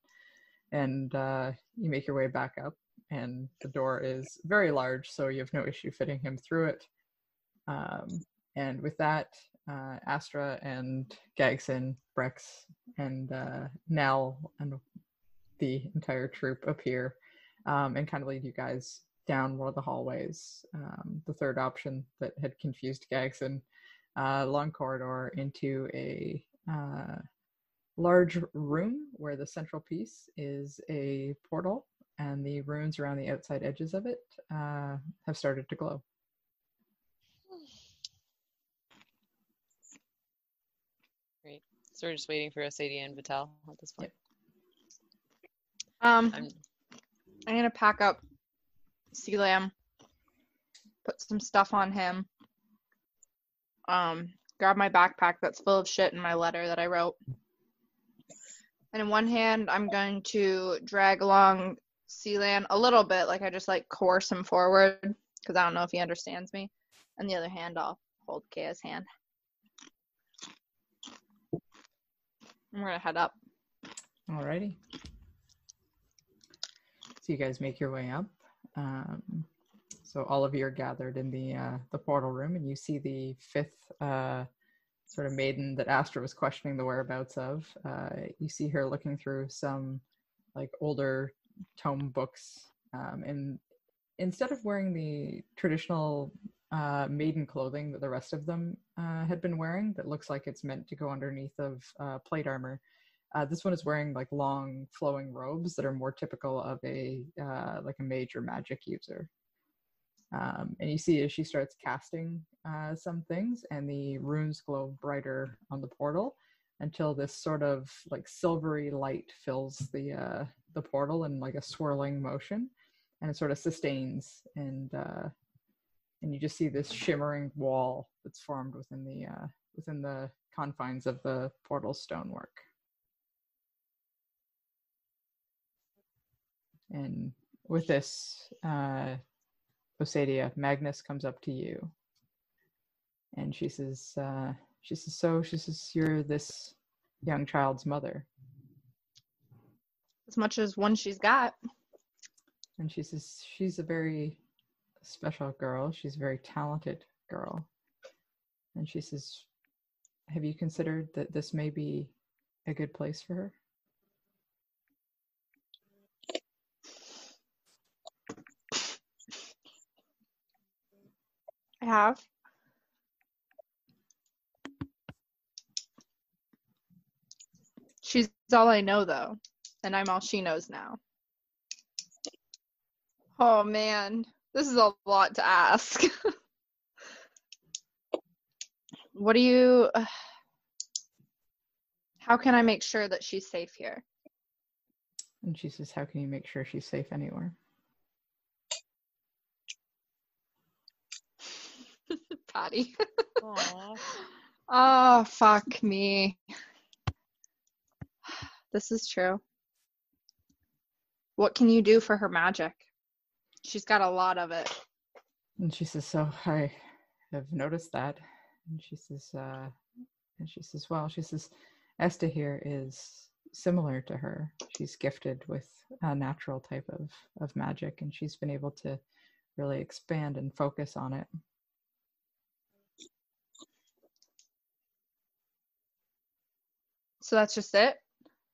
Speaker 1: and uh, you make your way back up. And the door is very large, so you have no issue fitting him through it. Um, and with that, uh, Astra and Gagson, Brex, and uh, Nell, and the entire troop appear um, and kind of lead you guys down one of the hallways. Um, the third option that had confused Gagson, uh, long corridor into a uh, large room where the central piece is a portal, and the runes around the outside edges of it uh, have started to glow.
Speaker 5: Great. So we're just waiting for Sadie and Vital at this point.
Speaker 6: Um,
Speaker 5: I'm
Speaker 6: I'm gonna pack up Sealand, put some stuff on him. Um, grab my backpack that's full of shit in my letter that I wrote. And in one hand, I'm going to drag along Sealand a little bit, like I just like coerce him forward because I don't know if he understands me. And the other hand, I'll hold Kaya's hand. We're gonna head up.
Speaker 1: Alrighty. So you guys make your way up. Um, so all of you are gathered in the uh, the portal room, and you see the fifth uh, sort of maiden that Astra was questioning the whereabouts of. Uh, you see her looking through some like older tome books, um, and instead of wearing the traditional uh, maiden clothing that the rest of them uh, had been wearing that looks like it's meant to go underneath of uh, plate armor. Uh, this one is wearing like long flowing robes that are more typical of a uh, like a major magic user. Um, and you see as she starts casting uh, some things, and the runes glow brighter on the portal until this sort of like silvery light fills the uh, the portal in like a swirling motion, and it sort of sustains, and uh, and you just see this shimmering wall that's formed within the uh, within the confines of the portal stonework. And with this, uh, Osadia, Magnus comes up to you, and she says, uh, "She says, so she says, you're this young child's mother."
Speaker 6: As much as one she's got.
Speaker 1: And she says, "She's a very special girl. She's a very talented girl." And she says, "Have you considered that this may be a good place for her?"
Speaker 6: I have. She's all I know, though, and I'm all she knows now. Oh man, this is a lot to ask. what do you. How can I make sure that she's safe here?
Speaker 1: And she says, How can you make sure she's safe anywhere?
Speaker 6: Patty.
Speaker 5: Aw.
Speaker 6: Oh, fuck me. This is true. What can you do for her magic? She's got a lot of it.
Speaker 1: And she says, So I have noticed that. And she says, uh, and she says, Well, she says, Esta here is similar to her. She's gifted with a natural type of, of magic, and she's been able to really expand and focus on it.
Speaker 6: So that's just it.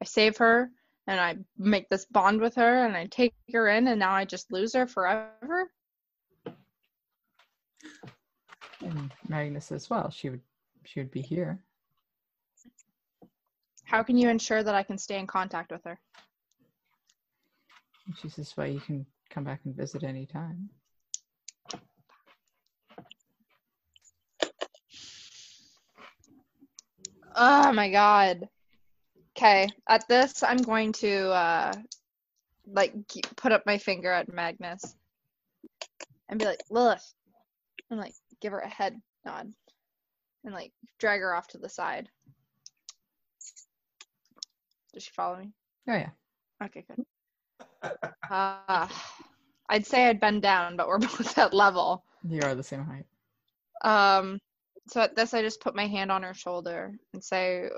Speaker 6: I save her and I make this bond with her and I take her in and now I just lose her forever.
Speaker 1: And Magnus as Well, she would she would be here.
Speaker 6: How can you ensure that I can stay in contact with her?
Speaker 1: And she says, Well, you can come back and visit anytime.
Speaker 6: Oh my god. Okay, at this I'm going to uh like put up my finger at Magnus and be like, Lilith. And like give her a head nod. And like drag her off to the side. Does she follow me?
Speaker 1: Oh yeah.
Speaker 6: Okay, good. Uh, I'd say I'd bend down, but we're both at level.
Speaker 1: You are the same height.
Speaker 6: Um, so at this, I just put my hand on her shoulder and say,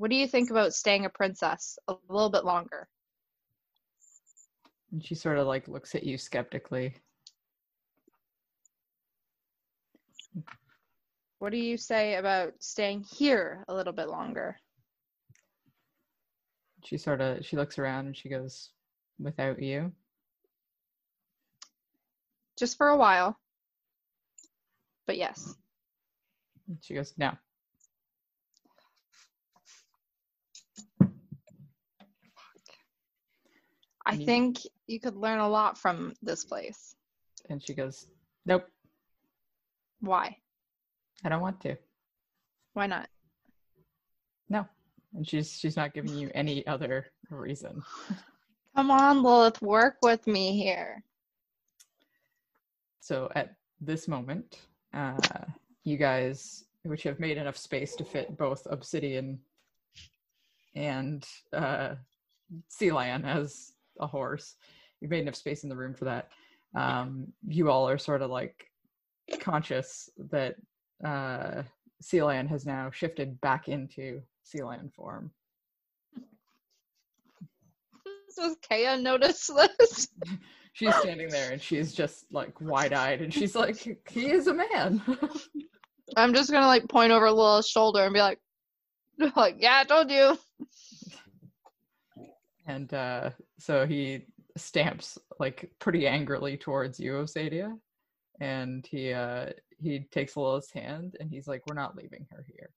Speaker 6: "What do you think about staying a princess a little bit longer?"
Speaker 1: And she sort of like looks at you skeptically.
Speaker 6: What do you say about staying here a little bit longer?
Speaker 1: She sort of she looks around and she goes, "Without you."
Speaker 6: Just for a while. But yes.
Speaker 1: She goes, "No."
Speaker 6: I think you could learn a lot from this place.
Speaker 1: And she goes, "Nope,
Speaker 6: Why?
Speaker 1: I don't want to."
Speaker 6: Why not?
Speaker 1: No. And she's she's not giving you any other reason.
Speaker 6: Come on, Lilith, work with me here.
Speaker 1: So at this moment, uh, you guys, which have made enough space to fit both Obsidian and uh, Sealand as a horse, you've made enough space in the room for that. Um, you all are sort of like conscious that uh, Sealand has now shifted back into Sea Lion form.
Speaker 6: Does Kaya notice this?
Speaker 1: She's standing there and she's just like wide eyed and she's like, he is a man.
Speaker 6: I'm just gonna like point over Lilith's shoulder and be like, like, yeah, I told you.
Speaker 1: And uh, so he stamps like pretty angrily towards you, Osadia, and he uh, he takes Lilith's hand and he's like, "We're not leaving her here."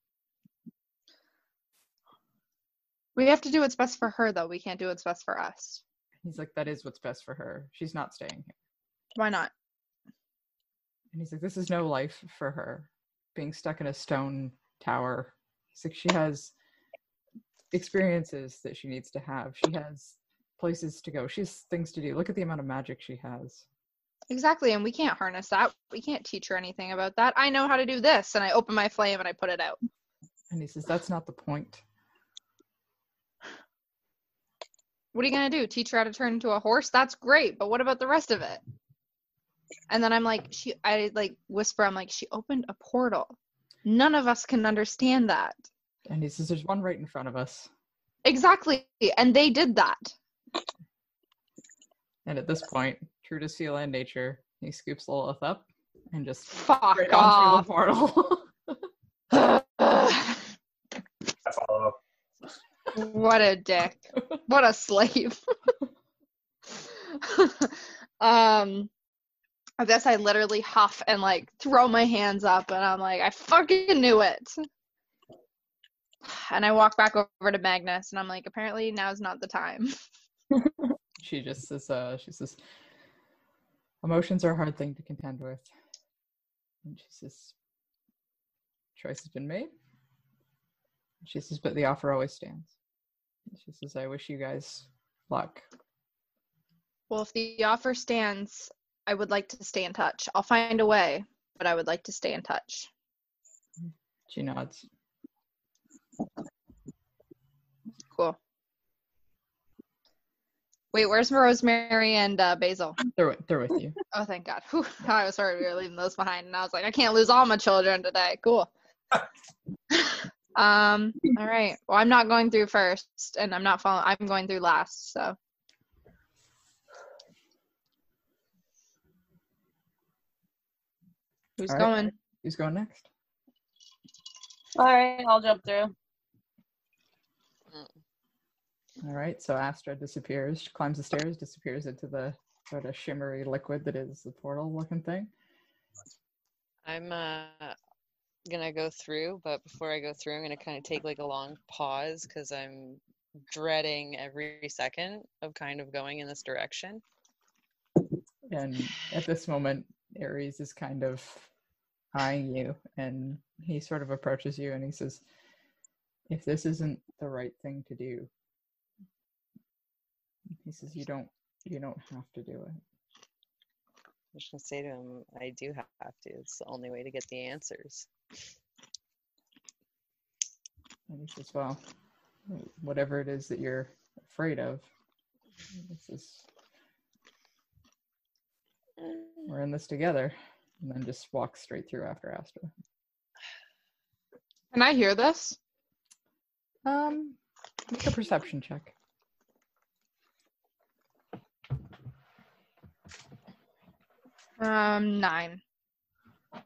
Speaker 6: We have to do what's best for her, though. We can't do what's best for us.
Speaker 1: He's like, "That is what's best for her. She's not staying here."
Speaker 6: Why not?
Speaker 1: And he's like, "This is no life for her, being stuck in a stone tower." He's like, "She has experiences that she needs to have. She has places to go. She has things to do. Look at the amount of magic she has."
Speaker 6: Exactly, and we can't harness that. We can't teach her anything about that. I know how to do this, and I open my flame and I put it out.
Speaker 1: And he says, "That's not the point."
Speaker 6: What are you gonna do? Teach her how to turn into a horse? That's great, but what about the rest of it? And then I'm like, she, I like whisper, I'm like, she opened a portal. None of us can understand that.
Speaker 1: And he says, "There's one right in front of us."
Speaker 6: Exactly, and they did that.
Speaker 1: And at this point, true to Sealand nature, he scoops Lilith up and just
Speaker 6: Fuck
Speaker 1: straight
Speaker 6: off.
Speaker 1: onto the portal.
Speaker 2: I follow.
Speaker 6: what a dick. What a slave. um I guess I literally huff and like throw my hands up and I'm like, I fucking knew it. And I walk back over to Magnus and I'm like, apparently now's not the time.
Speaker 1: she just says, uh, she says, emotions are a hard thing to contend with. And she says, choice has been made. She says, but the offer always stands. And she says, I wish you guys luck.
Speaker 6: Well, if the offer stands, I would like to stay in touch. I'll find a way, but I would like to stay in touch.
Speaker 1: She nods.
Speaker 6: Cool. Wait, where's Rosemary and uh, Basil?
Speaker 1: They're, wi- they're with you.
Speaker 6: Oh, thank God. Whew, I was sorry we were leaving those behind, and I was like, I can't lose all my children today. Cool. um. All right. Well, I'm not going through first, and I'm not following. I'm going through last. So. Who's
Speaker 1: All right.
Speaker 6: going?
Speaker 1: Who's going next?
Speaker 9: All right, I'll jump through.
Speaker 1: All right, so Astra disappears, climbs the stairs, disappears into the sort of shimmery liquid that is the portal looking thing.
Speaker 5: I'm uh gonna go through, but before I go through, I'm gonna kind of take like a long pause because I'm dreading every second of kind of going in this direction.
Speaker 1: And at this moment, Aries is kind of eyeing you, and he sort of approaches you and he says, If this isn't the right thing to do, he says, You don't you don't have to do it.
Speaker 5: I'm just gonna say to him, I do have to. It's the only way to get the answers.
Speaker 1: And he says, Well, whatever it is that you're afraid of, this is we're in this together. And then just walk straight through after Astra.
Speaker 6: Can I hear this?
Speaker 1: Um make a perception check.
Speaker 6: Um, nine.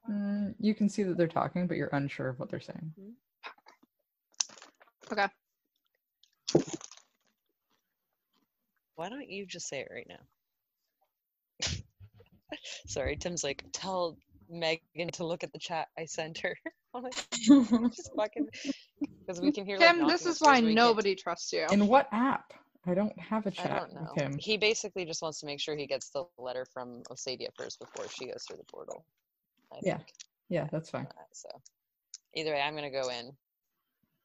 Speaker 1: Mm, you can see that they're talking, but you're unsure of what they're saying.
Speaker 6: Okay.
Speaker 5: Why don't you just say it right now? Sorry, Tim's like, tell Megan to look at the chat I sent her. I'm like, just fucking because we can hear. like,
Speaker 6: Tim, this is why
Speaker 5: upstairs, we can't-
Speaker 6: nobody trusts you.
Speaker 1: In what app? I don't have a
Speaker 5: I
Speaker 1: chat
Speaker 5: don't know.
Speaker 1: with him.
Speaker 5: He basically just wants to make sure he gets the letter from Osadia first before she goes through the portal. I
Speaker 1: Yeah.
Speaker 5: think.
Speaker 1: Yeah, that's fine.
Speaker 5: Uh, so either way, I'm gonna go in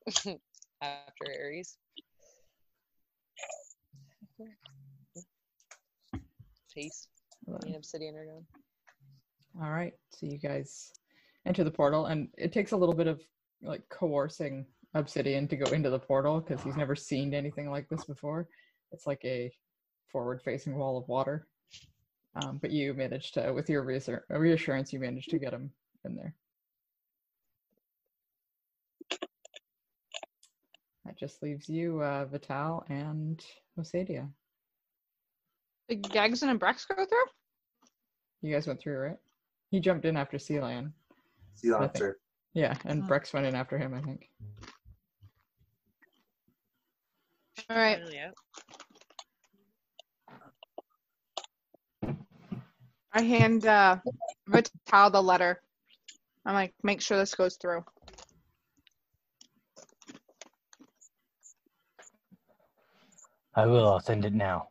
Speaker 5: after Aries. Peace. And Obsidian are going.
Speaker 1: All right, so you guys enter the portal, and it takes a little bit of like coercing Obsidian to go into the portal because he's never seen anything like this before. It's like a forward-facing wall of water. Um, but you managed to, with your reassur- reassurance, you managed to get him in there. That just leaves you, uh, Vital and Osadia.
Speaker 6: Did Gagson and Brex go through?
Speaker 1: You guys went through, right? He jumped in after Sealand.
Speaker 2: Sea
Speaker 1: I
Speaker 2: Lancer.
Speaker 1: Yeah, and
Speaker 6: Hmm.
Speaker 1: Brex went in after him, I think.
Speaker 6: All right.
Speaker 5: Finally.
Speaker 6: I hand uh, Vital the letter. I'm like, make sure this goes through.
Speaker 4: I will. I'll send it now.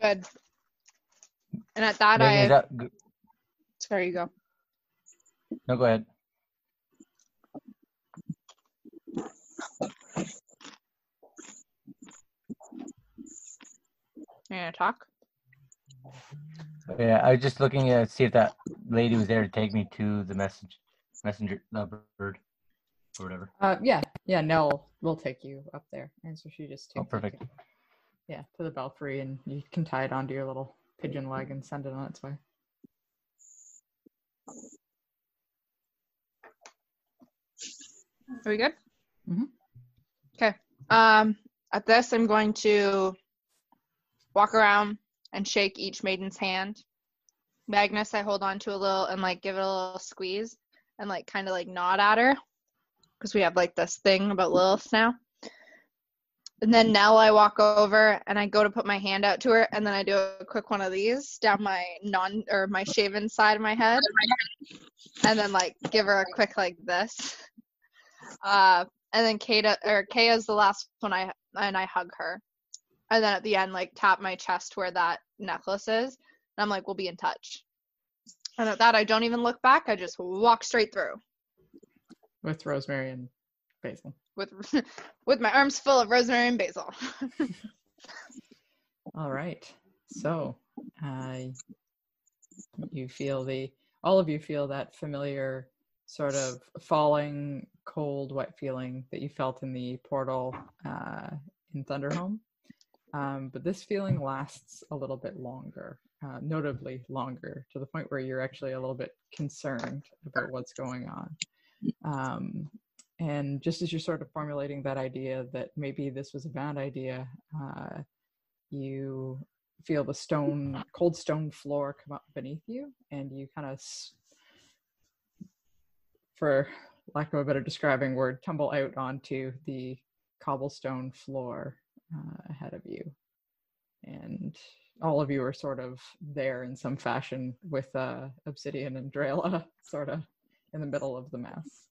Speaker 6: Good. And at that,
Speaker 4: Megan, is
Speaker 6: I.
Speaker 4: that g-
Speaker 6: There you go.
Speaker 4: no, go ahead.
Speaker 6: You gonna talk?
Speaker 4: Yeah, I was just looking to see if that lady was there to take me to the message messenger the bird or whatever.
Speaker 1: Uh, yeah, yeah. Nell will take you up there, and so she just
Speaker 4: Oh,
Speaker 1: takes you
Speaker 4: perfect.
Speaker 1: to- yeah, to the belfry, and you can tie it onto your little pigeon leg and send it on its way.
Speaker 6: Are we good?
Speaker 1: Mhm.
Speaker 6: Okay. Um, at this, I'm going to walk around and shake each maiden's hand. Magnus, I hold on to a little and like give it a little squeeze and like kind of like nod at her because we have like this thing about Lilith now. And then Nell, I walk over and I go to put my hand out to her, and then I do a quick one of these down my non or my shaven side of my head, and then like give her a quick like this. Uh, and then Kata or Kaya's the last one I and I hug her, and then at the end like tap my chest where that necklace is, and I'm like, we'll be in touch. And at that, I don't even look back. I just walk straight through
Speaker 1: with rosemary and basil.
Speaker 6: with with my arms full of rosemary and basil.
Speaker 1: All right. So, uh, you feel the all of you feel that familiar sort of falling, cold, wet feeling that you felt in the portal uh, in Thunderhome. Um, but this feeling lasts a little bit longer, uh, notably longer, to the point where you're actually a little bit concerned about what's going on. Um, and just as you're sort of formulating that idea that maybe this was a bad idea, uh, you feel the stone, cold stone floor come up beneath you, and you kind of, for lack of a better describing word, tumble out onto the cobblestone floor uh, ahead of you. And all of you are sort of there in some fashion with uh, Obsidian and Drayla sort of in the middle of the mess.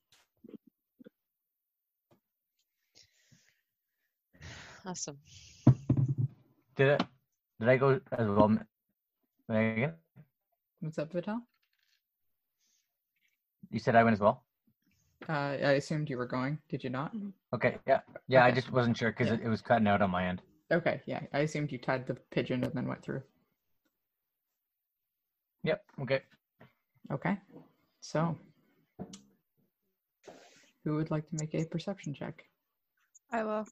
Speaker 5: Awesome.
Speaker 4: Did I did I go as well, Megan?
Speaker 1: What's up, Vital?
Speaker 4: You said I went as well.
Speaker 1: Uh, I assumed you were going. Did you not?
Speaker 4: Okay, yeah, yeah. I
Speaker 1: Okay.
Speaker 4: just wasn't sure because
Speaker 1: Yeah.
Speaker 4: it, it was cutting out on my end.
Speaker 1: Okay, yeah. I assumed you tied the pigeon and then went through.
Speaker 4: Yep. Okay.
Speaker 1: Okay. So, who would like to make a perception check?
Speaker 6: I will.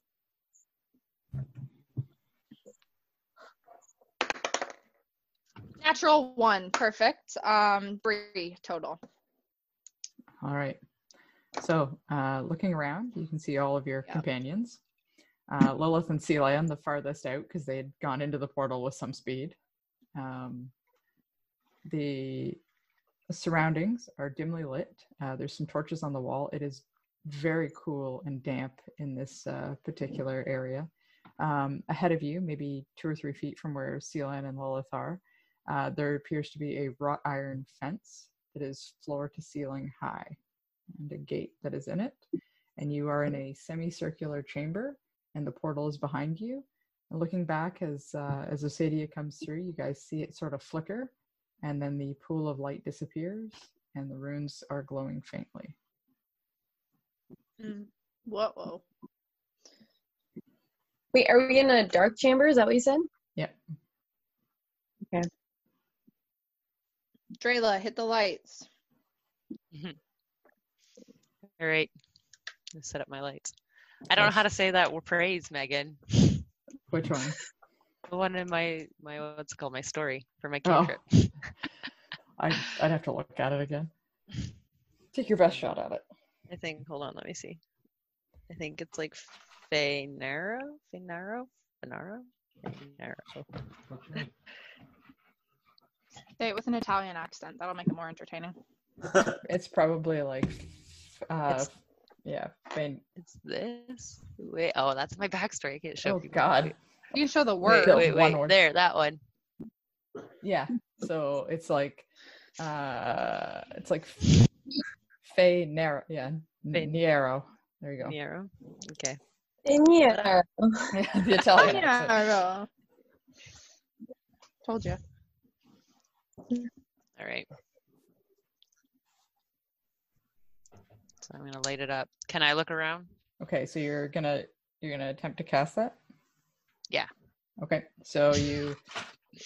Speaker 6: Natural one, perfect. Um, Bree total.
Speaker 1: All right. So, uh, looking around, you can see all of your
Speaker 6: Yeah.
Speaker 1: companions. Uh, Lilith and Celia, the farthest out because they had gone into the portal with some speed. Um, the surroundings are dimly lit. Uh, there's some torches on the wall. It is very cool and damp in this uh, particular area. Um, ahead of you, maybe two or three feet from where Sealand and Lilith are, uh, there appears to be a wrought iron fence that is floor to ceiling high and a gate that is in it. And you are in a semicircular chamber, and the portal is behind you. And looking back as uh, as Osadia comes through, you guys see it sort of flicker, and then the pool of light disappears, and the runes are glowing faintly.
Speaker 6: Mm. Whoa, whoa.
Speaker 9: Wait, are we in a dark chamber? Is that what you said?
Speaker 1: Yep.
Speaker 6: Drayla, hit the lights.
Speaker 5: All right. I'll set up my lights. I don't know how to say that word praise, Megan.
Speaker 1: Which one?
Speaker 5: The one in my my what's it called my story for my
Speaker 1: Oh.
Speaker 5: cantrip.
Speaker 1: I I'd have to look at it again. Take your best shot at it.
Speaker 5: I think. Hold on, let me see. I think it's like Fainaro, Fainaro, Fainaro, Fainaro.
Speaker 6: Say it with an Italian accent. That'll make it more entertaining.
Speaker 1: It's probably like, uh, yeah, faint.
Speaker 5: It's this. Wait, oh, that's my backstory. I can't show
Speaker 1: Oh
Speaker 5: people.
Speaker 1: God,
Speaker 6: You can show the
Speaker 5: Wait,
Speaker 6: word.
Speaker 1: Kill
Speaker 5: wait, wait.
Speaker 1: word.
Speaker 5: There, that one.
Speaker 1: yeah. So it's like uh, it's like Fey Nero. Yeah,
Speaker 5: Fey-
Speaker 1: Nero. There you go.
Speaker 5: Nero. Okay.
Speaker 9: Yeah.
Speaker 1: the Italian accent.
Speaker 6: Yeah. Told you.
Speaker 5: All right. So I'm gonna light it up. Can I look around?
Speaker 1: Okay, so you're gonna you're gonna attempt to cast that.
Speaker 5: Yeah.
Speaker 1: Okay, so you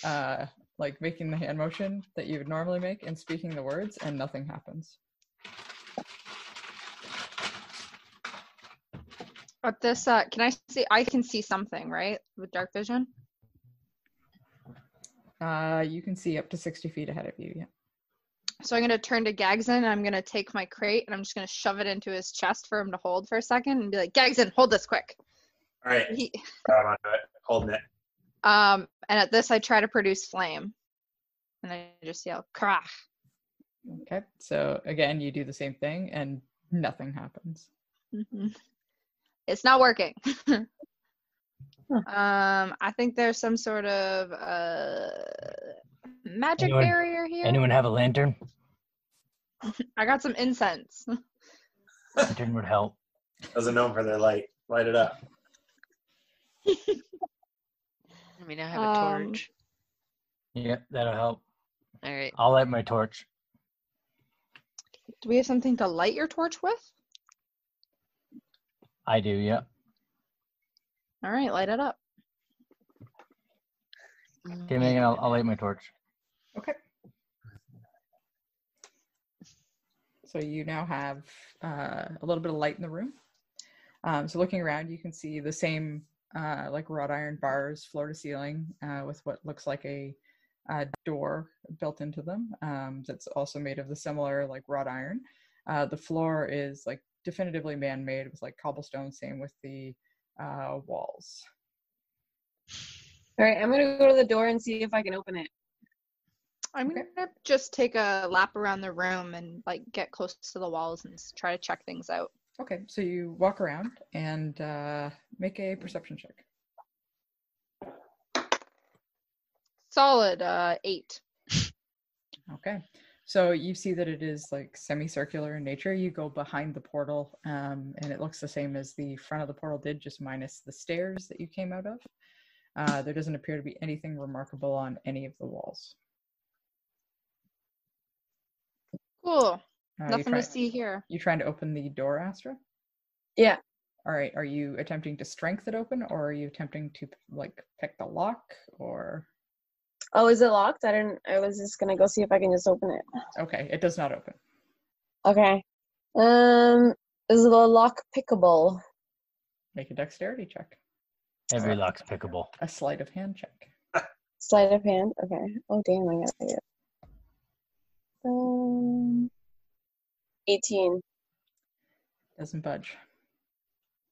Speaker 1: uh like making the hand motion that you would normally make and speaking the words, and nothing happens.
Speaker 6: But this, uh, can I see? I can see something, right? With dark vision.
Speaker 1: Uh, you can see up to sixty feet ahead of you. Yeah.
Speaker 6: So I'm gonna turn to Gagson and I'm gonna take my crate and I'm just gonna shove it into his chest for him to hold for a second and be like, Gagson, hold this quick.
Speaker 2: All right,
Speaker 6: He,
Speaker 2: grab onto it, holding it.
Speaker 6: um, and at this I try to produce flame, and I just yell, "Krach!"
Speaker 1: Okay, so again, you do the same thing, and nothing happens.
Speaker 6: Mhm. It's not working. um, I think there's some sort of uh magic
Speaker 4: Anyone-
Speaker 6: barrier here.
Speaker 4: Anyone have a lantern?
Speaker 6: I got some incense.
Speaker 4: Lantern would help.
Speaker 2: Those are known for their light. Light it up.
Speaker 5: I mean, I have a
Speaker 6: Um,
Speaker 5: torch.
Speaker 4: Yep, that'll help.
Speaker 5: All right.
Speaker 4: I'll light my torch.
Speaker 6: Do we have something to light your torch with?
Speaker 4: I do, yeah.
Speaker 6: All right, light it up.
Speaker 4: Okay, Megan, I'll, I'll light my torch.
Speaker 1: Okay. So you now have uh, a little bit of light in the room. Um, so looking around, you can see the same uh, like wrought iron bars, floor to ceiling, uh, with what looks like a, uh door built into them. Um, that's also made of the similar like wrought iron. Uh, the floor is like definitively man-made with like cobblestone. Same with the uh, walls.
Speaker 9: All right, I'm gonna go to the door and see if I can open it.
Speaker 6: I'm
Speaker 1: Okay.
Speaker 6: gonna just take a lap around the room and like get close to the walls and try to check things out.
Speaker 1: Okay, so you walk around and uh, make a perception check.
Speaker 6: Solid uh eight.
Speaker 1: Okay. So you see that it is like semicircular in nature. You go behind the portal, um, and it looks the same as the front of the portal did, just minus the stairs that you came out of. Uh, there doesn't appear to be anything remarkable on any of the walls.
Speaker 6: Cool.
Speaker 1: Uh,
Speaker 6: Nothing
Speaker 1: try-
Speaker 6: to see here.
Speaker 1: You trying to open the door, Astra?
Speaker 9: Yeah.
Speaker 1: All right. Are you attempting to strength it open, or are you attempting to like pick the lock, or
Speaker 9: Oh, is it locked? I didn't. I was just gonna go see if I can just open it.
Speaker 1: okay, it does not open.
Speaker 9: Okay. Um, is the lock pickable?
Speaker 1: Make a dexterity check.
Speaker 4: Every lock's pickable.
Speaker 1: A sleight of hand check.
Speaker 9: Sleight of hand. Okay. Oh damn, I got it. Um, eighteen.
Speaker 1: Doesn't budge.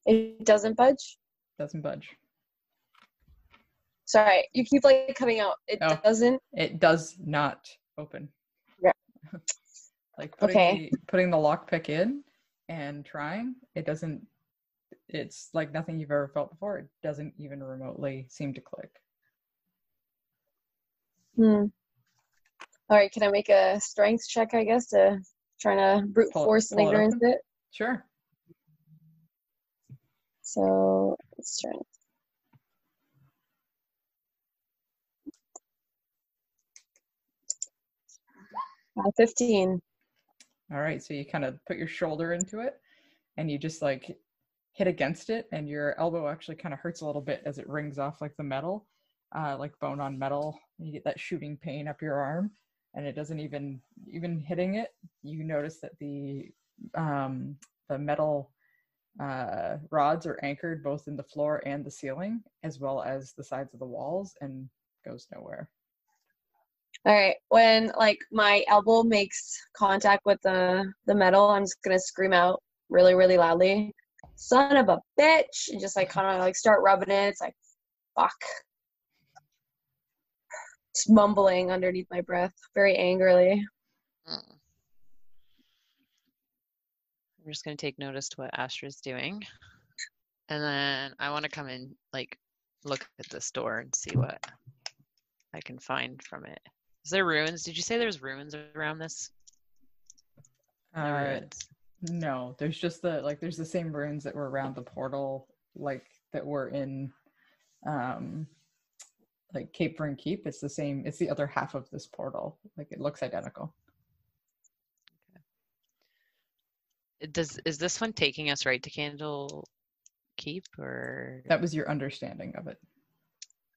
Speaker 9: It doesn't budge.
Speaker 1: Doesn't budge.
Speaker 9: Sorry, you keep like cutting out. It
Speaker 1: Oh.
Speaker 9: doesn't.
Speaker 1: It does not open.
Speaker 9: Yeah.
Speaker 1: like putting
Speaker 9: Okay.
Speaker 1: the, putting the lockpick in and trying, it doesn't. It's like nothing you've ever felt before. It doesn't even remotely seem to click.
Speaker 9: Hmm. All right. Can I make a strength check? I guess to trying to brute
Speaker 1: Pull
Speaker 9: force
Speaker 1: it
Speaker 9: ignorance
Speaker 1: open?
Speaker 9: bit.
Speaker 1: Sure.
Speaker 9: So strength. Uh, Fifteen.
Speaker 1: All right. So you kind of put your shoulder into it, and you just like hit against it, and your elbow actually kind of hurts a little bit as it rings off like the metal, uh, like bone on metal. and You get that shooting pain up your arm, and it doesn't even even hitting it. You notice that the um, the metal uh, rods are anchored both in the floor and the ceiling, as well as the sides of the walls, and goes nowhere.
Speaker 9: All right. When like my elbow makes contact with the the metal, I'm just gonna scream out really, really loudly, "Son of a bitch!" and just like kind of like start rubbing it. It's like, fuck. Just mumbling underneath my breath, very angrily.
Speaker 5: Mm. I'm just gonna take notice to what Astra's doing, and then I want to come in, like, look at this door and see what I can find from it. Is there ruins? Did you say there's ruins around this? No
Speaker 1: Uh,
Speaker 5: ruins.
Speaker 1: no, there's just the like there's the same ruins that were around the portal, like that were in um like Cape Vern Keep. It's the same, it's the other half of this portal. Like it looks identical.
Speaker 5: It Does is this one taking us right to Candle Keep or
Speaker 1: That was your understanding of it.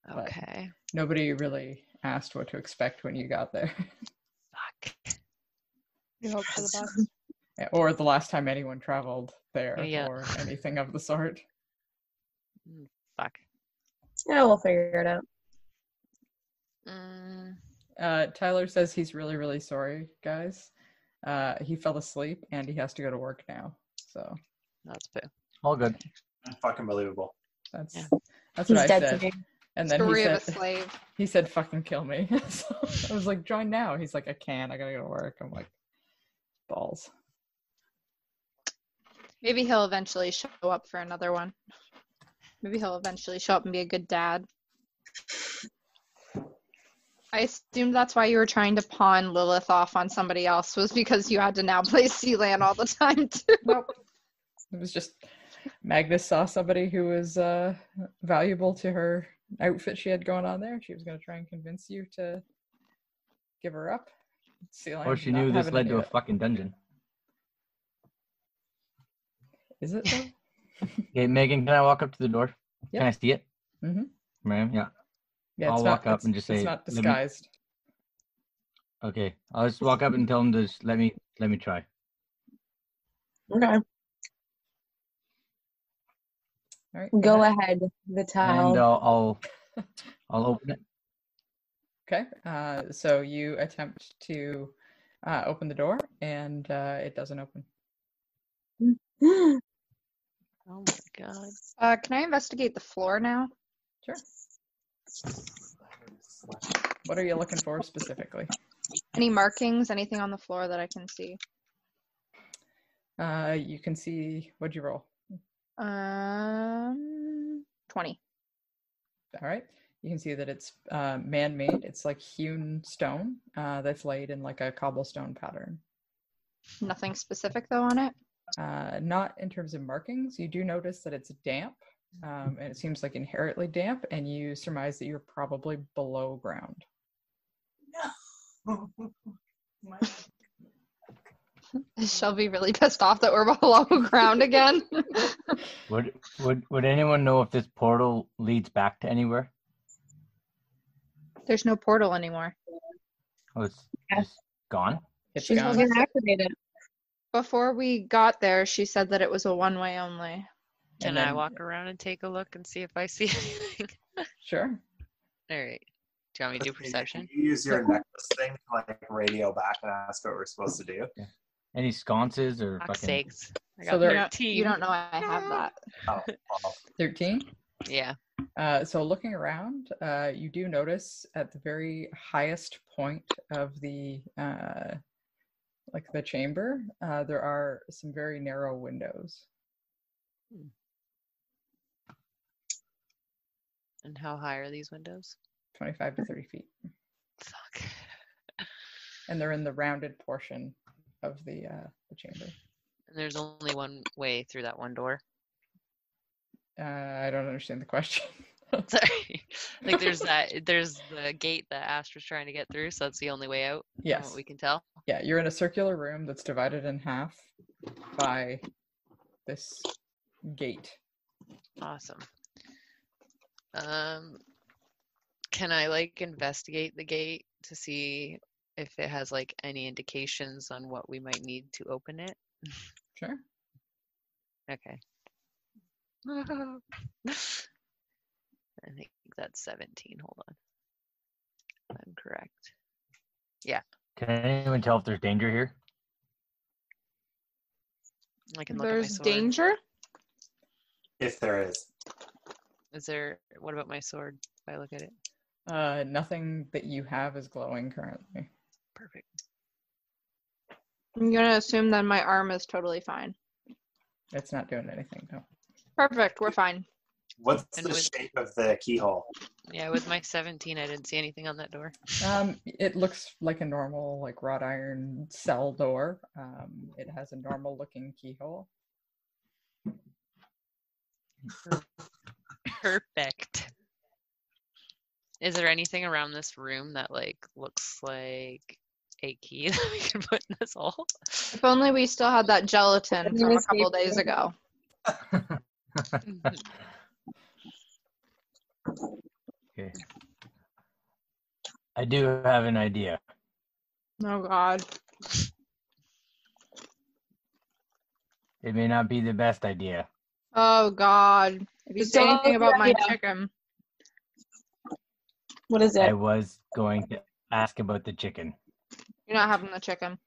Speaker 1: but-
Speaker 5: okay?
Speaker 1: Nobody really asked what to expect when you got there.
Speaker 5: Fuck.
Speaker 6: We hope for the best.
Speaker 1: Yeah, or the last time anyone traveled there
Speaker 5: Yeah.
Speaker 1: or anything of the sort.
Speaker 5: Mm, fuck.
Speaker 9: Yeah, we'll figure it out.
Speaker 5: Mm,
Speaker 1: Uh, Tyler says he's really, really sorry, guys. Uh, he fell asleep and he has to go to work now. So
Speaker 5: that's boo.
Speaker 4: All good.
Speaker 2: Fucking believable.
Speaker 1: that's
Speaker 5: Yeah.
Speaker 1: that's
Speaker 9: He's
Speaker 1: what I
Speaker 9: dead
Speaker 1: said.
Speaker 9: today.
Speaker 1: And then he
Speaker 6: Story of a
Speaker 1: said,
Speaker 6: slave.
Speaker 1: he said, "Fucking kill me." so I was like, "Join now." He's like, "I can't. I gotta go to work." I'm like, "Balls."
Speaker 6: Maybe he'll eventually show up for another one. Maybe he'll eventually show up and be a good dad. I assumed that's why you were trying to pawn Lilith off on somebody else was because you had to now play Sealand all the time too.
Speaker 1: Nope. It was just Magnus saw somebody who was uh, valuable to her outfit she had going on there. She was going to try and convince you to give her up. Celine
Speaker 4: Or she knew this led to a
Speaker 1: it.
Speaker 4: fucking dungeon.
Speaker 1: Is it though?
Speaker 4: Okay, Megan, can I walk up to the door?
Speaker 1: Yeah.
Speaker 4: Can I see it?
Speaker 1: Mm-hmm.
Speaker 4: Ma'am, yeah.
Speaker 1: Yeah,
Speaker 4: I'll
Speaker 1: it's
Speaker 4: walk
Speaker 1: not,
Speaker 4: up and just say,
Speaker 1: it's not
Speaker 4: "Let me-"
Speaker 1: disguised.
Speaker 4: Okay, I'll just walk up and tell him to just let me let me try.
Speaker 9: Okay.
Speaker 1: All right.
Speaker 9: Go
Speaker 1: ahead.
Speaker 9: ahead, the
Speaker 4: And
Speaker 9: towel.
Speaker 4: I'll I'll, I'll open it.
Speaker 1: Okay. Uh, so you attempt to uh, open the door, and uh, it doesn't open.
Speaker 5: Oh my god.
Speaker 6: Uh, can I investigate the floor now?
Speaker 1: Sure. What are you looking for specifically?
Speaker 6: Any markings? Anything on the floor that I can see?
Speaker 1: Uh, you can see. What'd you roll?
Speaker 6: Um, twenty.
Speaker 1: All right. You can see that it's uh, man-made. It's like hewn stone uh, that's laid in like a cobblestone pattern.
Speaker 6: Nothing specific though on it.
Speaker 1: Uh, not in terms of markings. You do notice that it's damp, um, and it seems like inherently damp, and you surmise that you're probably below ground.
Speaker 6: No, is Shelby really pissed off that we're below ground again?
Speaker 4: Would would would anyone know if this portal leads back to anywhere?
Speaker 6: There's no portal anymore.
Speaker 4: Oh, it's
Speaker 9: Yeah.
Speaker 4: just gone.
Speaker 1: It's
Speaker 6: She's
Speaker 1: gone.
Speaker 9: You can activate.
Speaker 6: Before we got there, she said that it was a one way only.
Speaker 5: Can
Speaker 1: And
Speaker 5: I walk around and take a look and see if I see anything?
Speaker 1: Sure.
Speaker 5: All right. Do you want me to do
Speaker 2: Okay,
Speaker 5: perception?
Speaker 2: You use your necklace thing to like radio back and ask what we're supposed to do.
Speaker 4: Any sconces or
Speaker 5: Fuck's
Speaker 4: fucking?
Speaker 5: sakes. I
Speaker 1: So
Speaker 5: got
Speaker 1: there-
Speaker 6: You don't,
Speaker 5: 13.
Speaker 6: you don't know I have that.
Speaker 2: Oh, well,
Speaker 1: 13.
Speaker 5: Yeah.
Speaker 1: Uh, so looking around, uh, you do notice at the very highest point of the uh, like the chamber, uh, there are some very narrow windows.
Speaker 5: And how high are these windows?
Speaker 1: 25 to 30 feet,
Speaker 5: Fuck.
Speaker 1: and they're in the rounded portion of the uh, the chamber.
Speaker 5: And there's only one way through that one door.
Speaker 1: Uh, I don't understand the question.
Speaker 5: Sorry. like there's that there's the gate that Astra's trying to get through, so that's the only way out.
Speaker 1: Yes.
Speaker 5: what we can tell.
Speaker 1: Yeah, you're in a circular room that's divided in half by this gate.
Speaker 5: Awesome. Um can I like investigate the gate to see if it has like any indications on what we might need to open it?
Speaker 1: Sure.
Speaker 5: Okay. I think that's 17. Hold on. I'm correct. Yeah.
Speaker 4: Can anyone tell if there's danger here?
Speaker 5: I can look at my
Speaker 6: There's
Speaker 5: sword.
Speaker 6: danger.
Speaker 2: if there is.
Speaker 5: Is there what about my sword if I look at it?
Speaker 1: Uh, nothing that you have is glowing currently.
Speaker 5: Perfect.
Speaker 6: I'm gonna assume that my arm is totally fine.
Speaker 1: It's not doing anything. No.
Speaker 6: Perfect, we're fine.
Speaker 2: What's
Speaker 5: And
Speaker 2: the
Speaker 5: with-
Speaker 2: shape of the keyhole?
Speaker 5: Yeah, with my 17, I didn't see anything on that door.
Speaker 1: Um, it looks like a normal, like wrought iron cell door. Um, it has a normal looking keyhole.
Speaker 5: Perfect. Is there anything around this room that like looks like a key that we can put in this hole?
Speaker 6: If only we still had that gelatin from a couple days ago.
Speaker 4: okay. I do have an idea.
Speaker 6: Oh God.
Speaker 4: It may not be the best idea.
Speaker 6: Oh God. If you
Speaker 9: Just
Speaker 6: say
Speaker 9: don't
Speaker 6: anything about my
Speaker 9: yeah.
Speaker 6: chicken,
Speaker 9: What is it?
Speaker 4: I was going to ask about the chicken.
Speaker 6: you're not having the chicken.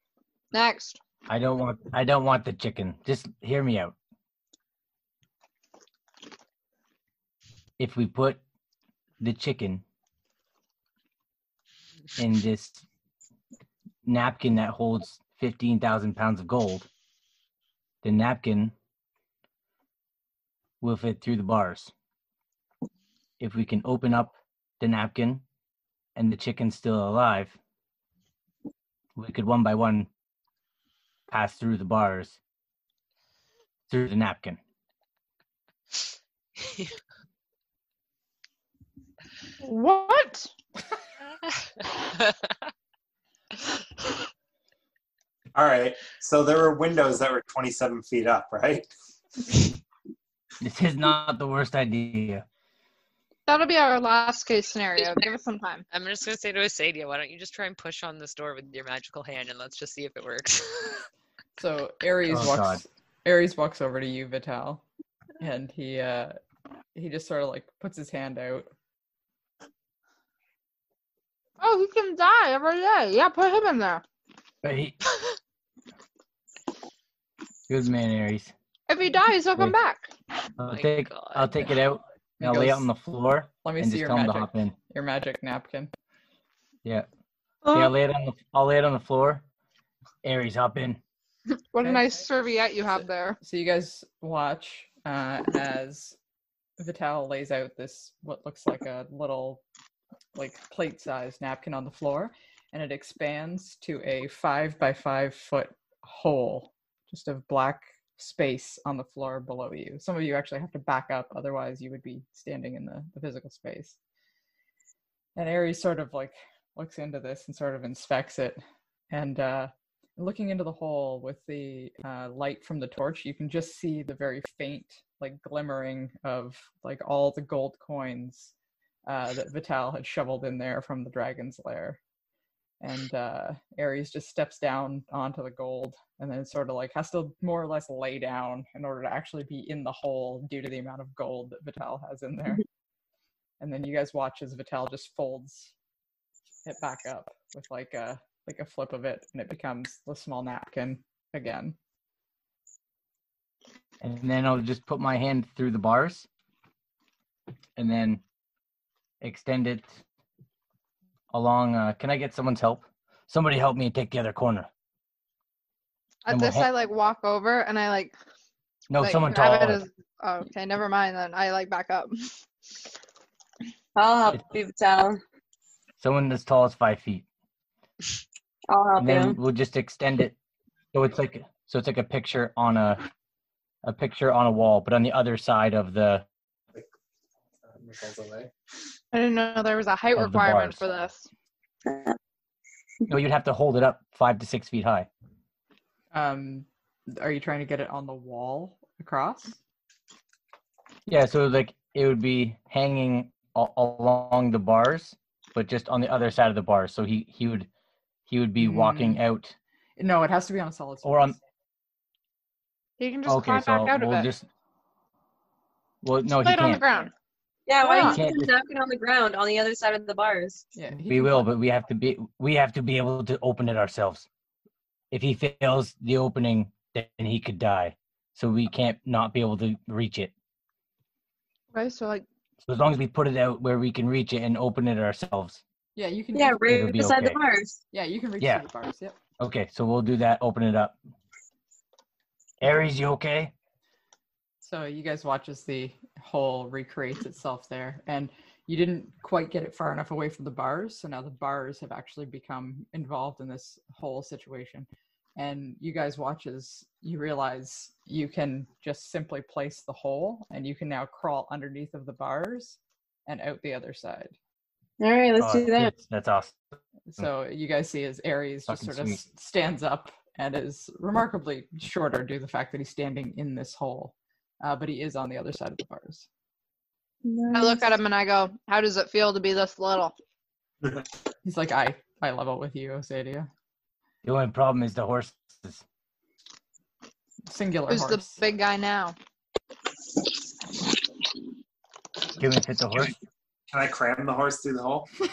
Speaker 6: Next.
Speaker 4: I don't want I don't want the chicken. Just hear me out. If we put the chicken in this napkin that holds 15,000 pounds of gold, the napkin will fit through the bars. If we can open up the napkin and the chicken's still alive, we could one by one pass through the bars through the napkin.
Speaker 6: What?
Speaker 2: All right. So there were windows that were 27 feet up, right?
Speaker 4: This is not the worst idea.
Speaker 6: That'll be our last case scenario. Give us some time.
Speaker 5: I'm just gonna say to Osadia, why don't you just try and push on this door with your magical hand and let's just see if it works.
Speaker 1: So Aries
Speaker 4: Oh,
Speaker 1: walks
Speaker 4: God.
Speaker 1: Aries walks over to you, Vital, and he uh he just sort of like puts his hand out.
Speaker 6: Oh, he can die every day. Yeah, put him in there.
Speaker 4: But he Good man, Aries.
Speaker 6: If he dies, he'll come back.
Speaker 4: I'll
Speaker 5: My
Speaker 4: take I'll take it out
Speaker 1: He
Speaker 4: and I'll lay it on the floor
Speaker 1: Let me
Speaker 4: and
Speaker 1: see
Speaker 4: just
Speaker 1: your
Speaker 4: tell him to
Speaker 1: magic
Speaker 4: hop in.
Speaker 1: your magic napkin.
Speaker 4: Yeah. Yeah, I'll lay it on the I'll lay it on the floor. Aries, hop in.
Speaker 6: What a nice serviette you have there.
Speaker 1: So you guys watch uh, as Vital lays out this what looks like a little like plate-sized napkin on the floor, and it expands to a five by five foot hole, just of black space on the floor below you. Some of you actually have to back up, otherwise you would be standing in the, the physical space. And Aries sort of like looks into this and sort of inspects it, and uh, looking into the hole with the uh, light from the torch, you can just see the very faint, like glimmering of like all the gold coins uh, that Vital had shoveled in there from the dragon's lair. And uh, Aries just steps down onto the gold and then sort of like has to more or less lay down in order to actually be in the hole due to the amount of gold that Vital has in there. and then you guys watch as Vital just folds it back up with like a like a flip of it and it becomes the small napkin again.
Speaker 4: And then I'll just put my hand through the bars and then extend it along uh can I get someone's help? Somebody help me take the other corner.
Speaker 6: At
Speaker 4: And we'll
Speaker 6: this,
Speaker 4: ha-
Speaker 6: I like walk over and I like.
Speaker 4: No,
Speaker 6: like,
Speaker 4: someone
Speaker 6: grab it
Speaker 4: taller.
Speaker 6: as- oh, okay, never mind then. I like back up.
Speaker 9: I'll help you, Vital.
Speaker 4: Someone as tall as five feet.
Speaker 9: I'll help
Speaker 4: and then
Speaker 9: you.
Speaker 4: we'll just extend it so it's like so it's like a picture on a a picture on a wall but on the other side of the
Speaker 6: I didn't know there was a height requirement for this.
Speaker 4: no you'd have to hold it up five to six feet high
Speaker 1: Um, are you trying to get it on the wall across?
Speaker 4: yeah so like it would be hanging a- along the bars but just on the other side of the bars so he he would he would be walking out
Speaker 1: No, it has to be on a solid
Speaker 4: or on
Speaker 1: surface.
Speaker 6: You can just
Speaker 4: okay
Speaker 6: climb
Speaker 4: so
Speaker 6: back out of
Speaker 4: we'll
Speaker 6: it.
Speaker 4: just well no
Speaker 6: Lay
Speaker 4: he
Speaker 6: it on the
Speaker 4: can't
Speaker 6: ground.
Speaker 9: Yeah,
Speaker 6: Why
Speaker 9: why
Speaker 6: not?
Speaker 9: don't you put the napkin on the ground on the other side of the bars?
Speaker 1: Yeah,
Speaker 4: we will but we have to be we have to be able to open it ourselves if he fails the opening then he could die so we can't not be able to reach it
Speaker 6: Right. so like
Speaker 4: so as long as we put it out where we can reach it and open it ourselves
Speaker 1: Yeah, you can.
Speaker 9: Yeah,
Speaker 1: you-
Speaker 9: right
Speaker 4: It'll be
Speaker 9: beside the bars.
Speaker 1: Yeah, you can reach
Speaker 4: Yeah.
Speaker 1: the bars. Yep.
Speaker 4: okay so we'll do that open it up aries you okay
Speaker 1: So you guys watch as the hole recreates itself there, and you didn't quite get it far enough away from the bars, so now the bars have actually become involved in this whole situation. And you guys watch as you realize you can just simply place the hole, and you can now crawl underneath of the bars and out the other side.
Speaker 9: All right, let's
Speaker 4: Oh,
Speaker 9: do that.
Speaker 4: That's awesome.
Speaker 1: So you guys see as Aries just
Speaker 4: Fucking
Speaker 1: sort of
Speaker 4: sweet.
Speaker 1: s- stands up and is remarkably shorter due to the fact that he's standing in this hole, uh, but he is on the other side of the bars.
Speaker 6: I look at him and I go, "How does it feel to be this little?"
Speaker 1: He's like, I, I level with you, Osadia.
Speaker 4: The only problem is the horses.
Speaker 1: Singular
Speaker 6: Who's the big guy now?
Speaker 4: Can we fit the horse?
Speaker 2: Can I cram the horse through the hole?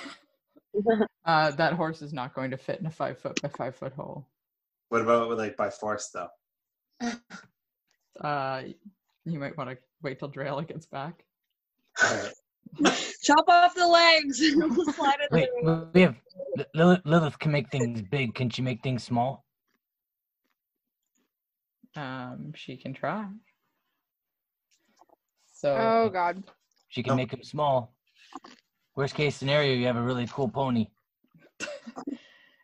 Speaker 1: Uh, that horse is not going to fit in a five foot by five foot hole.
Speaker 2: What about with like by force though?
Speaker 1: Uh, you might want to wait till Drayla gets back.
Speaker 9: Chop off the legs. Slide it
Speaker 4: Wait,
Speaker 9: through.
Speaker 4: we have Lilith, Lilith can make things big. Can she make things small?
Speaker 1: Um, she can try. So
Speaker 6: Oh God.
Speaker 4: She can make them small. Worst case scenario, you have a really cool pony.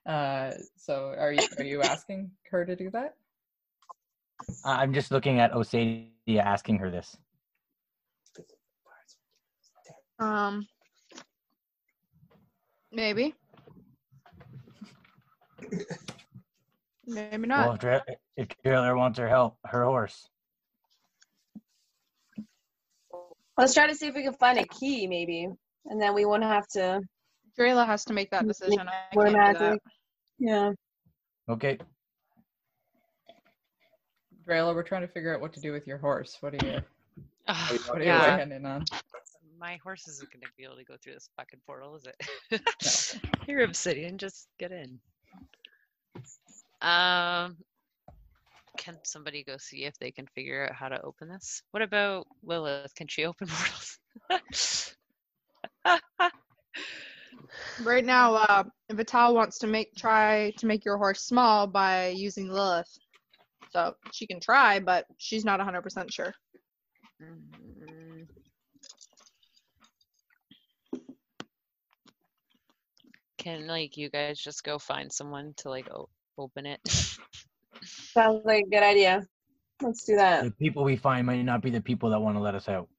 Speaker 1: Uh, so are you are you asking her to do that?
Speaker 4: I- I'm just looking at Osadia asking her this.
Speaker 6: Um. Maybe. Maybe
Speaker 4: Well,
Speaker 6: not.
Speaker 4: if, Dra- if Drayla wants her help, her horse.
Speaker 9: Let's try to see if we can find a key, maybe, and then we won't have to
Speaker 6: Drayla has to make that decision. I can't do that.
Speaker 9: Yeah.
Speaker 4: Okay.
Speaker 1: Drayla, we're trying to figure out what to do with your horse. What are you
Speaker 5: Oh,
Speaker 1: what are you
Speaker 5: yeah.
Speaker 1: weighing in on?
Speaker 5: My horse isn't going to be able to go through this fucking portal, is it? You're obsidian. Just get in. Um, can somebody go see if they can figure out how to open this? What about Lilith? Can she open portals?
Speaker 6: Right now, uh, Vital wants to make try to make your horse small by using Lilith. So she can try, but she's not 100% sure.
Speaker 5: Can like you guys just go find someone to like o- open it?
Speaker 9: Sounds like a good idea. Let's do that.
Speaker 4: The people we find might not be the people that want to let us out.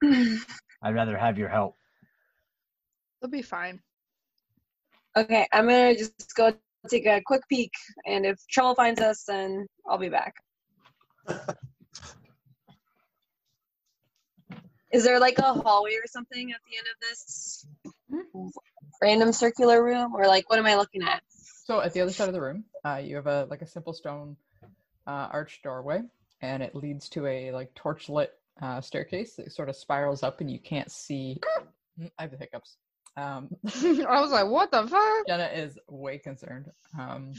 Speaker 4: I'd rather have your help.
Speaker 6: They'll be fine.
Speaker 9: Okay, I'm gonna just go take a quick peek, and if trouble finds us, then I'll be back. Is there like a hallway or something at the end of this random circular room, or like what am I looking at?
Speaker 1: So at the other side of the room, uh, you have a like a simple stone uh, arched doorway, and it leads to a like torchlit uh, staircase that sort of spirals up, and you can't see. Mm, I have the hiccups. Um,
Speaker 6: I was like, what the fuck?
Speaker 1: Jenna is way concerned. Um,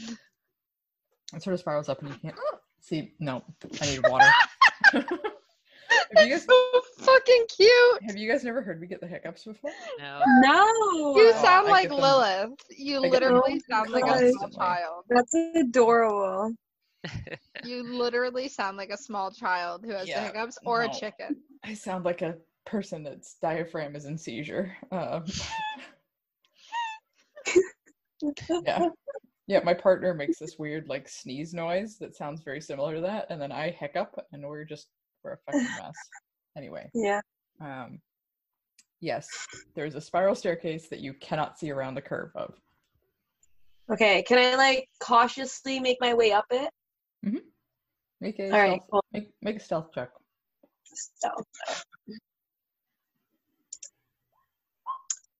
Speaker 1: it sort of spirals up, and you can't see. No, I need water. have you guys
Speaker 6: so fucking cute.
Speaker 1: have you guys never heard me get the hiccups before?
Speaker 5: No.
Speaker 9: No,
Speaker 6: You
Speaker 1: Oh,
Speaker 6: sound
Speaker 1: I
Speaker 6: like Lilith. You
Speaker 1: I
Speaker 6: literally sound like a small child.
Speaker 9: that's adorable.
Speaker 6: You literally sound like a small child who has the hiccups or a chicken.
Speaker 1: I sound like a person that's diaphragm is in seizure. Um, yeah. Yeah, my partner makes this weird like sneeze noise that sounds very similar to that, and then I hiccup, and we're just we're a fucking mess. Anyway,
Speaker 9: Yeah.
Speaker 1: um, yes, there's a spiral staircase that you cannot see around the curve of.
Speaker 9: Okay, can I like cautiously make my way up it? Mm-hmm.
Speaker 1: Make a
Speaker 9: All right,
Speaker 1: stealth,
Speaker 9: cool.
Speaker 1: make, make a stealth check.
Speaker 9: Stealth.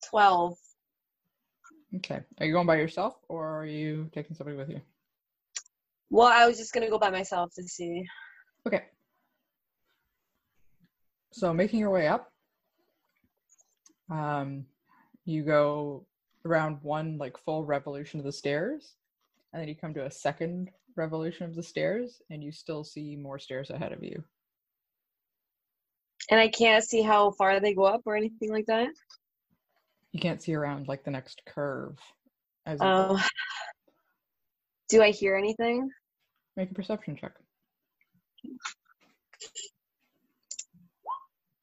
Speaker 9: Twelve.
Speaker 1: Okay, are you going by yourself or are you taking somebody with you?
Speaker 9: Well, I was just gonna go by myself to see.
Speaker 1: Okay. So making your way up, um, you go around one like full revolution of the stairs, and then you come to a second revolution of the stairs, and you still see more stairs ahead of you.
Speaker 9: And I can't see how far they go up or anything like that.
Speaker 1: You can't see around like the next curve. As.
Speaker 9: Oh. Do I hear anything?
Speaker 1: Make a perception check.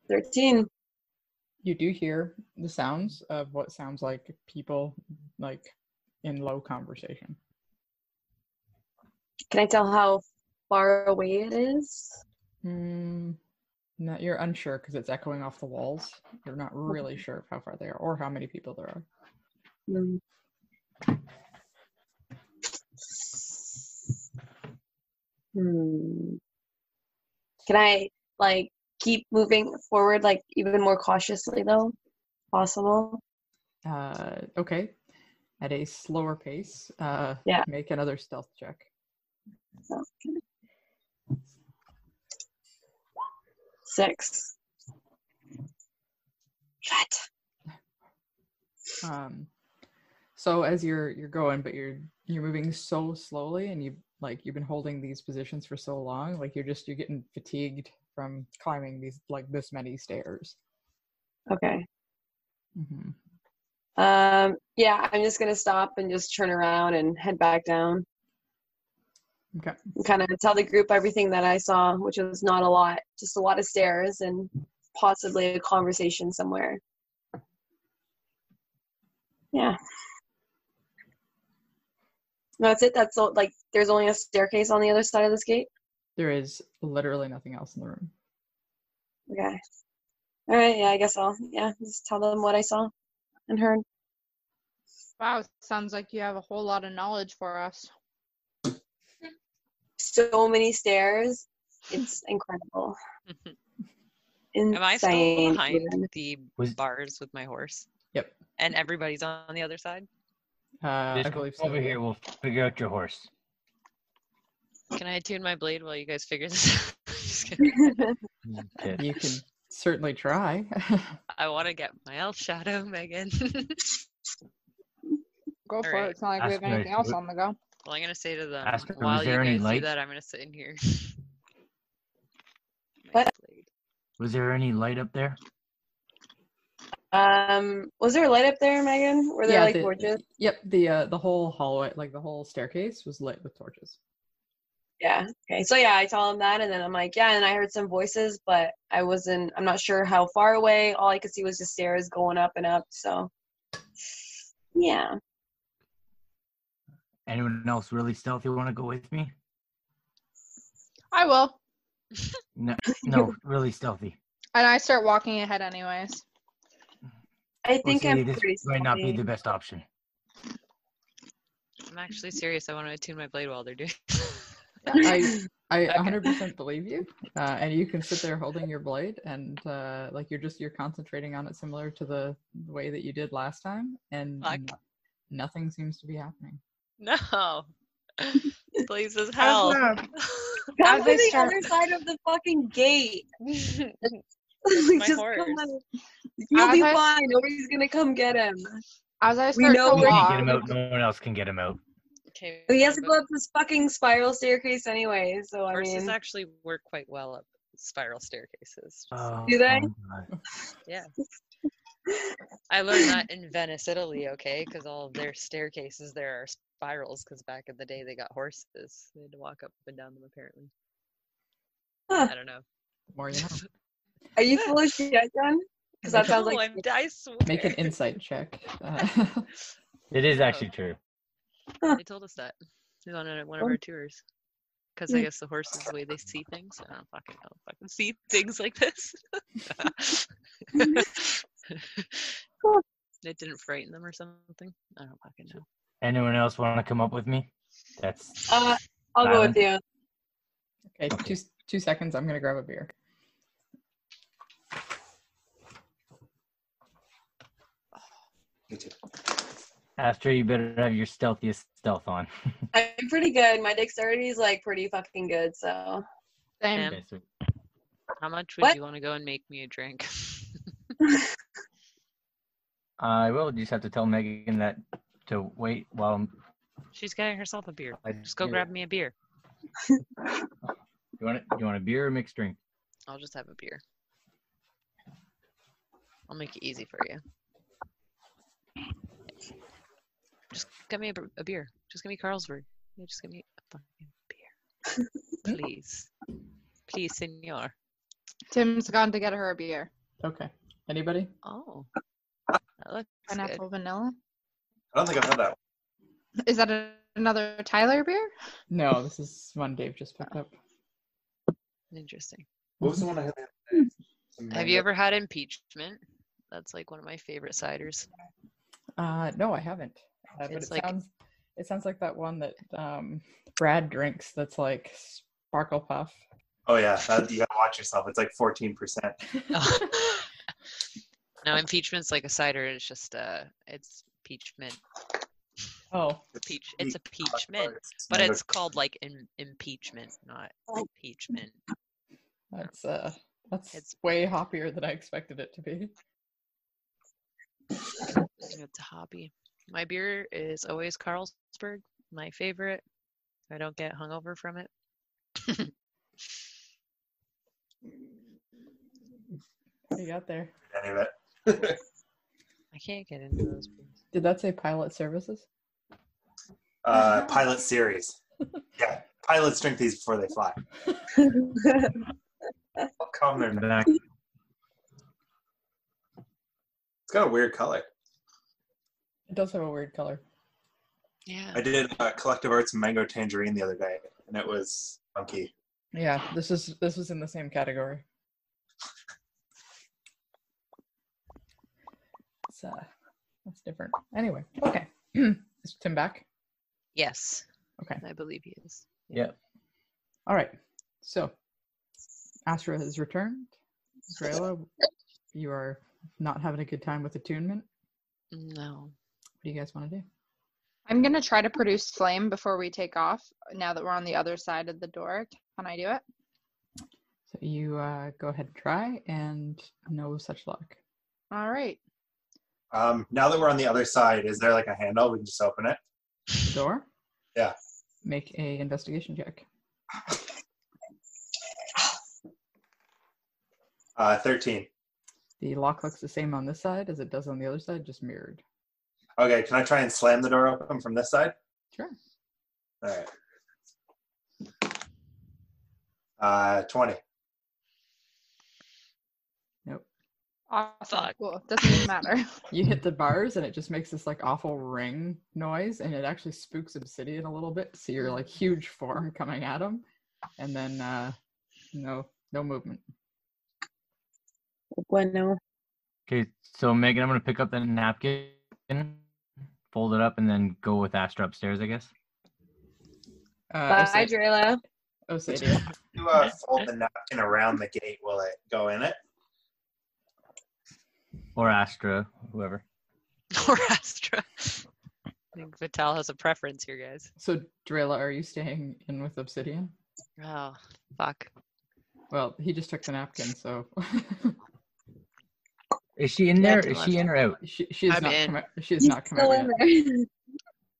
Speaker 9: Thirteen.
Speaker 1: you do hear the sounds of what sounds like people like in low conversation.
Speaker 9: Can I tell how far away it is?
Speaker 1: Hmm. No, you're unsure because it's echoing off the walls. You're not really sure of how far they are or how many people there are.
Speaker 9: Hmm. Hmm. Can I like keep moving forward, like even more cautiously though? Possible.
Speaker 1: Uh, okay. At a slower pace. Uh,
Speaker 9: Yeah.
Speaker 1: Make another stealth check.
Speaker 9: Six. Shit.
Speaker 1: Um, so as you're you're going, but you're you're moving so slowly, and you like you've been holding these positions for so long, like you're just you're getting fatigued from climbing these like this many stairs.
Speaker 9: Okay.
Speaker 1: hmm
Speaker 9: Um. Yeah, I'm just gonna stop and just turn around and head back down.
Speaker 1: Okay.
Speaker 9: kind of tell the group everything that I saw, which was not a lot, just a lot of stairs and possibly a conversation somewhere. Yeah. That's it. That's all. Like, there's only a staircase on the other side of this gate.
Speaker 1: There is literally nothing else in the room.
Speaker 9: Okay. All right. Yeah, I guess I'll. Yeah, just tell them what I saw and heard.
Speaker 6: Wow, sounds like you have a whole lot of knowledge for us.
Speaker 9: So many stairs. It's incredible.
Speaker 5: Am I still behind
Speaker 9: even.
Speaker 5: the
Speaker 4: Was-
Speaker 5: bars with my horse?
Speaker 1: Yep.
Speaker 5: And everybody's on the other side?
Speaker 1: Uh, I
Speaker 4: Just
Speaker 1: believe
Speaker 4: over here. We'll figure out your horse.
Speaker 5: Can I tune my blade while you guys figure this out? Just kidding.
Speaker 1: You can certainly try.
Speaker 5: I want to get my elf shadow, Megan.
Speaker 6: Go for
Speaker 5: Alright.
Speaker 6: it. It's not like we have
Speaker 4: Ask her,
Speaker 6: anything else on the go.
Speaker 5: Well, I'm gonna say to them
Speaker 4: Ask her, was
Speaker 5: while you
Speaker 4: there any
Speaker 5: guys do
Speaker 4: light?
Speaker 5: that, I'm gonna sit in here.
Speaker 9: What?
Speaker 4: Was there any light up there?
Speaker 9: Um, was there a light up there, Megan? Were there
Speaker 1: Yeah,
Speaker 9: like
Speaker 1: the-
Speaker 9: torches?
Speaker 1: Yep, the uh, the whole hallway, like the whole staircase, was lit with torches.
Speaker 9: Yeah. Okay. So yeah, I tell him that, and then I'm like, yeah, and I heard some voices, but I wasn't. I'm not sure how far away. All I could see was the stairs going up and up. So, yeah.
Speaker 4: Anyone else really stealthy want to go with me?
Speaker 6: I will.
Speaker 4: No, no, really stealthy.
Speaker 6: And I start walking ahead anyways.
Speaker 9: I
Speaker 4: Well,
Speaker 9: think
Speaker 4: see,
Speaker 9: I'm
Speaker 4: this
Speaker 9: pretty.
Speaker 4: might not be the best option.
Speaker 5: I'm actually serious. I want to attune my blade while they're doing.
Speaker 1: I I
Speaker 5: Okay.
Speaker 1: 100% believe you, uh, and you can sit there holding your blade, and uh, like you're just you're concentrating on it, similar to the way that you did last time, and
Speaker 5: Fuck.
Speaker 1: nothing seems to be happening.
Speaker 5: No. Please um,
Speaker 6: As,
Speaker 5: hell.
Speaker 9: Come
Speaker 6: As
Speaker 9: to the
Speaker 6: start-
Speaker 9: other side of the fucking gate.
Speaker 5: That's my
Speaker 9: just
Speaker 5: horse.
Speaker 9: You'll
Speaker 6: As
Speaker 9: be
Speaker 6: I-
Speaker 9: fine. Nobody's gonna come get him.
Speaker 6: as I
Speaker 9: We
Speaker 6: start
Speaker 9: know
Speaker 6: to
Speaker 4: We can
Speaker 6: walk,
Speaker 4: get him out. No one else can get him out.
Speaker 5: Okay,
Speaker 9: He has to go up this fucking spiral staircase anyway. So I
Speaker 5: horses
Speaker 9: mean,
Speaker 5: actually work quite well up spiral staircases.
Speaker 4: Oh,
Speaker 9: Do they?
Speaker 4: oh
Speaker 5: Yeah. I learned that in Venice, Italy, okay? Because all of their staircases there are spirals, because back in the day they got horses. They had to walk up and down them, apparently.
Speaker 9: Huh.
Speaker 5: I don't know.
Speaker 1: More you know.
Speaker 9: are you full of shit, Jen? Because that sounds like
Speaker 5: I'm, I swear.
Speaker 1: Make an insight check. Uh,
Speaker 4: It is actually true.
Speaker 5: They told us that. It was on a- one of
Speaker 9: Oh.
Speaker 5: our tours. Because I
Speaker 9: Hmm.
Speaker 5: guess the horses, the way they see things, I don't fucking know. Fucking see things like this. It didn't frighten them or something. I don't fucking know.
Speaker 4: Anyone else want to come up with me? That's
Speaker 9: Uh, I'll go with you.
Speaker 1: okay, two two seconds. I'm gonna grab a beer.
Speaker 2: Me too.
Speaker 4: Astro. You better have your stealthiest stealth on.
Speaker 9: I'm pretty good. My dexterity is like pretty fucking good. So
Speaker 6: same.
Speaker 4: Okay, so
Speaker 5: how much would
Speaker 9: What?
Speaker 5: you want to go and make me a drink?
Speaker 4: I will just have to tell Megan that to wait while I'm.
Speaker 5: She's getting herself a beer.
Speaker 4: I
Speaker 5: Just go
Speaker 4: do
Speaker 5: grab me a beer.
Speaker 4: You want it? You want a beer or mixed drink?
Speaker 5: I'll just have a beer. I'll make it easy for you. Just get me a beer. Just give me Carlsberg. Yeah, just give me a fucking beer. Please. Please, senor.
Speaker 6: Tim's gone to get her a beer.
Speaker 1: Okay. Anybody?
Speaker 5: Oh, that looks good.
Speaker 6: Pineapple vanilla.
Speaker 2: I don't think I've had that.
Speaker 6: Is that a, another Tyler beer?
Speaker 1: No, this is one Dave just picked up.
Speaker 5: Interesting.
Speaker 2: What was the one I had? the other day? Some
Speaker 5: Have you ever had impeachment? That's like one of my favorite ciders.
Speaker 1: Uh, no, I haven't. Uh, but
Speaker 5: It's
Speaker 1: it
Speaker 5: like-
Speaker 1: sounds it sounds like that one that um, Brad drinks. That's like Sparkle Puff.
Speaker 2: Oh yeah, that, you gotta watch yourself. It's like fourteen percent.
Speaker 5: no, impeachment's like a cider. It's just uh, it's peach mint.
Speaker 1: Oh,
Speaker 5: Peach. It's a peach mint, but it's called like im- impeachment, not impeachment.
Speaker 1: that's uh, that's
Speaker 5: It's-
Speaker 1: way hoppier than I expected it to be.
Speaker 5: It's a hobby. My beer is always Carlsberg, my favorite. I don't get hungover from it.
Speaker 1: You got there?
Speaker 2: Any of it.
Speaker 5: I can't get into those beers.
Speaker 1: Did that say Pilot Services?
Speaker 2: Uh, pilot series. Yeah, pilots drink these before they fly. How come they're not?
Speaker 4: Back.
Speaker 2: It's got a weird color.
Speaker 1: It does have a weird color.
Speaker 5: Yeah.
Speaker 2: I did uh, Collective Arts mango tangerine the other day, and it was funky.
Speaker 1: Yeah, this is this was in the same category. It's uh, that's different. Anyway, okay. is Tim back?
Speaker 5: Yes.
Speaker 1: Okay.
Speaker 5: I believe he is.
Speaker 4: Yep.
Speaker 1: All right. So, Astra has returned. Drayla, you are not having a good time with attunement.
Speaker 5: No.
Speaker 1: What do you guys want to do?
Speaker 6: I'm gonna try to produce flame before we take off. Now that we're on the other side of the door, can I do it?
Speaker 1: So you uh, go ahead and try, and no such luck.
Speaker 6: All right.
Speaker 2: Um, now that we're on the other side, is there like a handle we can just open it?
Speaker 1: Door.
Speaker 2: Yeah.
Speaker 1: Make a investigation check.
Speaker 2: Uh, Thirteen.
Speaker 1: The lock looks the same on this side as it does on the other side, just mirrored.
Speaker 2: Okay, can I try and slam the door open from this side?
Speaker 1: Sure.
Speaker 2: All right. Uh, twenty.
Speaker 6: Awesome.
Speaker 5: Fuck.
Speaker 6: Cool. Doesn't even matter.
Speaker 1: You hit the bars and it just makes this like awful ring noise and it actually spooks Obsidian a little bit. to See your like huge form coming at him. And then uh no no movement.
Speaker 9: Bueno.
Speaker 4: Okay, so Megan, I'm gonna pick up the napkin, fold it up, and then go with Astra upstairs, I guess.
Speaker 1: Uh
Speaker 9: Bye,
Speaker 1: Osad-
Speaker 9: Drayla.
Speaker 1: Osadia.
Speaker 2: You uh, fold the napkin around the gate. Will it go in it?
Speaker 4: Or Astra, whoever.
Speaker 5: Or Astra. I think Vital has a preference here, guys.
Speaker 1: So Drayla, are you staying in with Obsidian?
Speaker 5: Oh, fuck.
Speaker 1: Well, he just took the napkin, so
Speaker 4: Is she in
Speaker 5: Yeah,
Speaker 4: there?
Speaker 5: to
Speaker 4: Is she in or out?
Speaker 1: she she's
Speaker 5: I'm
Speaker 1: not
Speaker 5: in.
Speaker 1: come out, she is
Speaker 9: He's
Speaker 1: not come
Speaker 9: still
Speaker 1: out yet.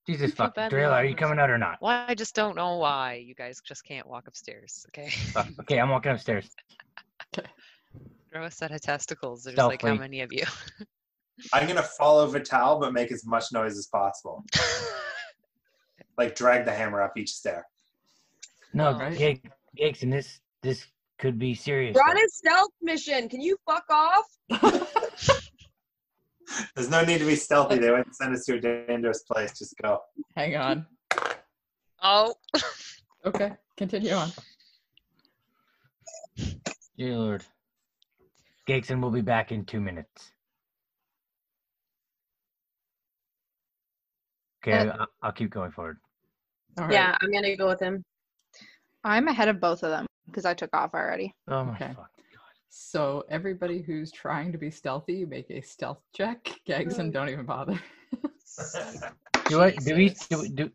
Speaker 4: Jesus fuck.
Speaker 5: bad
Speaker 4: Drayla, are you coming out or not?
Speaker 5: Well, I just don't know why you guys just can't walk upstairs, okay?
Speaker 4: Fuck. Okay, I'm walking upstairs.
Speaker 5: Throw a set of testicles. There's like how many of you?
Speaker 2: I'm gonna follow Vital, but make as much noise as possible. Like drag the hammer up each stair.
Speaker 4: No,
Speaker 5: Oh.
Speaker 1: Right.
Speaker 4: Gig- Gigson, this this could be serious.
Speaker 9: We're on a stealth mission. Can you fuck off?
Speaker 2: There's no need to be stealthy. They wouldn't send us to a dangerous place. Just go.
Speaker 1: Hang on.
Speaker 5: oh,
Speaker 1: Okay, continue on.
Speaker 4: Dear Lord. Gigson will be back in two minutes. Okay,
Speaker 6: Uh,
Speaker 4: I'll, I'll keep going forward.
Speaker 1: All right.
Speaker 9: Yeah, I'm gonna go with him.
Speaker 6: I'm ahead of both of them because I took off already.
Speaker 4: Oh my
Speaker 1: Okay.
Speaker 4: fuck.
Speaker 1: So everybody who's trying to be stealthy, make a stealth check. Gagson don't even bother.
Speaker 4: Do I do we do, we- do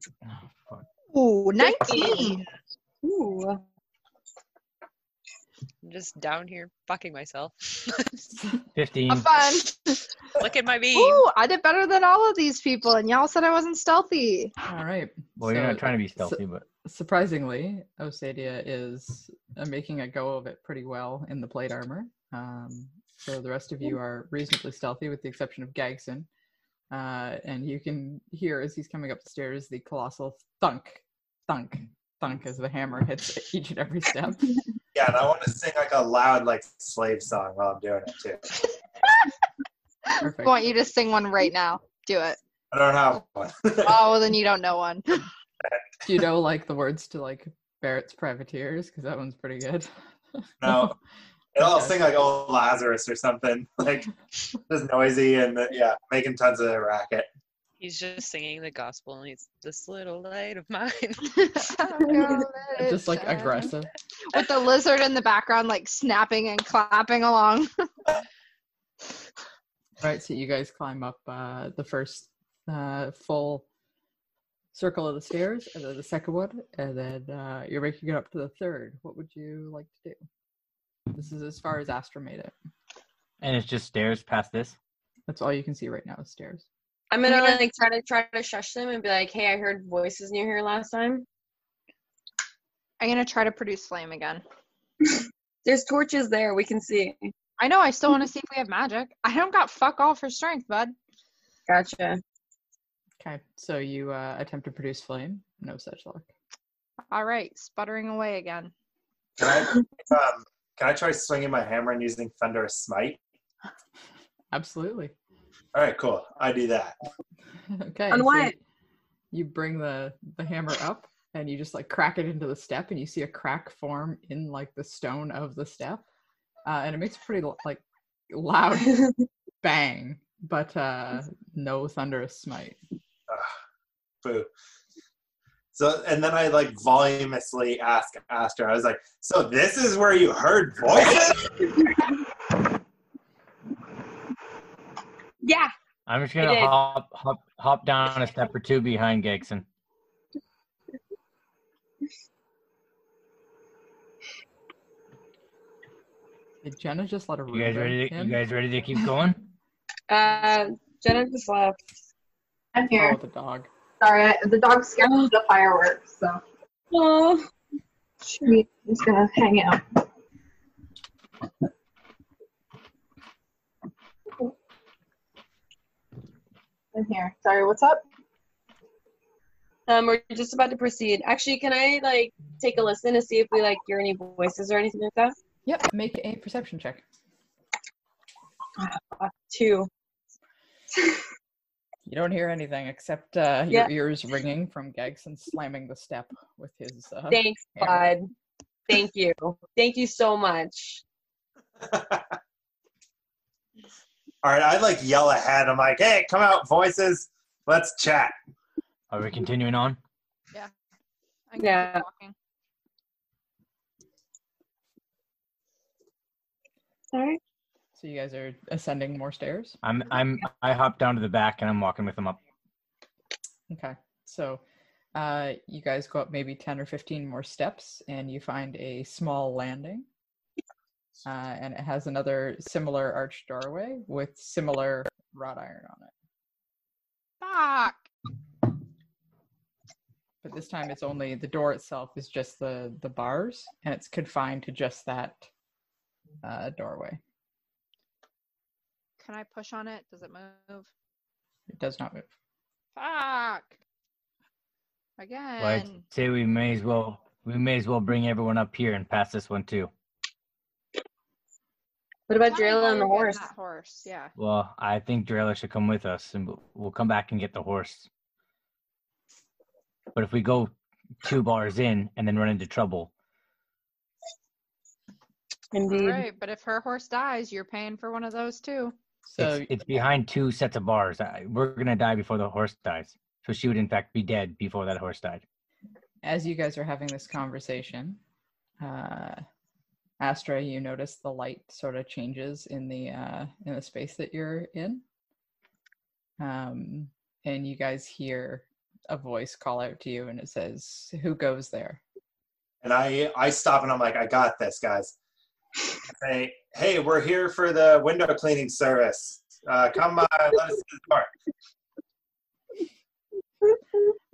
Speaker 4: oh.
Speaker 6: Ooh, 19.
Speaker 9: Ooh.
Speaker 5: I'm just down here fucking myself.
Speaker 4: 15?
Speaker 6: Have fun.
Speaker 5: Look at my beam.
Speaker 6: Ooh, I did better than all of these people, and y'all said I wasn't stealthy.
Speaker 1: All right.
Speaker 4: Well, you're not trying to be
Speaker 1: so-
Speaker 4: stealthy, but
Speaker 1: surprisingly, Osadia is uh, making a go of it pretty well in the plate armor. Um, so the rest of you are reasonably stealthy, with the exception of Gagson. Uh, and you can hear as he's coming up the stairs the colossal thunk, thunk, thunk as the hammer hits each and every step.
Speaker 2: Yeah, and I want to sing like a loud like slave song while I'm doing it too.
Speaker 6: I want you to sing one right now. Do it.
Speaker 2: I don't have one.
Speaker 6: Oh, then you don't know one.
Speaker 1: Do you know like the words to like Barrett's Privateers? Because that one's pretty good.
Speaker 2: no. And I'll
Speaker 1: Okay.
Speaker 2: sing like old Lazarus or something. Like just noisy and uh, yeah, making tons of racket.
Speaker 5: He's just singing the gospel and he's this little light of mine.
Speaker 1: Just like aggressive.
Speaker 6: With the lizard in the background, like snapping and clapping along.
Speaker 1: Right, so you guys climb up uh, the first uh, full circle of the stairs, and then the second one, and then uh, you're making it up to the third. What would you like to do? This is as far as Astra made it.
Speaker 4: And it's just stairs past this.
Speaker 1: That's all you can see right now is stairs.
Speaker 9: I'm gonna
Speaker 6: Yeah.
Speaker 9: like try to try to shush them and be like, "Hey, I heard voices near here last time.
Speaker 6: I'm gonna try to produce flame again.
Speaker 9: There's torches there. We can see."
Speaker 6: I know. I still want to see if we have magic. I don't got fuck all for strength, bud.
Speaker 9: Gotcha.
Speaker 1: Okay, so you uh, attempt to produce flame. No such luck.
Speaker 6: All right, sputtering away again.
Speaker 2: Can I um, can I try swinging my hammer and using thunderous smite?
Speaker 1: Absolutely.
Speaker 2: All right, cool. I do that.
Speaker 1: okay.
Speaker 9: On
Speaker 1: so
Speaker 9: what?
Speaker 1: You bring the the hammer up, and you just like crack it into the step, and you see a crack form in like the stone of the step, uh, and it makes a pretty like loud bang, but uh, no thunderous smite.
Speaker 2: Boo. So and then I like voluminously ask Astra. I was like, "So this is where you heard voices?"
Speaker 9: Yeah.
Speaker 4: I'm just gonna hop hop hop down a step or two behind Gagson.
Speaker 1: Did Jenna just let her?
Speaker 4: You guys ready? To,
Speaker 1: in?
Speaker 4: you guys ready to keep going?
Speaker 9: Uh, Jenna just left.
Speaker 6: I'm here.
Speaker 1: Oh, the dog.
Speaker 6: Sorry, the dog scared me the fireworks, so
Speaker 9: Oh.
Speaker 6: I'm just gonna hang out. In here. Sorry, what's up?
Speaker 9: Um, we're just about to proceed. Actually, can I like take a listen to see if we like hear any voices or anything like that?
Speaker 1: Yep. Make a perception check.
Speaker 9: Uh, two.
Speaker 1: You don't hear anything except uh,
Speaker 9: Yeah.
Speaker 1: your ears ringing from Gagson slamming the step with his. Uh,
Speaker 9: Thanks,
Speaker 1: hammer.
Speaker 9: bud. Thank you. Thank you so much.
Speaker 2: All right, I'd like yell ahead. I'm like, "Hey, come out, voices. Let's chat."
Speaker 4: Are we continuing on?
Speaker 6: I can
Speaker 9: Yeah.
Speaker 6: keep walking.
Speaker 9: Sorry.
Speaker 1: So you guys are ascending more stairs.
Speaker 4: I'm I'm I hop down to the back and I'm walking with them up.
Speaker 1: Okay. So uh, you guys go up maybe 10 or 15 more steps and you find a small landing. Uh, and it has another similar arched doorway with similar wrought iron on it.
Speaker 6: Fuck.
Speaker 1: But this time it's only the door itself is just the, the bars and it's confined to just that uh, doorway.
Speaker 6: Can I push on it? Does it move?
Speaker 1: It does not move.
Speaker 6: Fuck. Again.
Speaker 4: Well, I'd say we may as well we may as well bring everyone up here and pass this one too.
Speaker 9: What about
Speaker 6: Tell me how
Speaker 9: Drayla and the horse?
Speaker 6: Horse, yeah.
Speaker 4: Well, I think Drayla should come with us and we'll- we'll come back and get the horse. But if we go two bars in and then run into trouble,
Speaker 9: Indeed.
Speaker 6: Right, but if her horse dies, you're paying for one of those too.
Speaker 1: So
Speaker 4: it's, it's behind two sets of bars. I, we're gonna die before the horse dies. So she would in fact be dead before that horse died.
Speaker 1: as you guys are having this conversation, uh, Astra, you notice the light sort of changes in the uh, in the space that you're in, um, and you guys hear a voice call out to you, and it says, "Who goes there?"
Speaker 2: And I I stop and I'm like, "I got this, guys." I say, "Hey, we're here for the window cleaning service. Uh, come uh, let us in the door."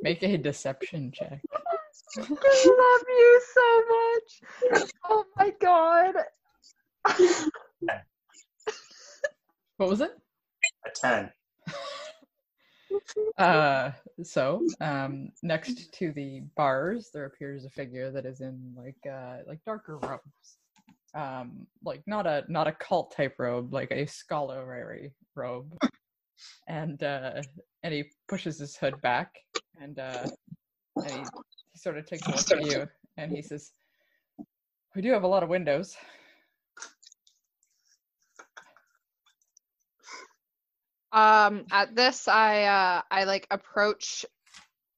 Speaker 1: Make a deception check.
Speaker 6: I love you so much. Oh my god.
Speaker 1: What was it?
Speaker 2: A ten.
Speaker 1: Uh, so um, next to the bars, there appears a figure that is in like uh, like darker robes. um, like not a not a cult type robe, like a scholarly robe, and uh, and he pushes his hood back, and uh, and he, he sort of takes a look at you, and he says, "We do have a lot of windows."
Speaker 6: Um, at this, I uh, I like approach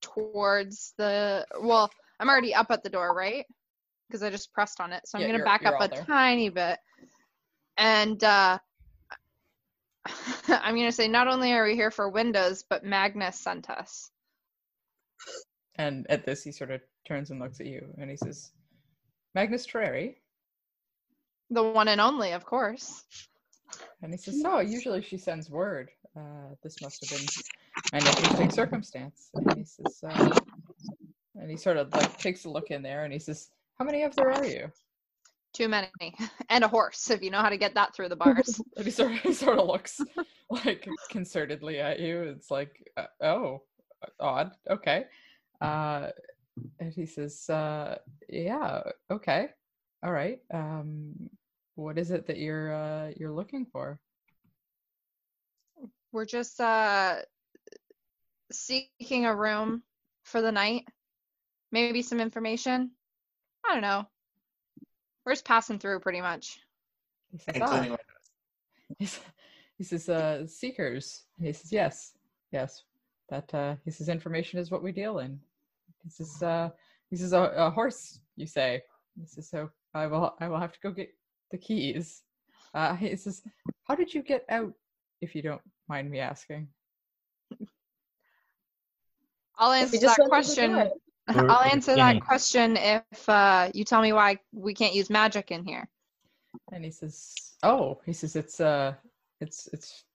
Speaker 6: towards the. Well, I'm already up at the door, right? Because I just pressed on it, so I'm
Speaker 1: Yeah,
Speaker 6: gonna back up a
Speaker 1: there.
Speaker 6: tiny bit, and uh, I'm gonna say not only are we here for windows, but Magnus sent us.
Speaker 1: And at this, he sort of turns and looks at you, and he says, "Magnus Terreri."
Speaker 6: The one and only, of course.
Speaker 1: And he says, "No, usually she sends word. Uh, this must have been an interesting circumstance." And he says, uh, and he sort of like takes a look in there, and he says, "How many of there are you?"
Speaker 6: Too many, and a horse if you know how to get that through the bars.
Speaker 1: And he sort of, he sort of looks like concertedly at you. It's like, uh, oh, odd. Okay. Uh, and he says, uh, "Yeah, okay, all right. Um, what is it that you're uh, you're looking for?"
Speaker 6: We're just uh seeking a room for the night. Maybe some information. I don't know. We're just passing through pretty much.
Speaker 1: He says,
Speaker 2: Including
Speaker 1: "Ah." He says, uh, "Seekers." He says, "Yes, yes." That uh, he says, "Information is what we deal in." He is uh, "He says a, a horse." You say. this is "So I will. I will have to go get the keys." Uh, he says, "How did you get out?" If you don't mind me asking.
Speaker 6: I'll answer that
Speaker 9: went through the
Speaker 6: question. I'll answer that question if uh, you tell me why we can't use magic in here.
Speaker 1: And he says, "Oh," he says, "It's uh, it's it's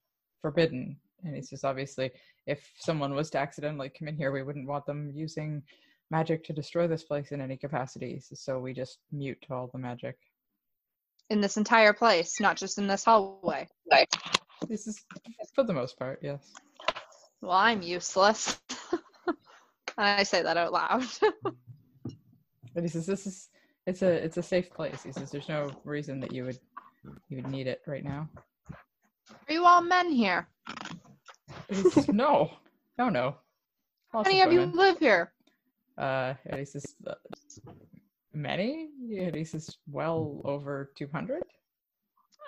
Speaker 1: forbidden." And he says, "Obviously, if someone was to accidentally come in here, we wouldn't want them using magic to destroy this place in any capacity. So, so we just mute all the magic."
Speaker 6: In this entire place, not just in this hallway. Right.
Speaker 1: This is for the most part, yes.
Speaker 6: Well, I'm useless. I say that out loud.
Speaker 1: But he says, "This is it's a it's a safe place." He says, "There's no reason that you would you would need it right now."
Speaker 6: Are you all men here?
Speaker 1: "No, no, no."
Speaker 6: How many of you live here?
Speaker 1: Uh, and he says, "Uh, many? And he says, well over 200?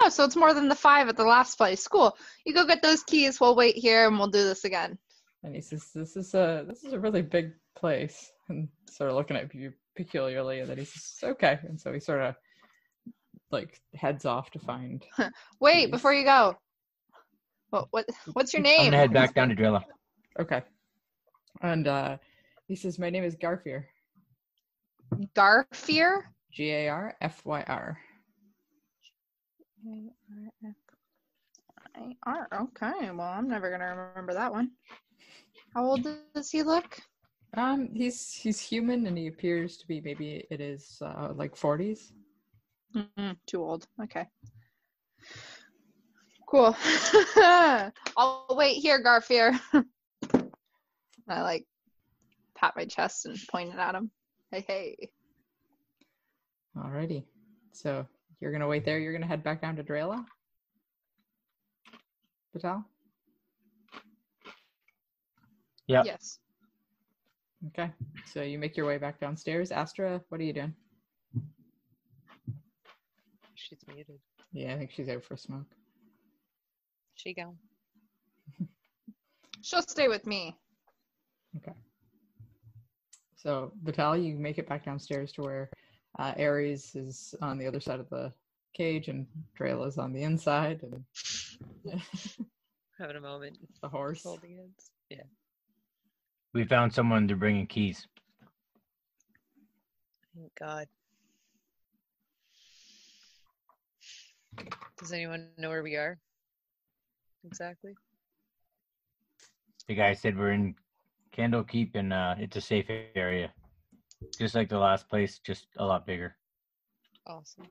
Speaker 6: Oh, so it's more than the five at the last place. Cool. You go get those keys. We'll wait here and we'll do this again.
Speaker 1: And he says, this is a, this is a really big place. And sort of looking at you peculiarly. And then he says, okay. And so he sort of like heads off to find.
Speaker 6: Wait,
Speaker 1: Keys.
Speaker 6: before you go. What what what's your name?
Speaker 4: I'm gonna head back down to Drayla.
Speaker 1: Okay. And uh, he says, my name is Garfier.
Speaker 6: Garfier?
Speaker 1: G A R F Y R.
Speaker 6: I-R. Okay, well, I'm never gonna remember that one. How old does he look?
Speaker 1: Um, he's he's human and he appears to be maybe it is uh, like 40s.
Speaker 6: Mm, too old. Okay. Cool. I'll wait here, Garfier. I like pat my chest and point it at him. Hey, hey.
Speaker 1: Alrighty. So you're gonna wait there. You're gonna head back down to Drayla. Vital.
Speaker 4: Yeah.
Speaker 6: Yes.
Speaker 1: Okay. So you make your way back downstairs. Astra, what are you doing?
Speaker 5: She's muted.
Speaker 1: Yeah, I think she's out for a smoke.
Speaker 5: She go.
Speaker 6: She'll stay with me.
Speaker 1: Okay. So Vital, you make it back downstairs to where uh, Aries is on the other side of the cage and Drayla's on the inside, and
Speaker 5: Having a moment.
Speaker 1: the horse.
Speaker 5: Holding hands. Yeah.
Speaker 4: We found someone to bring in keys.
Speaker 5: Thank God. Does anyone know where we are? Exactly.
Speaker 4: The guy said we're in Candlekeep and uh, it's a safe area. Just like the last place, just a lot bigger.
Speaker 5: Awesome.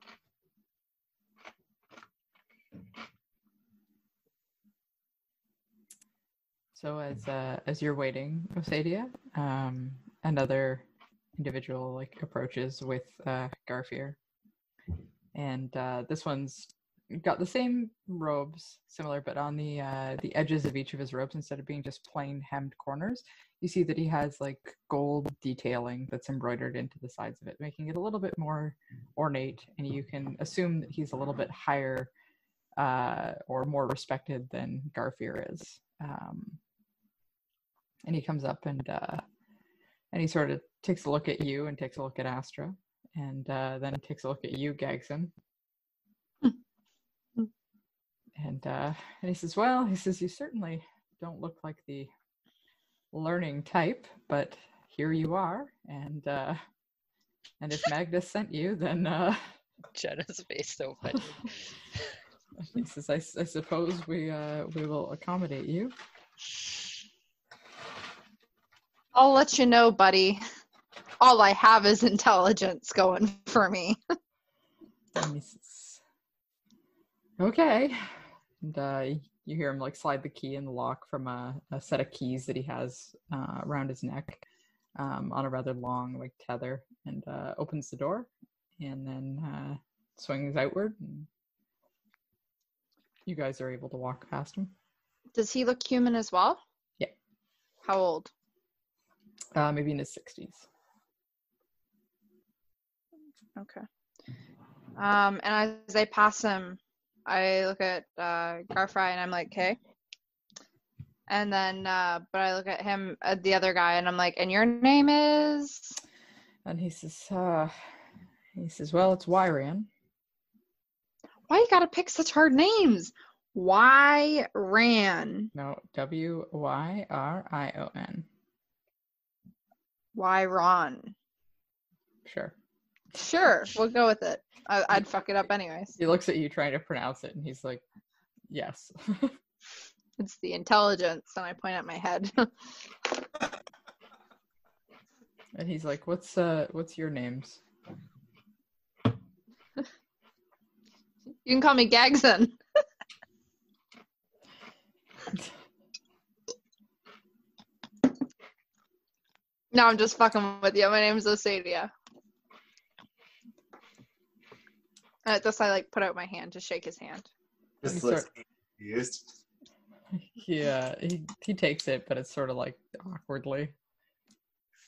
Speaker 1: So as uh, as you're waiting, Osadia, um, another individual like approaches with uh, Garfier, and uh, this one's got the same robes, similar, but on the uh, the edges of each of his robes, instead of being just plain hemmed corners, you see that he has like gold detailing that's embroidered into the sides of it, making it a little bit more ornate, and you can assume that he's a little bit higher uh, or more respected than Garfier is. Um, and he comes up and uh, and he sort of takes a look at you and takes a look at Astra, and uh, then takes a look at you, Gagson. And uh, and he says, "Well, he says you certainly don't look like the learning type, but here you are, and uh, and if Magnus sent you, then uh,
Speaker 5: Jenna's face so funny.
Speaker 1: he says, I, s- I suppose we uh, we will accommodate you."
Speaker 6: I'll let you know, buddy. All I have is intelligence going for me.
Speaker 1: And he says, okay. And uh, you hear him like slide the key in the lock from a, a set of keys that he has uh, around his neck um, on a rather long like tether and uh, opens the door and then uh, swings outward. And you guys are able to walk past him.
Speaker 6: Does he look human as well?
Speaker 1: Yeah.
Speaker 6: How old?
Speaker 1: Uh, maybe in his 60s.
Speaker 6: Okay. Um, and as I pass him, I look at uh, Garfry and I'm like, okay. And then, uh, but I look at him, uh, the other guy, and I'm like, and your name is?
Speaker 1: And he says, uh, he says, well, it's Wyran.
Speaker 6: Why you gotta pick such hard names? Why ran?
Speaker 1: No, W Y R I O N.
Speaker 6: Why Ron?
Speaker 1: Sure.
Speaker 6: Sure, we'll go with it. I, I'd fuck it up anyways.
Speaker 1: He looks at you trying to pronounce it, and he's like, "Yes."
Speaker 6: It's the intelligence, and I point at my head.
Speaker 1: and he's like, "What's uh, what's your names?"
Speaker 6: you can call me Gagson. no, I'm just fucking with you. My name's Osadia. And at this, I like put out my hand to shake his hand.
Speaker 2: Just
Speaker 1: Let me
Speaker 2: looks confused.
Speaker 1: Yeah, he he takes it, but it's sort of like awkwardly.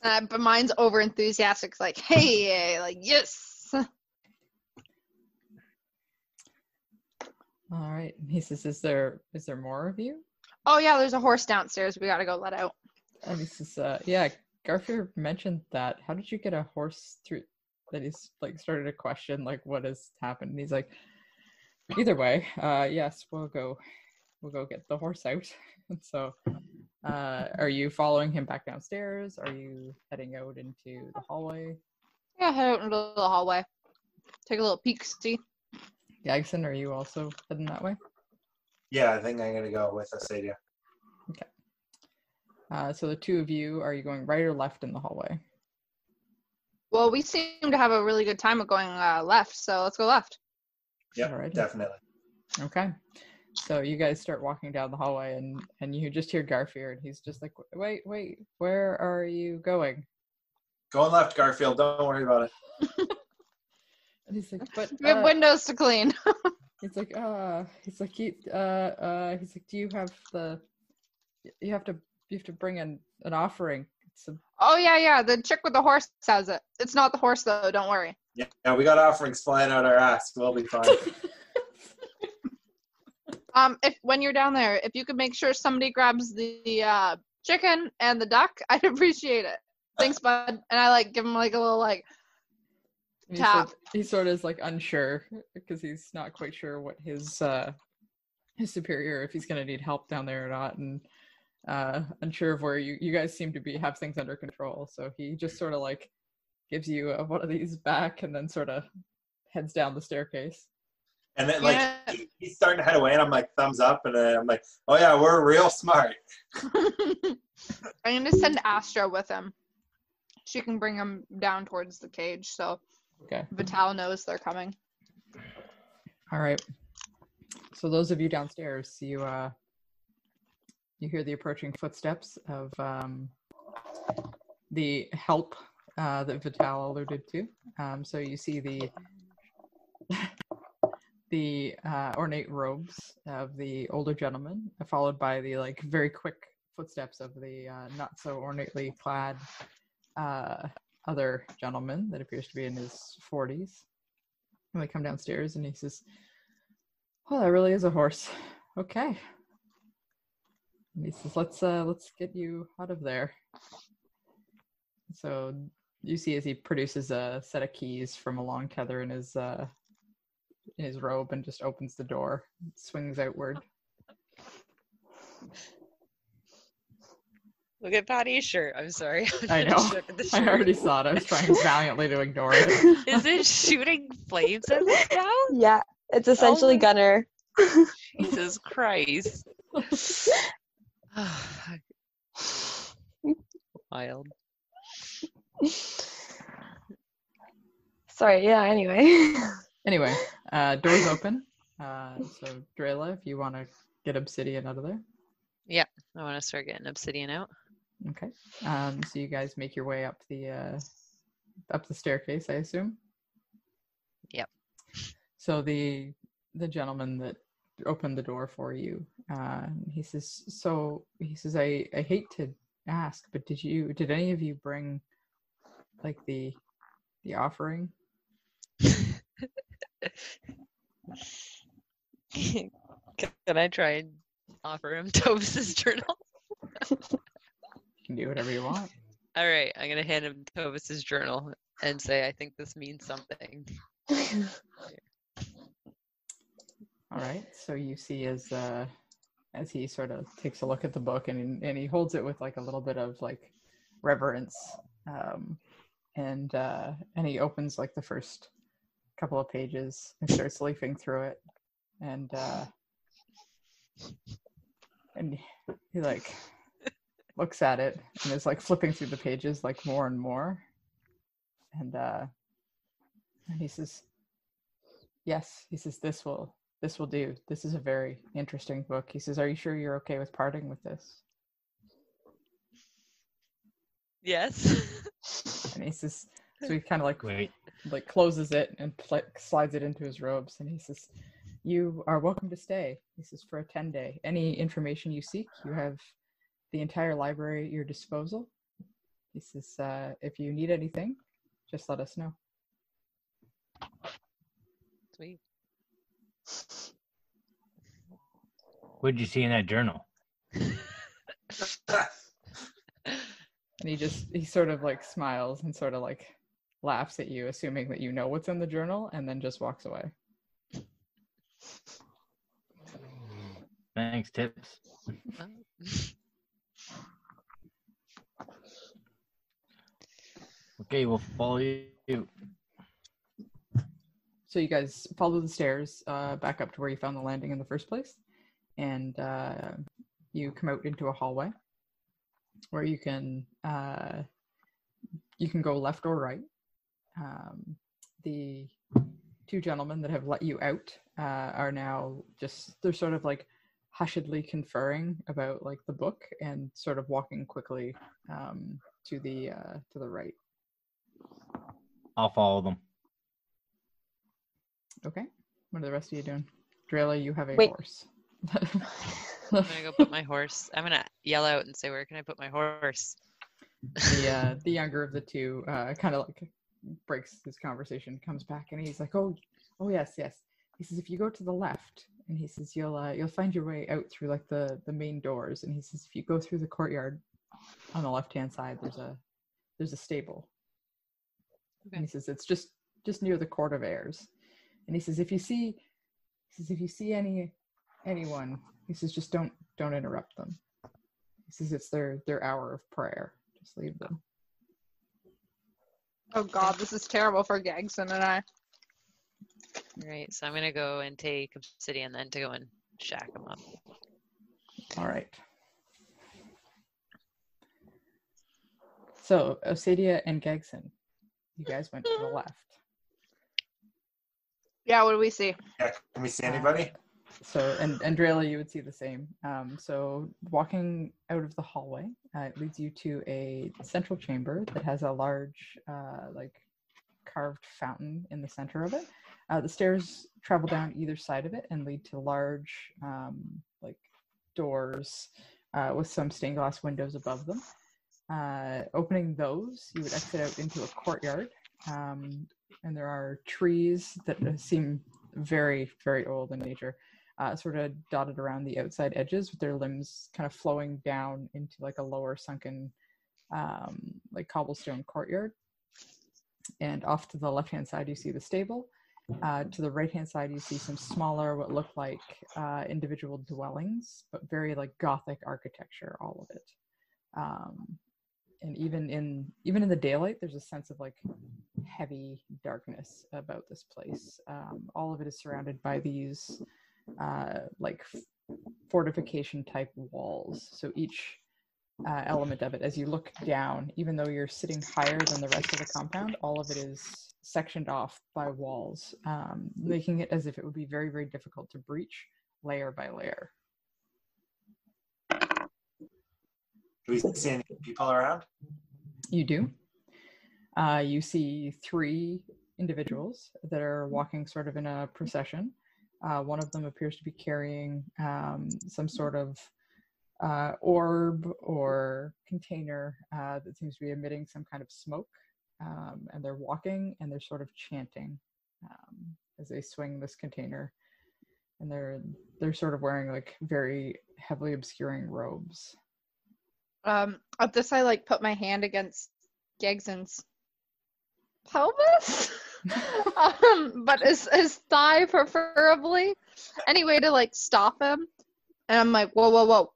Speaker 6: Uh, but mine's over enthusiastic, like, hey, like, yes.
Speaker 1: All right. He says, "Is there is there more of you?"
Speaker 6: Oh, yeah, there's a horse downstairs. We gotta go let out.
Speaker 1: And he says, uh, "Yeah." Garfield mentioned that. How did you get a horse through? That he's like started to question like what has happened. And he's like, either way, uh, yes, we'll go, we'll go get the horse out. And so, uh, are you following him back downstairs? Are you heading out into the hallway?
Speaker 6: Yeah, head out into the hallway. Take a little peek, see.
Speaker 1: Gagson, are you also heading that way?
Speaker 2: Yeah, I think I'm gonna go with Osadia. Okay.
Speaker 1: Uh, so the two of you, are you going right or left in the hallway?
Speaker 6: Well, we seem to have a really good time of going uh, left, so let's go left.
Speaker 2: Yeah,
Speaker 1: right.
Speaker 2: definitely.
Speaker 1: Okay. So you guys start walking down the hallway, and and you just hear Garfield, he's just like, "Wait, wait, where are you going?"
Speaker 2: Going left, Garfield. Don't worry about it.
Speaker 1: And he's like, "But
Speaker 6: We have
Speaker 1: uh,"
Speaker 6: windows to clean.
Speaker 1: he's like, "Uh," he's like, "You, uh, uh," he's like, "Do you have the? You have to, you have to bring an an offering. It's a,
Speaker 6: oh, yeah, yeah. The chick with the horse has it. It's not the horse, though. Don't worry.
Speaker 2: Yeah, yeah, we got offerings flying out our ass. We'll be fine.
Speaker 6: Um, if when you're down there, if you could make sure somebody grabs the uh, chicken and the duck, I'd appreciate it. Thanks, bud. And I like give him like a little like
Speaker 1: And he, sort,
Speaker 6: Tap.
Speaker 1: he sort of is like unsure because he's not quite sure what his uh his superior if he's gonna need help down there or not, and uh unsure of where you you guys seem to be have things under control. So he just sort of like gives you uh, one of these back and then sort of heads down the staircase.
Speaker 2: And then like
Speaker 6: Yeah.
Speaker 2: he- he's starting to head away, and I'm like thumbs up, and then I'm like, oh yeah, we're real smart.
Speaker 6: I'm gonna send Astra with him. She can bring him down towards the cage, so
Speaker 1: Okay.
Speaker 6: Vital knows they're coming.
Speaker 1: All right. So those of you downstairs, see you uh you hear the approaching footsteps of um the help uh that Vital alluded to. Um so you see the the uh, ornate robes of the older gentleman, followed by the like very quick footsteps of the uh, not so ornately clad uh, other gentleman that appears to be in his forties. And they come downstairs, and he says, "Oh, that really is a horse. Okay." And he says, "Let's uh, let's get you out of there." So you see as he produces a set of keys from a long tether in his uh, in his robe and just opens the door, swings outward.
Speaker 5: Look at Patty's shirt. I'm sorry.
Speaker 1: I know.
Speaker 5: look at the
Speaker 1: I already saw it. I was trying valiantly to ignore it.
Speaker 5: Is it shooting flames at it now?
Speaker 9: Yeah, it's essentially
Speaker 5: my-
Speaker 9: Gunner.
Speaker 5: Jesus Christ. Wild.
Speaker 9: Sorry, yeah, anyway.
Speaker 1: Anyway, uh, doors open. Uh, so Drayla, if you want to get obsidian out of there.
Speaker 5: Yeah, I want to start getting obsidian out.
Speaker 1: Okay. Um, so you guys make your way up the uh, up the staircase, I assume.
Speaker 5: Yep.
Speaker 1: So the the gentleman that opened the door for you, uh, he says, "So he says, I I hate to ask, but did you did any of you bring like the the offering?"
Speaker 5: Can I try and offer him Tovis's journal?
Speaker 1: You can do whatever you want.
Speaker 5: All right, I'm gonna hand him Tovis's journal and say I think this means something.
Speaker 1: All right. So you see as uh as he sort of takes a look at the book and and he holds it with like a little bit of like reverence um and uh and he opens like the first couple of pages and starts leafing through it. And uh and he like looks at it and is like flipping through the pages like more and more. And uh and he says yes. He says this will this will do. This is a very interesting book. He says are you sure you're okay with parting with this?
Speaker 5: Yes.
Speaker 1: and he says so he kind of like
Speaker 4: Wait.
Speaker 1: like closes it and pl- slides it into his robes and he says you are welcome to stay. He says for a 10 day. Any information you seek you have the entire library at your disposal. He says uh, if you need anything just let us know.
Speaker 5: Sweet.
Speaker 4: What did you see in that journal?
Speaker 1: and he just he sort of like smiles and sort of like laughs at you assuming that you know what's in the journal and then just walks away
Speaker 4: Thanks, tips. Okay, we'll follow you.
Speaker 1: So you guys follow the stairs uh, back up to where you found the landing in the first place. And uh, you come out into a hallway where you can uh, you can go left or right. Um, the two gentlemen that have let you out uh, are now just they're sort of like hushedly conferring about like the book and sort of walking quickly um, to the uh, to the right.
Speaker 4: I'll follow them.
Speaker 1: Okay what are the rest of you doing Drayla, you have a
Speaker 9: Wait.
Speaker 1: horse
Speaker 5: I'm gonna go put my horse. I'm gonna yell out and say, "Where can I put my horse?"
Speaker 1: the uh, the younger of the two uh, kind of like breaks his conversation, comes back, and he's like, "Oh, oh yes, yes." He says, "If you go to the left, and he says you'll uh, you'll find your way out through like the the main doors, and he says if you go through the courtyard on the left hand side, there's a there's a stable, and he says it's just just near the court of heirs, and he says if you see he says if you see any anyone, he says just don't don't interrupt them. He says it's their their hour of prayer. Just leave them."
Speaker 6: Oh god, this is terrible for Gagson and I.
Speaker 5: Right. So I'm gonna go and take obsidian then to go and shack him up.
Speaker 1: All right. So Osadia and Gagson, you guys went to the left.
Speaker 6: Yeah, what do we see?
Speaker 2: Yeah, can we see anybody?
Speaker 1: So and Andrela, you would see the same. Um, so walking out of the hallway, uh, it leads you to a central chamber that has a large, uh, like carved fountain in the center of it. Uh, the stairs travel down either side of it and lead to large, um, like doors uh, with some stained glass windows above them. Uh, opening those, you would exit out into a courtyard, um, and there are trees that seem very, very old in nature, uh, sort of dotted around the outside edges with their limbs kind of flowing down into like a lower sunken, um, like cobblestone courtyard. And off to the left hand side, you see the stable. Uh, to the right hand side, you see some smaller, what look like uh, individual dwellings, but very like Gothic architecture, all of it. Um, and even in even in the daylight, there's a sense of like heavy darkness about this place. Um, all of it is surrounded by these uh, like fortification type walls. So each uh, element of it, as you look down, even though you're sitting higher than the rest of the compound, all of it is sectioned off by walls, um, making it as if it would be very, very difficult to breach layer by layer.
Speaker 2: Do we see any people around?
Speaker 1: You do. Uh, you see three individuals that are walking sort of in a procession. Uh, one of them appears to be carrying um, some sort of uh, orb or container uh, that seems to be emitting some kind of smoke. Um, and they're walking and they're sort of chanting um, as they swing this container. And they're they're sort of wearing like very heavily obscuring robes.
Speaker 6: Um, at this, I like put my hand against Gagson's pelvis, um, but his his thigh preferably. Any way to like stop him? And I'm like, whoa, whoa, whoa,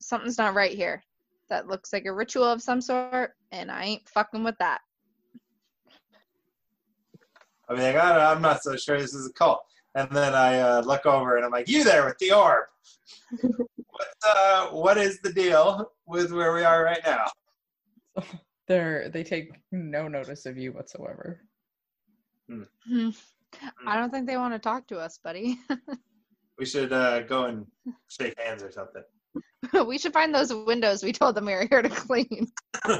Speaker 6: something's not right here. That looks like a ritual of some sort, and I ain't fucking with that.
Speaker 2: I mean, like, I don't know, I'm not so sure this is a cult. And then I uh, look over and I'm like, you there with the orb. what, uh, what is the deal with where we are right now?
Speaker 1: They're they take no notice of you whatsoever.
Speaker 6: Hmm. I don't think they want to talk to us, buddy.
Speaker 2: We should uh, go and shake hands or something.
Speaker 6: we should find those windows we told them we were here to clean.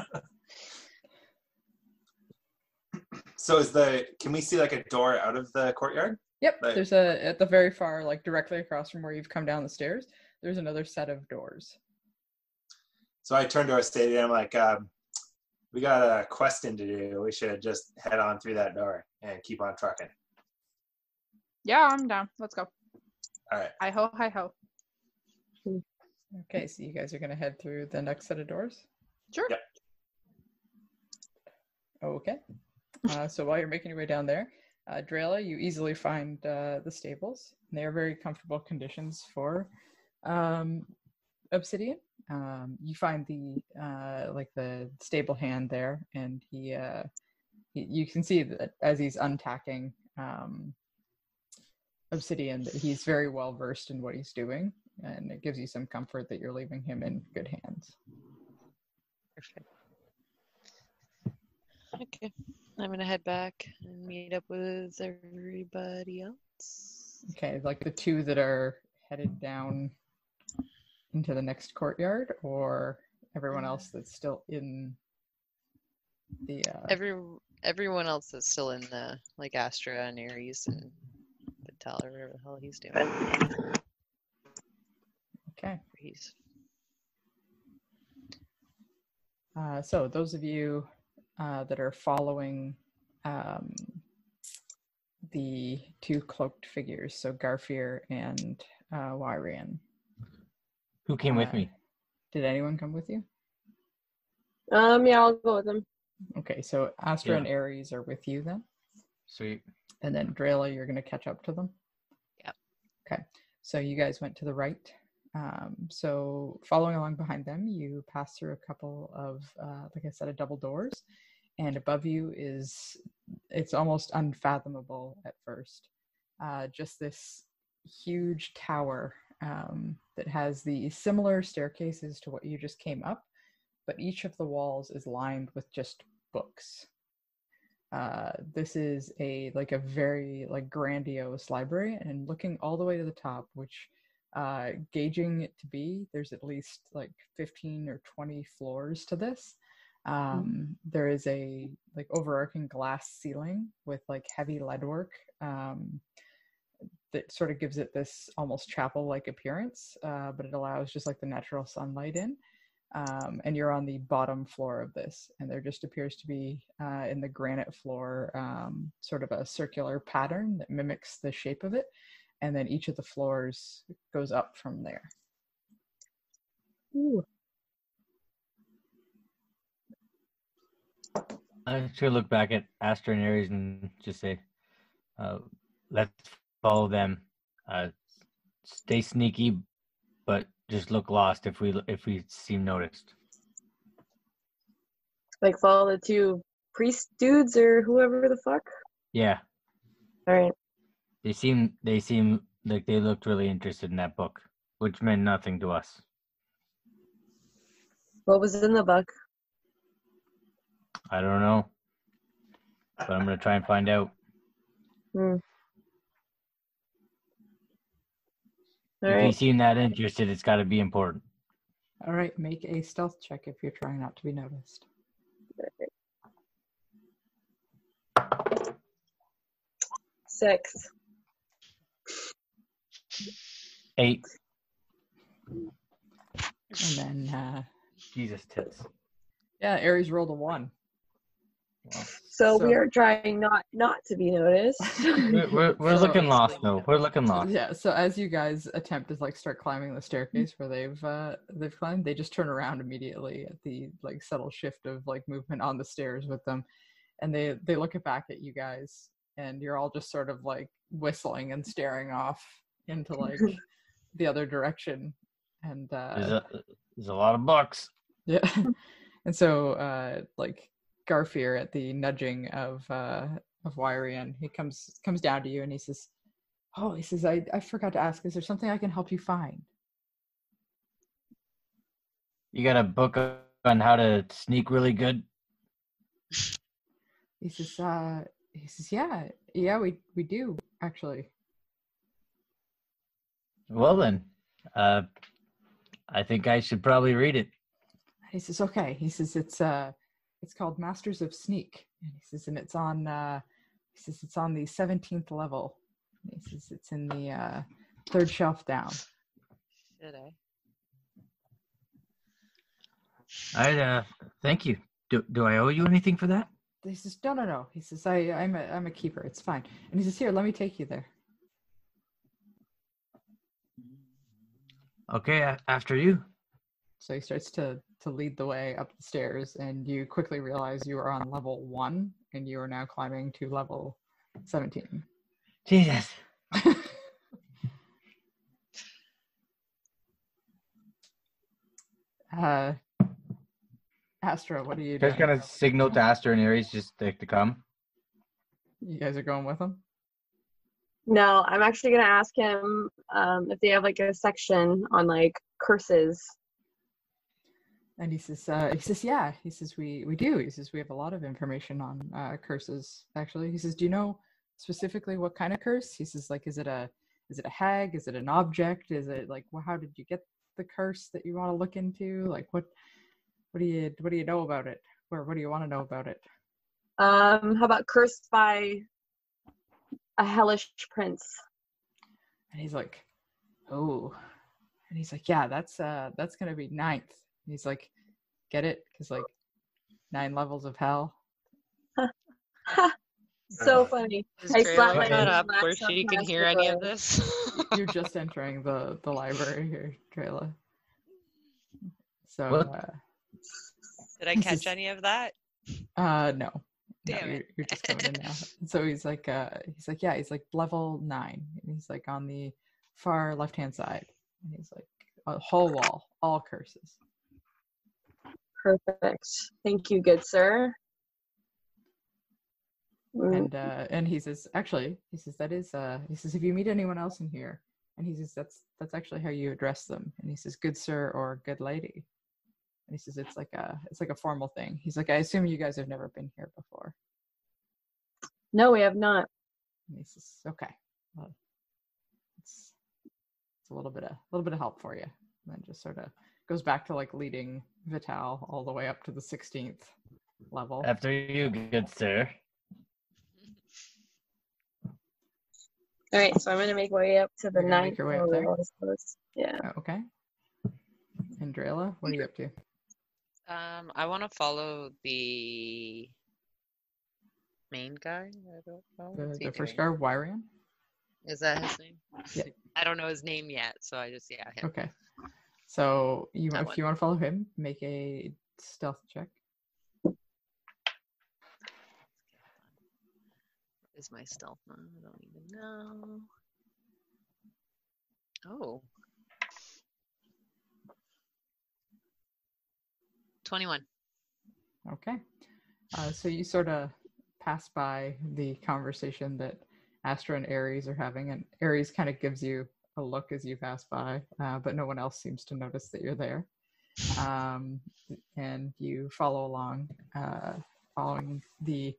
Speaker 2: So is the can we see like a door out of the courtyard?
Speaker 1: Yep,
Speaker 2: Right.
Speaker 1: there's a at the very far, like directly across from where you've come down the stairs. There's another set of doors.
Speaker 2: So I turn to Osadia I'm like, um, we got a question to do. We should just head on through that door and keep on trucking.
Speaker 6: Yeah, I'm down. Let's go.
Speaker 2: All right.
Speaker 6: Hi ho, hi ho.
Speaker 1: Okay, so you guys are gonna head through the next set of doors.
Speaker 6: Sure.
Speaker 2: Yep.
Speaker 1: Okay. Uh, so while you're making your way down there, uh, Drayla, you easily find uh, the stables. They are very comfortable conditions for um, obsidian. Um, you find the uh, like the stable hand there, and he, uh, he you can see that as he's untacking um, obsidian, that he's very well versed in what he's doing, and it gives you some comfort that you're leaving him in good hands.
Speaker 5: Perfect. Okay. I'm gonna head back and meet up with everybody else.
Speaker 1: Okay, like the two that are headed down into the next courtyard, or everyone else that's still in the. Uh,
Speaker 5: Every everyone else that's still in the like Astra and Ares and Vital or whatever the hell he's doing.
Speaker 1: okay,
Speaker 5: He's
Speaker 1: uh, so those of you uh, that are following um, the two cloaked figures, so Garfier and uh, Wyrion.
Speaker 4: Who came with
Speaker 1: Uh,
Speaker 4: me?
Speaker 1: Did anyone come with you?
Speaker 9: Um, yeah, I'll go with them.
Speaker 1: Okay, so Astra
Speaker 4: Yeah.
Speaker 1: and Aries are with you then.
Speaker 4: Sweet.
Speaker 1: And then Drayla, you're going to catch up to them?
Speaker 5: Yep.
Speaker 1: Okay. So you guys went to the right. Um, so following along behind them, you pass through a couple of, uh, like I said, a double doors. And above you is, it's almost unfathomable at first. Uh, just this huge tower um, that has the similar staircases to what you just came up, but each of the walls is lined with just books uh, this is a like a very like grandiose library and looking all the way to the top which uh, gauging it to be there's at least like 15 or 20 floors to this Um, there is a like overarching glass ceiling with like heavy lead work um, that sort of gives it this almost chapel-like appearance, uh, but it allows just like the natural sunlight in. Um, and you're on the bottom floor of this, and there just appears to be uh, in the granite floor um, sort of a circular pattern that mimics the shape of it, and then each of the floors goes up from there.
Speaker 3: Ooh.
Speaker 4: I should look back at Astra and Aries and just say, uh, let's follow them. Uh, stay sneaky, but just look lost if we if we seem noticed.
Speaker 9: Like follow the two priest dudes or whoever the fuck.
Speaker 4: Yeah,
Speaker 9: All right.
Speaker 4: they seem they seem like they looked really interested in that book, which meant nothing to us.
Speaker 9: What was in the book?
Speaker 4: I don't know, but I'm gonna try and find out.
Speaker 9: All
Speaker 4: if you
Speaker 9: right.
Speaker 4: seem that interested, it's got to be important.
Speaker 1: All right, make a stealth check if you're trying not to be noticed.
Speaker 9: Six.
Speaker 4: Eight.
Speaker 1: And then, uh,
Speaker 4: Jesus tits.
Speaker 1: yeah, Aries rolled a one.
Speaker 9: So, we are trying not not to be noticed.
Speaker 4: We're, we're, we're
Speaker 1: So-
Speaker 4: looking lost though. We're looking lost.
Speaker 1: Yeah, so as you guys attempt to like start climbing the staircase where they've uh they've climbed, they just turn around immediately at the like subtle shift of like movement on the stairs with them. And they they look at back at you guys and you're all just sort of like whistling and staring off into like the other direction. And
Speaker 4: There's
Speaker 1: uh
Speaker 4: a, there's a lot of bucks.
Speaker 1: yeah. and so uh like Garfier at the nudging of uh of Wyrion, he comes comes down to you and he says, Oh, he says, I, I forgot to ask, is there something I can help you find?
Speaker 4: You got a book on how to sneak really good.
Speaker 1: He says, uh he says, Yeah, yeah, we we do, actually.
Speaker 4: Well then, uh, I think I should probably read it.
Speaker 1: He says, Okay. He says it's uh it's called Masters of Sneak. And he says, and it's on uh he says it's on the seventeenth level. And he says it's in the uh third shelf down.
Speaker 5: Should I?
Speaker 4: I uh, thank you. Do do I owe you anything for that?
Speaker 1: He says, No, no, no. He says, I, I'm a I'm a keeper. It's fine. And he says, Here, let me take you there.
Speaker 4: Okay, after you.
Speaker 1: So he starts to to lead the way up the stairs, and you quickly realize you are on level one, and you are now climbing to level seventeen.
Speaker 4: Jesus.
Speaker 1: uh, Astra, what are you
Speaker 4: Just
Speaker 1: doing?
Speaker 4: gonna signal to Astra and Aries just to, to come.
Speaker 1: You guys are going with him.
Speaker 9: no, I'm actually gonna ask him um, if they have like a section on like curses.
Speaker 1: And he says, uh, he says, yeah. He says, we we do. He says, we have a lot of information on uh, curses. Actually, he says, do you know specifically what kind of curse? He says, like, is it a is it a hag? Is it an object? Is it like, well, how did you get the curse that you want to look into? Like, what what do you what do you know about it? Or what do you want to know about it?
Speaker 9: Um, how about cursed by a hellish prince?
Speaker 1: And he's like, oh. And he's like, yeah, that's uh that's gonna be ninth. And he's like, get it? Because like nine levels of hell.
Speaker 9: so funny.
Speaker 5: Is
Speaker 9: I
Speaker 5: Drayla
Speaker 9: slapped my
Speaker 5: not
Speaker 9: hand
Speaker 5: up
Speaker 9: and
Speaker 5: where she can
Speaker 9: fast
Speaker 5: hear any of this?
Speaker 1: You're just entering the the library here, Drayla. So
Speaker 4: What?
Speaker 1: uh,
Speaker 5: Did I catch
Speaker 1: is-
Speaker 5: any of that?
Speaker 1: uh no.
Speaker 5: Damn
Speaker 1: no. You're, you're just coming in now. So he's like uh he's like, yeah, he's like level nine. And he's like on the far left hand side. And he's like a whole wall, all curses.
Speaker 9: Perfect. Thank you, good sir. Mm,
Speaker 1: and uh and he says actually he says that is uh he says if you meet anyone else in here and he says that's that's actually how you address them. And he says good sir or good lady. And he says it's like a it's like a formal thing. He's like i assume you guys have never been here before.
Speaker 9: No, we have not.
Speaker 1: and he says okay. Well it's it's a little bit of a little bit of help for you. And then just sort of goes back to like leading Vital all the way up to the 16th level.
Speaker 4: After you, good sir.
Speaker 9: All right, so I'm gonna make my way up to the
Speaker 1: You're
Speaker 9: ninth.
Speaker 1: make your way up there?
Speaker 9: Yeah.
Speaker 1: Uh, okay. And Drayla, what are you up to?
Speaker 5: Um, I want to follow the main guy. I don't know.
Speaker 1: The, the first
Speaker 5: guy,
Speaker 1: guard, Wyrion?
Speaker 5: Is that his name?
Speaker 1: Yeah.
Speaker 5: I don't know his name yet, so I just yeah. Him.
Speaker 1: Okay. So you, if you want to follow him, make a stealth check.
Speaker 5: Is my stealth? on? I don't even know. Oh. 21.
Speaker 1: Okay. Uh, so you sort of pass by the conversation that Astra and Aries are having, and Aries kind of gives you a look as you pass by, uh, but no one else seems to notice that you're there. Um, and you follow along, uh, following the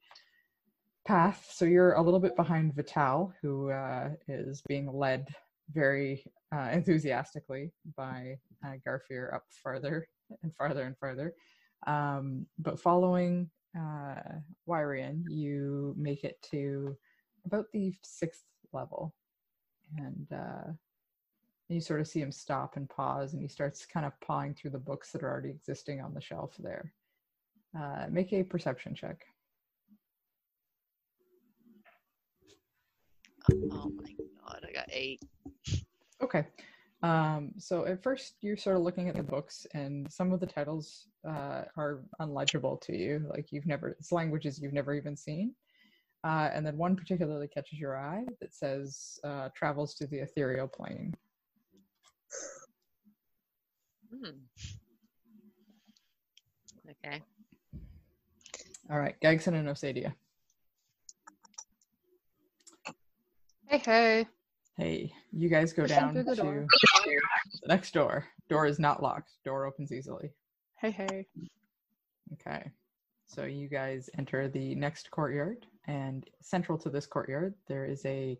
Speaker 1: path. So you're a little bit behind Vital, who uh, is being led very uh, enthusiastically by uh, Garfier up farther and farther and farther. Um, but following uh, Wyrion, you make it to about the sixth level, and uh, you sort of see him stop and pause, and he starts kind of pawing through the books that are already existing on the shelf there. Uh, make a perception check.
Speaker 5: Oh my god, I got eight.
Speaker 1: Okay. Um, so at first you're sort of looking at the books and some of the titles uh, are unlegible to you. Like you've never, it's languages you've never even seen. Uh, and then one particularly catches your eye that says uh, travels to the ethereal plane.
Speaker 5: Hmm. Okay.
Speaker 1: All right, Gagson and Osadia.
Speaker 6: Hey, hey.
Speaker 1: Hey, you guys go
Speaker 6: Push
Speaker 1: down
Speaker 6: through
Speaker 1: to
Speaker 6: the
Speaker 1: the next door. Door is not locked. Door opens easily.
Speaker 6: Hey, hey.
Speaker 1: Okay. So you guys enter the next courtyard, and central to this courtyard, there is a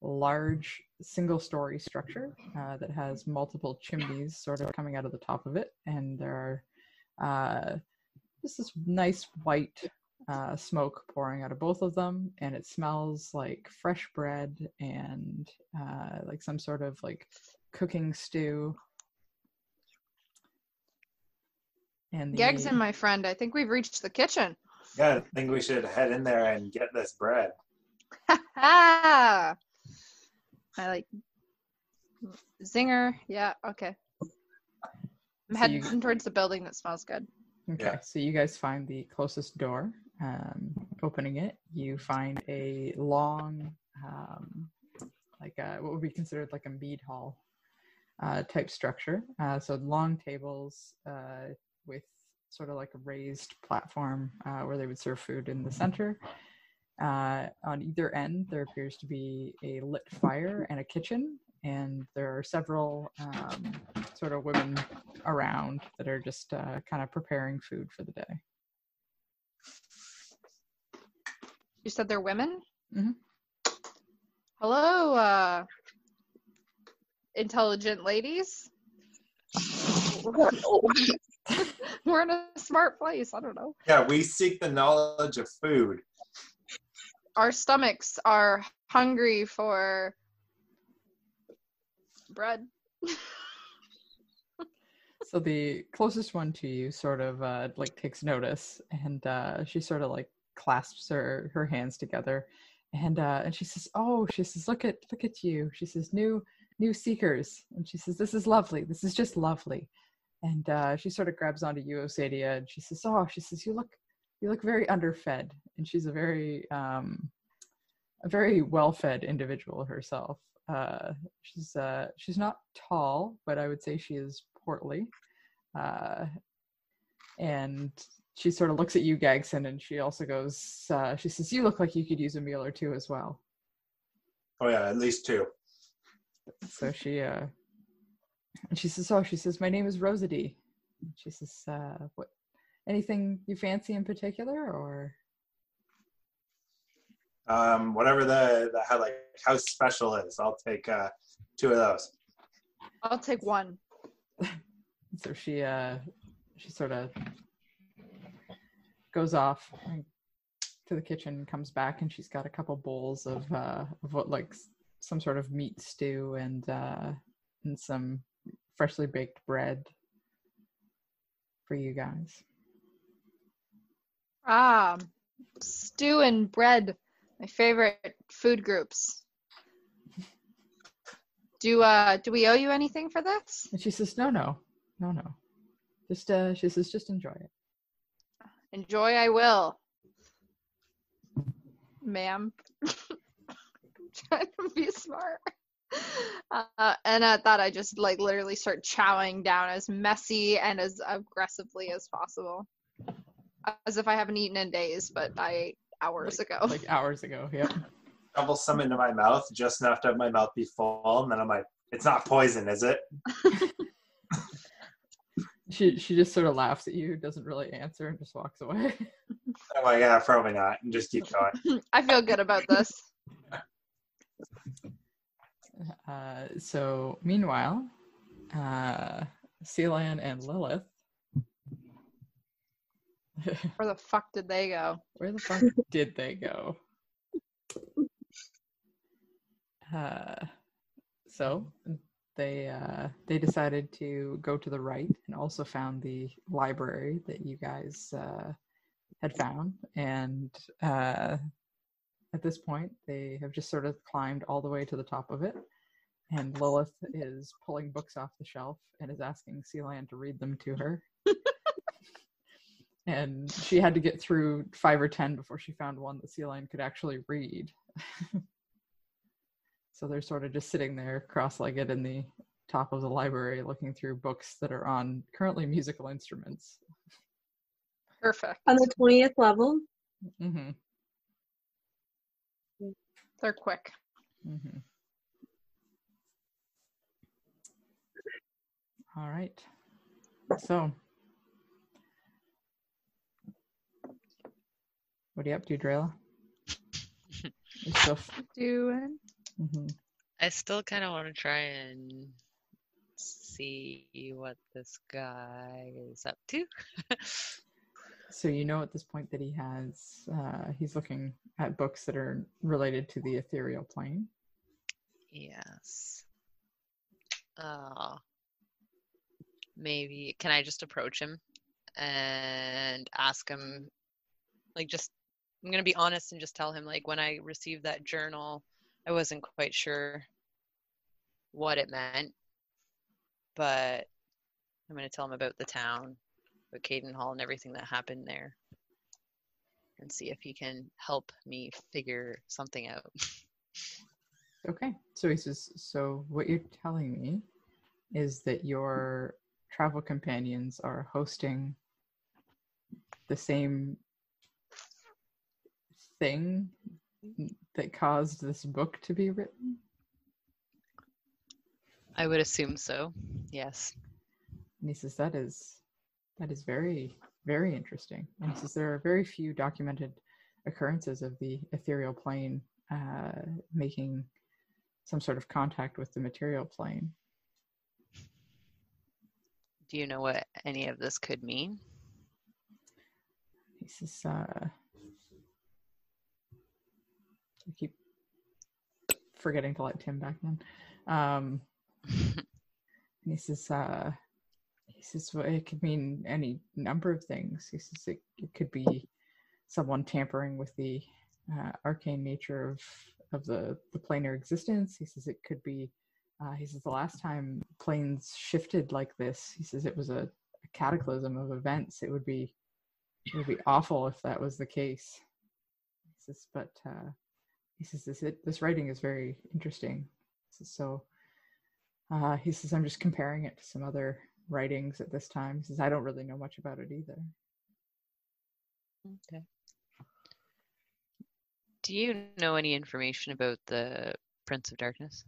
Speaker 1: large single story structure uh, that has multiple chimneys sort of coming out of the top of it. And there are uh, just this nice white uh, smoke pouring out of both of them, and it smells like fresh bread and uh, like some sort of like cooking stew. And the,
Speaker 6: Gagson my friend, I think we've reached the kitchen.
Speaker 2: Yeah, I think we should head in there and get this bread.
Speaker 6: I like Zinger. Yeah, okay. I'm
Speaker 1: So you-
Speaker 6: heading towards the building that smells good.
Speaker 1: Okay,
Speaker 2: Yeah.
Speaker 1: so you guys find the closest door. Um, opening it, you find a long, um, like a, what would be considered like a mead hall uh, type structure. Uh, so long tables uh, with sort of like a raised platform uh, where they would serve food in the center. Uh, on either end, there appears to be a lit fire and a kitchen, and there are several um, sort of women around that are just uh, kind of preparing food for the day.
Speaker 6: You said they're women?
Speaker 1: Mhm.
Speaker 6: Hello, uh, intelligent ladies. We're in a smart place. I don't know.
Speaker 2: Yeah, we seek the knowledge of food.
Speaker 6: Our stomachs are hungry for bread.
Speaker 1: So the closest one to you sort of uh, like takes notice, and uh, she sort of like clasps her her hands together, and uh, and she says, "Oh," she says, "Look at look at you." She says, "New new seekers," and she says, "This is lovely. This is just lovely." And uh, she sort of grabs onto you, Osadia, and she says, "Oh," she says, "You look you look very underfed," and she's a very um, a very well-fed individual herself. Uh, she's uh, she's not tall, but I would say she is portly. Uh, and she sort of looks at you, Gagson, and she also goes, uh, she says, You look like you could use a meal or two as well.
Speaker 2: Oh yeah, at least two.
Speaker 1: So she, uh, and she says, Oh, she says, My name is Rosady. She says, uh, What, anything you fancy in particular, or?
Speaker 2: Um, whatever the, the how, like house special is, I'll take uh, two of those.
Speaker 6: I'll take one.
Speaker 1: so she uh she sort of goes off to the kitchen comes back and she's got a couple bowls of uh of what like some sort of meat stew and uh and some freshly baked bread for you guys
Speaker 6: Ah, stew and bread, my favorite food groups. Do uh do we owe you anything for this?
Speaker 1: and she says no no no no just uh she says just enjoy it
Speaker 6: Enjoy, I will. Ma'am. trying to be smart. Uh, and at that, I just like literally start chowing down as messy and as aggressively as possible, as if I haven't eaten in days, but I ate hours ago.
Speaker 1: like hours ago yep
Speaker 2: Shovel some into my mouth, just enough to have my mouth be full, and then I'm like, "It's not poison, is it?"
Speaker 1: she she just sort of laughs at you doesn't really answer and just walks away
Speaker 2: I'm like, "Yeah, probably not," and just keep going.
Speaker 6: I feel good about this.
Speaker 1: Uh, so meanwhile, uh, Sealand and Lilith.
Speaker 6: Where the fuck did they go?
Speaker 1: Where the fuck did they go? Uh, so they uh, they decided to go to the right and also found the library that you guys uh, had found, and uh, at this point they have just sort of climbed all the way to the top of it. And Lilith is pulling books off the shelf and is asking Sealand to read them to her. And she had to get through five or ten before she found one that Sealand could actually read. so they're sort of just sitting there cross-legged in the top of the library looking through books that are on currently musical instruments.
Speaker 6: Perfect.
Speaker 9: On the 20th level.
Speaker 1: hmm
Speaker 6: They're quick.
Speaker 1: hmm All right. So, what are you up to, Drayla? You still f-
Speaker 6: Doing.
Speaker 1: mhm.
Speaker 5: I still kind of want to try and see what this guy is up to.
Speaker 1: So you know at this point that he has uh, he's looking at books that are related to the ethereal plane.
Speaker 5: yes. Uh, maybe can I just approach him and ask him, like, just I'm gonna be honest and just tell him, like, when I received that journal, I wasn't quite sure what it meant, but I'm gonna tell him about the town, about Caden Hall, and everything that happened there, and see if he can help me figure something out.
Speaker 1: Okay. So he says, so what you're telling me is that your travel companions are hosting the same thing that caused this book to be written.
Speaker 5: I would assume so. Yes.
Speaker 1: And he says that is that is very very interesting. And he says there are very few documented occurrences of the ethereal plane uh, making some sort of contact with the material plane.
Speaker 5: Do you know what any of this could mean?
Speaker 1: He says, uh, I keep forgetting to let Tim back in. Um, and he says, uh, he says, well, it could mean any number of things. He says it, it could be someone tampering with the uh, arcane nature of of the the planar existence. He says it could be. Uh, he says the last time planes shifted like this, he says it was a, a cataclysm of events. It would be it would be awful if that was the case. He says, but uh, he says this it, this writing is very interesting. Says, so uh, he says I'm just comparing it to some other writings at this time. He says I don't really know much about it either.
Speaker 5: Okay. Do you know any information about the Prince of Darkness?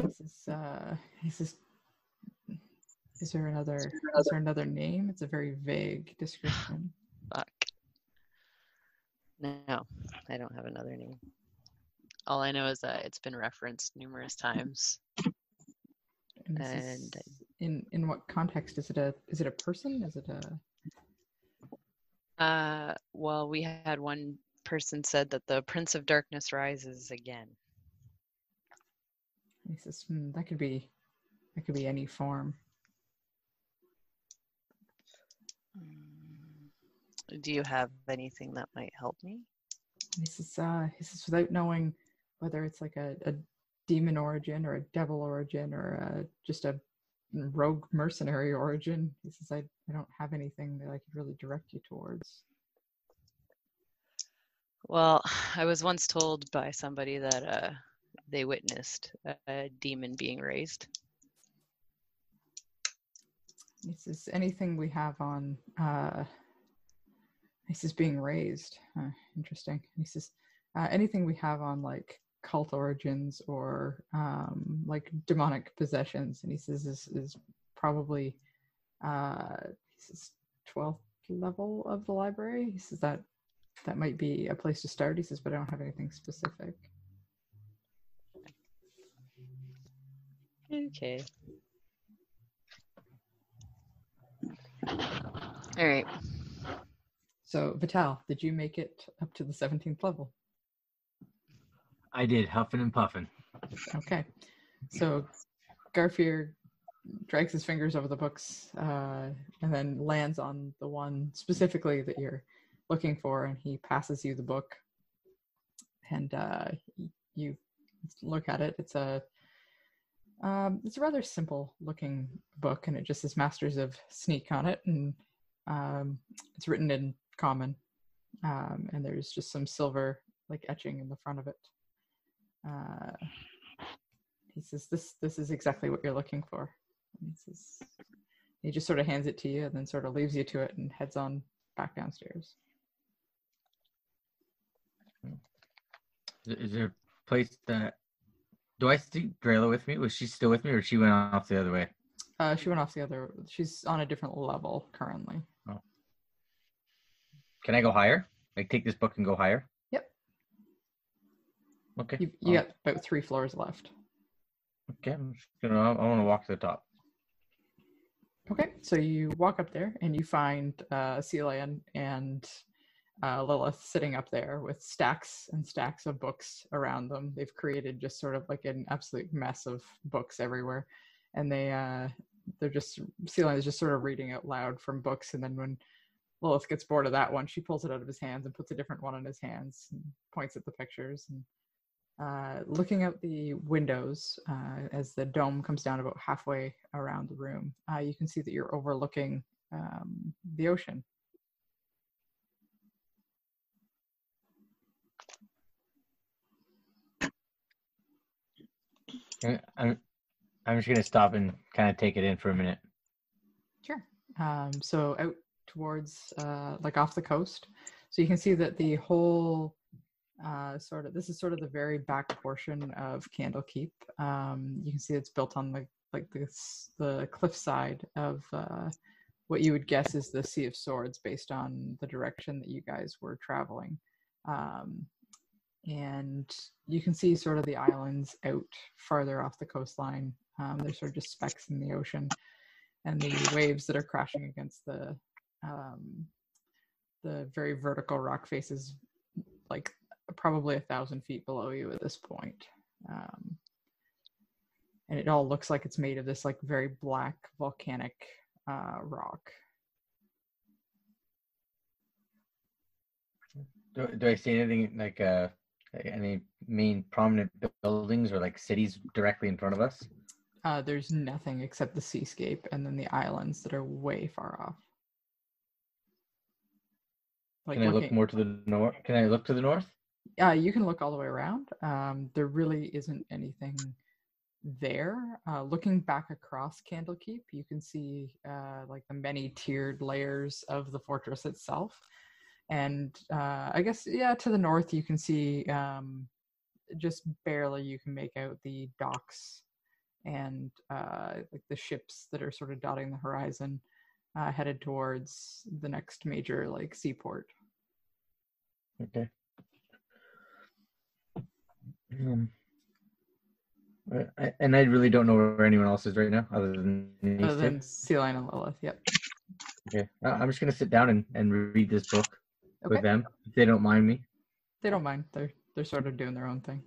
Speaker 1: He says, uh, he says, is there another is there another name? It's a very vague description.
Speaker 5: Fuck. No, I don't have another name. All I know is that it's been referenced numerous times.
Speaker 1: And
Speaker 5: And-
Speaker 1: is, in in what context is it a is it a person? Is it a
Speaker 5: Uh, well, we had one person said that the Prince of Darkness rises again.
Speaker 1: he says hmm, that could be that could be any form.
Speaker 5: Do you have anything that might help me?
Speaker 1: He says uh he says without knowing whether it's like a, a demon origin or a devil origin or uh just a rogue mercenary origin. He says I, I don't have anything that I could really direct you towards.
Speaker 5: Well, I was once told by somebody that uh, they witnessed a, a demon being raised.
Speaker 1: He says anything we have on uh he says being raised. Uh, interesting. He says uh, anything we have on like cult origins or um like demonic possessions and he says this is probably uh he says 12th level of the library. He says that that might be a place to start. He says, but I don't have anything specific.
Speaker 5: Okay. All right.
Speaker 1: So Vital, did you make it up to the 17th level?
Speaker 4: I did huffing and puffing.
Speaker 1: Okay. So Garfier drags his fingers over the books uh, and then lands on the one specifically that you're looking for, and he passes you the book. And uh, you look at it. It's a um, it's a rather simple looking book, and it just says Masters of Sneak on it, and um, it's written in common. Um, and there's just some silver like etching in the front of it. Uh, he says, "This this is exactly what you're looking for." And he says, he just sort of hands it to you, and then sort of leaves you to it, and heads on back downstairs.
Speaker 4: Is there a place that do I see Drayla with me? Was she still with me, or she went off the other way?
Speaker 1: Uh, she went off the other. She's on a different level currently.
Speaker 4: Can I go higher? Like take this book and go higher?
Speaker 1: Yep.
Speaker 4: Okay.
Speaker 1: You, you got about three floors left.
Speaker 4: Okay. I'm just gonna. I want to walk to the top.
Speaker 1: Okay, so you walk up there and you find uh, Sealand and uh, Lilith sitting up there with stacks and stacks of books around them. They've created just sort of like an absolute mess of books everywhere, and they uh, they're just Sealand is just sort of reading out loud from books, and then when Lilith gets bored of that one, she pulls it out of his hands and puts a different one in his hands and points at the pictures and uh, looking out the windows uh, as the dome comes down about halfway around the room, uh, you can see that you're overlooking um, the ocean.
Speaker 4: I'm. I'm just gonna stop and kind of take it in for a minute.
Speaker 1: Sure. Um, so out towards uh, like off the coast, so you can see that the whole uh, sort of this is sort of the very back portion of Candlekeep. Um, you can see it's built on the like this the cliffside of uh, what you would guess is the Sea of Swords, based on the direction that you guys were traveling. Um, and you can see sort of the islands out farther off the coastline. Um, they're sort of just specks in the ocean, and the waves that are crashing against the um, the very vertical rock faces, like probably a thousand feet below you at this point. Um, and it all looks like it's made of this like very black volcanic uh, rock.
Speaker 4: Do, do I see anything like uh any main prominent buildings or like cities directly in front of us?
Speaker 1: Uh, there's nothing except the seascape and then the islands that are way far off. Like
Speaker 4: Can I look more to the north? Can I look to the north?
Speaker 1: uh, you can look all the way around. Um, there really isn't anything there. Uh, looking back across Candlekeep, you can see uh, like the many tiered layers of the fortress itself. And uh, I guess, yeah, to the north, you can see um, just barely you can make out the docks and uh, like the ships that are sort of dotting the horizon uh, headed towards the next major like seaport.
Speaker 4: Okay. Um, Uh, I- And I really don't know where anyone else is right now, other than
Speaker 1: Other
Speaker 4: two.
Speaker 1: than Sealand and Lilith. Yep.
Speaker 4: Okay, I- I'm just gonna sit down and, and read this book
Speaker 1: Okay.
Speaker 4: with them if they don't mind me.
Speaker 1: They don't mind. They're they're sort of doing their own thing.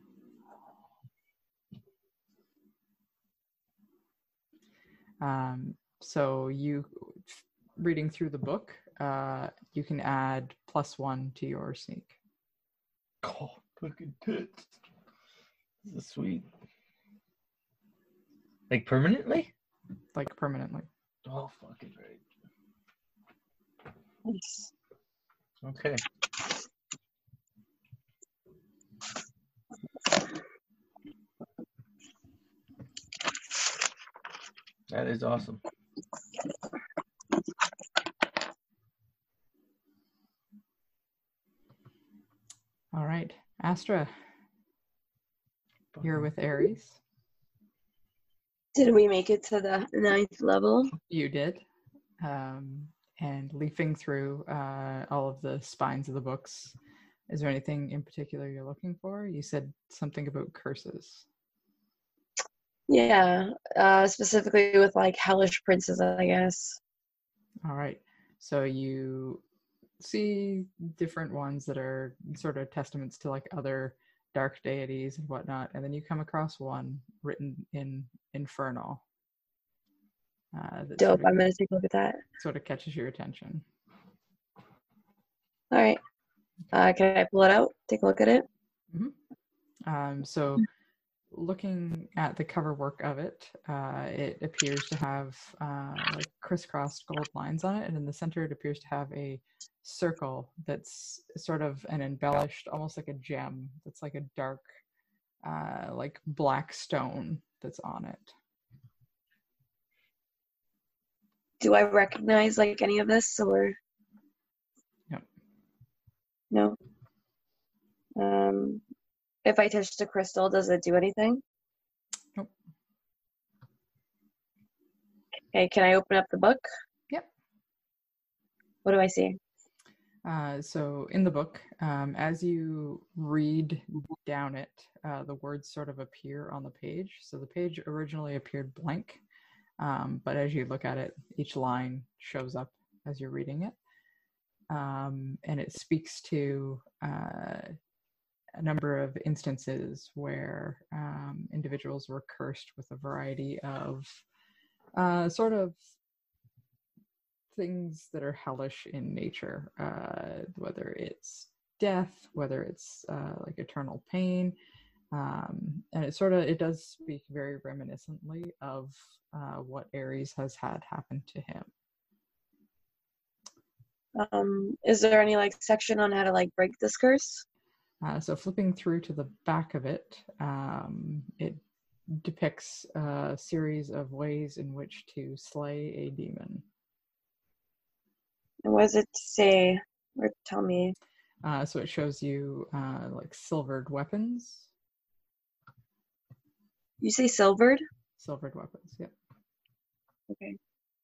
Speaker 1: Um, so you reading through the book, uh, you can add plus one to your sneak.
Speaker 4: Oh, fucking tits. This is sweet. Like permanently?
Speaker 1: like permanently.
Speaker 4: Oh, fucking right.
Speaker 9: Nice.
Speaker 4: Okay. That is awesome.
Speaker 1: All right, Astra, you're with Aries.
Speaker 9: Did we make it to the ninth level?
Speaker 1: You did. Um, and leafing through uh, all of the spines of the books, is there anything in particular you're looking for? You said something about curses.
Speaker 9: Yeah, uh, specifically with like hellish princes, I guess.
Speaker 1: All right. So you see different ones that are sort of testaments to like other dark deities and whatnot, and then you come across one written in Infernal. Uh,
Speaker 9: Dope.
Speaker 1: sort of,
Speaker 9: I'm gonna take a look at that.
Speaker 1: sort of catches your attention.
Speaker 9: All right. Uh, can I pull it out? Take a look at it.
Speaker 1: Um, so, looking at the cover work of it, uh, it appears to have uh, like crisscrossed gold lines on it, and in the center, it appears to have a circle that's sort of an embellished, almost like a gem. That's like a dark, uh, like black stone that's on it.
Speaker 9: Do I recognize like any of this or
Speaker 1: No.
Speaker 9: no? Um, if I touch the crystal, does it do anything?
Speaker 1: Nope.
Speaker 9: Okay, can I open up the book?
Speaker 1: Yep.
Speaker 9: What do I see?
Speaker 1: Uh, so in the book, um, as you read down it, uh, the words sort of appear on the page. So the page originally appeared blank, um, but as you look at it, each line shows up as you're reading it, um, and it speaks to uh, a number of instances where um, individuals were cursed with a variety of uh, sort of things that are hellish in nature, uh, whether it's death, whether it's uh, like eternal pain, um, and it sort of it does speak very reminiscently of uh, what Aries has had happen to him.
Speaker 9: Um, is there any like section on how to like break this curse?
Speaker 1: Uh, so flipping through to the back of it, um, it depicts a series of ways in which to slay a demon.
Speaker 9: And what does it say? Or tell me.
Speaker 1: Uh, so it shows you uh, like silvered weapons,
Speaker 9: You say silvered?
Speaker 1: silvered weapons, yeah.
Speaker 9: Okay.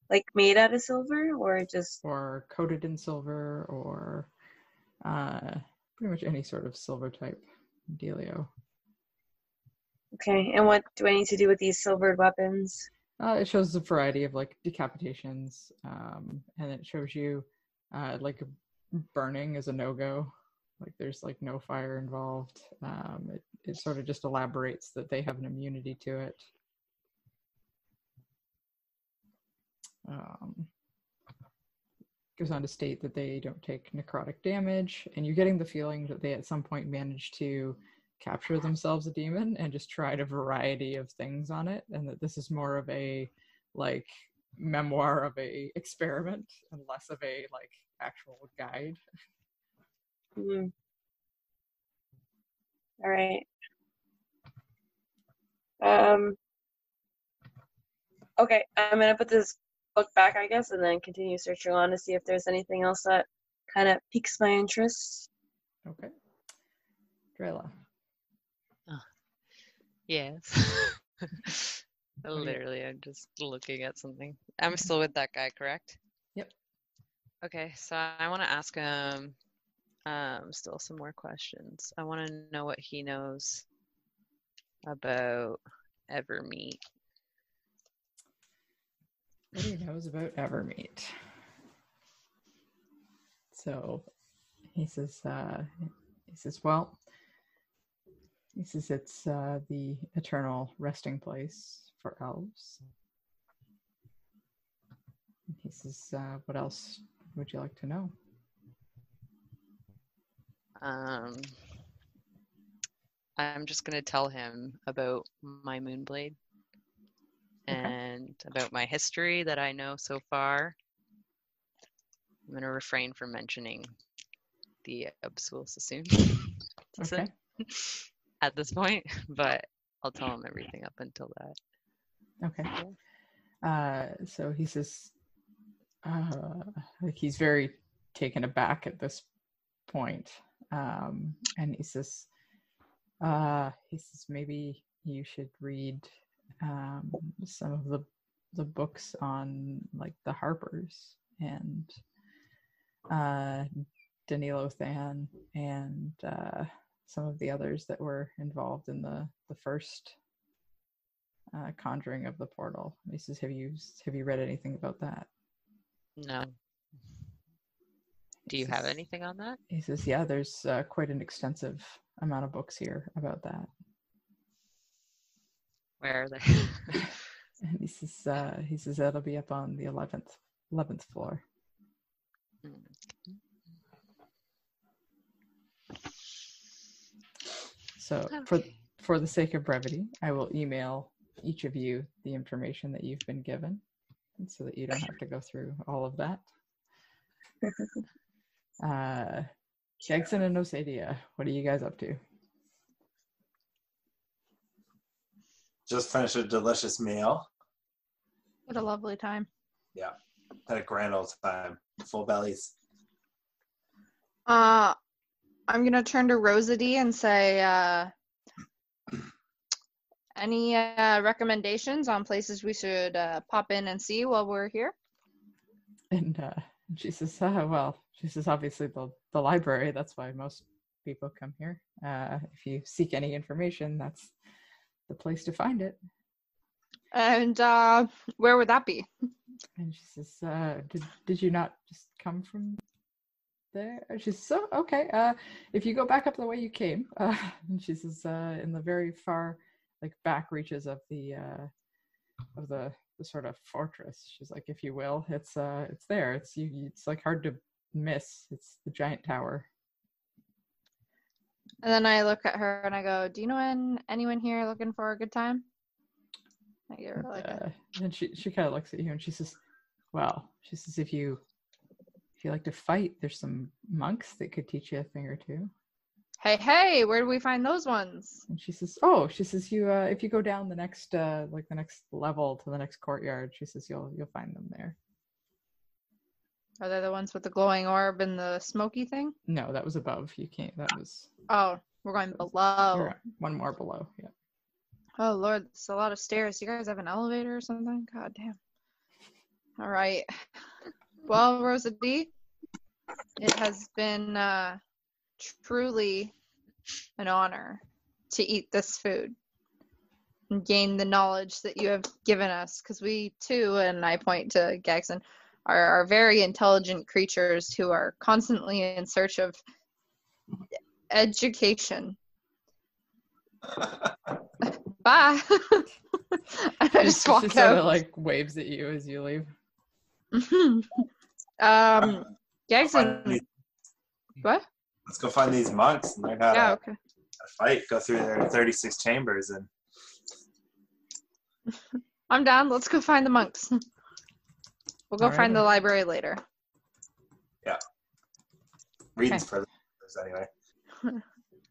Speaker 9: Like made out of silver or just
Speaker 1: or coated in silver, or uh, pretty much any sort of silver type dealio.
Speaker 9: okay. And what do I need to do with these silvered weapons?
Speaker 1: Uh, it shows a variety of like decapitations, um, and it shows you uh, like burning is a no go. Like there's like no fire involved. Um, it it sort of just elaborates that they have an immunity to it. Um, goes on to state that they don't take necrotic damage, and you're getting the feeling that they at some point managed to capture themselves a demon and just tried a variety of things on it, and that this is more of a like memoir of a experiment and less of a like actual guide.
Speaker 9: Hmm. All right. Um. Okay, I'm gonna put this book back, I guess, and then continue searching on to see if there's anything else that kind of piques my interest.
Speaker 1: Okay. Drayla.
Speaker 5: Yes. Literally, I'm just looking at something. I'm still with that guy, correct?
Speaker 1: Yep.
Speaker 5: Okay, so I want to ask him um, still some more questions. I want to know what he knows about Evermeet.
Speaker 1: He knows about Evermeet. So he says, uh, he says, well, he says it's uh, the eternal resting place for elves. He says, uh, what else would you like to know?
Speaker 5: Um, I'm just gonna tell him about my Moonblade
Speaker 1: Okay.
Speaker 5: and about my history that I know so far. I'm gonna refrain from mentioning the Absol Sassoon
Speaker 1: Okay.
Speaker 5: at this point, but I'll tell him everything up until that.
Speaker 1: Okay. Uh, so he says, uh, like he's very taken aback at this point, um, and he says, uh, he says maybe you should read um, some of the the books on like the Harpers and uh, Danilo Thann and uh, some of the others that were involved in the the first uh, conjuring of the portal. He says, "Have you have you read anything about that?"
Speaker 5: No. Do you
Speaker 1: He
Speaker 5: have anything on that?
Speaker 1: He says, "Yeah, there's uh, quite an extensive amount of books here about that."
Speaker 5: Where are they?
Speaker 1: And he says, uh, "He says that'll be up on the eleventh eleventh floor." So for
Speaker 5: Okay.
Speaker 1: for the sake of brevity, I will email each of you the information that you've been given, so that you don't have to go through all of that. Uh, Gagson and Osadia, what are you guys up to?
Speaker 2: Just finished a delicious meal.
Speaker 6: What a lovely time.
Speaker 2: Yeah. Had a grand old time. Full bellies.
Speaker 6: Uh, I'm gonna turn to Rosady and say, uh, any uh, recommendations on places we should uh, pop in and see while we're here?
Speaker 1: And uh, she says, uh, well, she says, obviously the, the library, that's why most people come here. Uh, if you seek any information, that's the place to find it.
Speaker 6: And uh, where would that be?
Speaker 1: And she says, uh, did, did you not just come from there? And she says, so, okay, uh, if you go back up the way you came, uh, and she says, uh, in the very far, like back reaches of the, uh, of the, the sort of fortress, she's like, if you will, it's, uh, it's there. It's, you, you- it's like hard to miss. It's the giant tower.
Speaker 6: And then I look at her and I go, "Do you know an, anyone here looking for a good time?" I give her
Speaker 1: And,
Speaker 6: like
Speaker 1: uh, and she she kind of looks at you and she says, "Well, she says if you if you like to fight, there's some monks that could teach you a thing or two.
Speaker 6: "Hey, hey, where do we find those ones?"
Speaker 1: And she says, "Oh, she says you uh, if you go down the next uh, like the next level to the next courtyard, she says you'll you'll find them there.
Speaker 6: Are they the ones with the glowing orb and the smoky thing?
Speaker 1: No, that was above. You can't. That was
Speaker 6: Oh, we're going below.
Speaker 1: one more below. Yeah.
Speaker 6: Oh Lord, it's a lot of stairs. You guys have an elevator or something? God damn. All right. Well, Rosady, it has been uh, truly an honor to eat this food and gain the knowledge that you have given us. Because we too, and I point to Gagson, are, are very intelligent creatures who are constantly in search of education. Bye. I just
Speaker 1: she
Speaker 6: walk
Speaker 1: sort
Speaker 6: out.
Speaker 1: of like waves at you as you leave.
Speaker 6: um,
Speaker 2: Find
Speaker 6: Gagson,
Speaker 2: these-
Speaker 6: what?
Speaker 2: Let's go find these monks and learn how
Speaker 6: Yeah,
Speaker 2: to,
Speaker 6: okay.
Speaker 2: how to fight. Go through their 36 chambers and
Speaker 6: I'm down. Let's go find the monks. We'll go
Speaker 1: Alright.
Speaker 6: find the library later.
Speaker 2: readings
Speaker 6: Okay.
Speaker 2: for the anyway.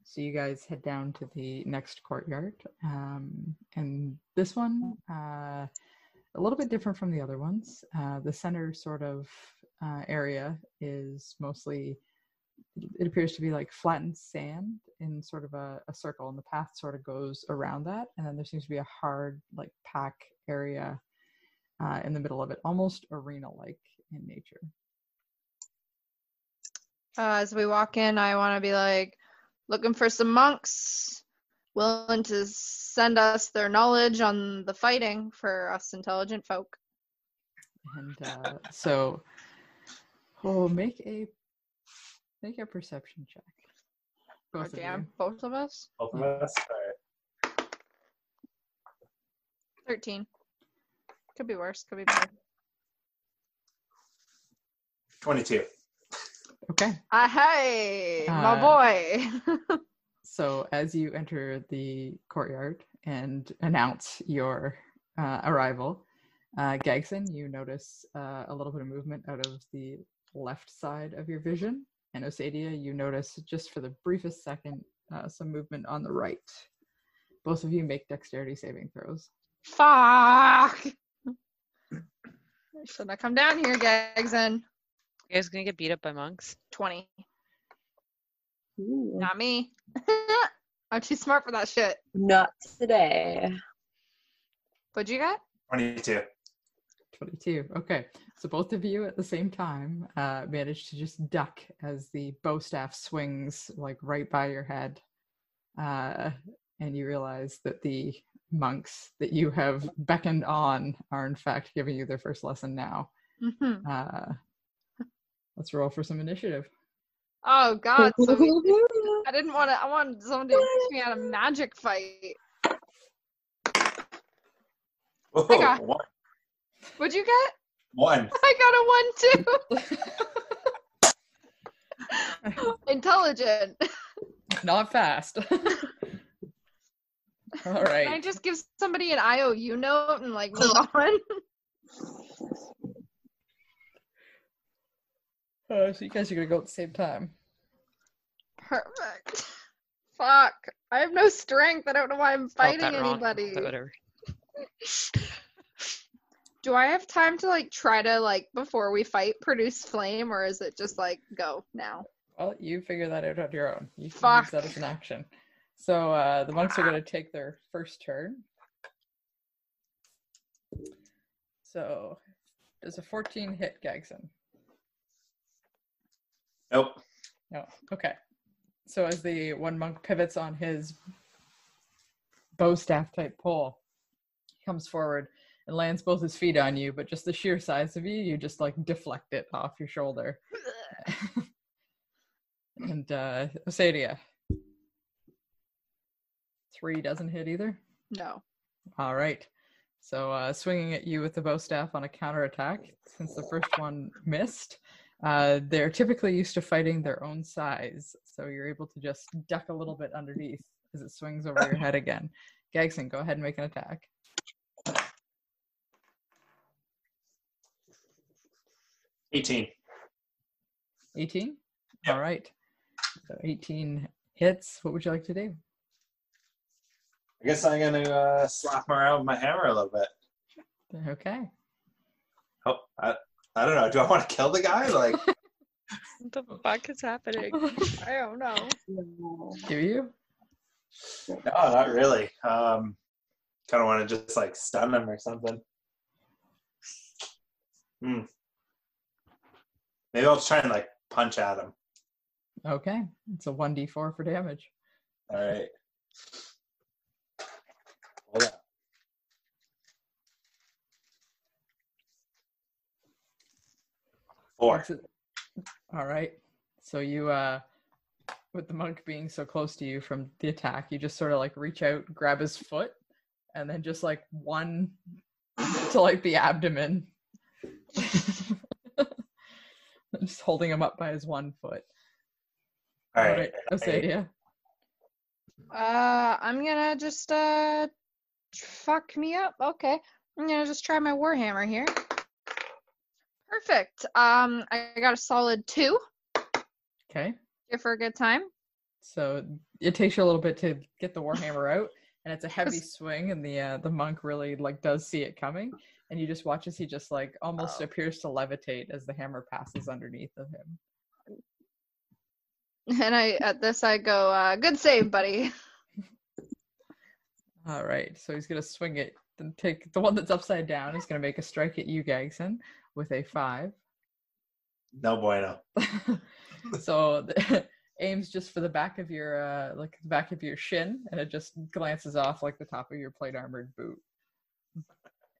Speaker 1: So you guys head down to the next courtyard, um, and this one uh, a little bit different from the other ones. Uh, the center sort of uh, area is mostly it appears to be like flattened sand in sort of a, a circle, and the path sort of goes around that, and then there seems to be a hard like pack area uh, in the middle of it, almost arena-like in nature.
Speaker 6: Uh, as we walk in, I want to be like, looking for some monks. willing to send us their knowledge on the fighting for us intelligent folk.
Speaker 1: And uh, so, oh, make a make a perception check.
Speaker 6: Oh,
Speaker 1: Both of
Speaker 6: damn,
Speaker 1: you.
Speaker 6: both of us.
Speaker 2: Both of us. All right.
Speaker 6: 13. Could be worse. Could be better.
Speaker 2: Twenty-two.
Speaker 1: Okay.
Speaker 6: Ah, hey, my
Speaker 1: Uh,
Speaker 6: boy.
Speaker 1: So as you enter the courtyard and announce your uh, arrival, uh, Gagson, you notice uh, a little bit of movement out of the left side of your vision, and Osadia, you notice just for the briefest second uh, some movement on the right. Both of you make dexterity saving throws.
Speaker 6: Fuck. Should I come down here, Gagson?
Speaker 5: You guys gonna get beat up by monks?
Speaker 6: 20.
Speaker 9: Ooh,
Speaker 6: Not me. I'm too smart for that shit.
Speaker 9: not today.
Speaker 6: What'd you get?
Speaker 2: Twenty-two.
Speaker 1: 22. Okay. So both of you at the same time uh, manage to just duck as the bow staff swings like right by your head. Uh, and you realize that the monks that you have beckoned on are in fact giving you their first lesson now.
Speaker 6: hmm
Speaker 1: Uh, let's roll for some initiative.
Speaker 6: Oh god, so we, I didn't want to. I wanted someone to teach me how to magic fight.
Speaker 2: Whoa,
Speaker 6: got-
Speaker 2: one.
Speaker 6: What'd you get?
Speaker 2: One.
Speaker 6: I got a one too. Intelligent.
Speaker 1: Not fast. All right.
Speaker 6: Can I just give somebody an IOU note and like move on?
Speaker 1: Uh, so you guys are gonna go at the same time.
Speaker 6: Perfect. Fuck. I have no strength. I don't know why I'm
Speaker 5: Spelled
Speaker 6: fighting
Speaker 5: that wrong,
Speaker 6: anybody.
Speaker 5: but whatever.
Speaker 6: Do I have time to like try to like before we fight produce flame or is it just like go now?
Speaker 1: Well, you figure that out on your own. You can
Speaker 6: Fuck.
Speaker 1: use that as an action. So uh, the monks are going to take their first turn. So does a 14 hit Gagson?
Speaker 2: Nope.
Speaker 1: No. Okay. So as the one monk pivots on his bow staff type pole, he comes forward and lands both his feet on you, but just the sheer size of you, you just like deflect it off your shoulder. and uh Osadia. Three doesn't hit either.
Speaker 6: No.
Speaker 1: All right. So uh, swinging at you with the bow staff on a counterattack, since the first one missed, uh, they're typically used to fighting their own size. So you're able to just duck a little bit underneath as it swings over your head again. Gagson, go ahead and make an attack.
Speaker 2: Eighteen.
Speaker 1: 18?
Speaker 2: Yep.
Speaker 1: All right. So 18 hits. What would you like to do?
Speaker 2: I guess I'm gonna uh, slap him around with my hammer a little bit.
Speaker 1: Okay.
Speaker 2: Oh, I, I don't know. Do I want to kill the guy? Like,
Speaker 5: What the fuck is happening?
Speaker 6: I don't know.
Speaker 1: Do you?
Speaker 2: no, not really. Um, kind of want to just like stun him or something. Hmm. Maybe I'll try and like punch at him.
Speaker 1: Okay. It's a 1d4 for damage.
Speaker 2: All right. Four.
Speaker 1: All right. So you, uh, with the monk being so close to you from the attack, you just sort of like reach out, grab his foot, and then just like one to like the abdomen. just holding him up by his one foot.
Speaker 2: All right.
Speaker 1: Osadia.
Speaker 6: Uh I'm gonna just uh fuck me up. Okay. I'm gonna just try my warhammer here. Perfect. Um I got a solid two.
Speaker 1: Okay.
Speaker 6: Here for a good time.
Speaker 1: So it takes you a little bit to get the warhammer out, and it's a heavy swing, and the uh, the monk really like does see it coming, and you just watch as he just like almost
Speaker 2: Oh.
Speaker 1: appears to levitate as the hammer passes underneath of him.
Speaker 6: And I at this I go, uh, good save, buddy.
Speaker 1: All right, so he's gonna swing it. and take the one that's upside down. He's gonna make a strike at you, Gagson, with a five.
Speaker 2: No bueno.
Speaker 1: so the, aims just for the back of your uh like the back of your shin and it just glances off like the top of your plate armored boot.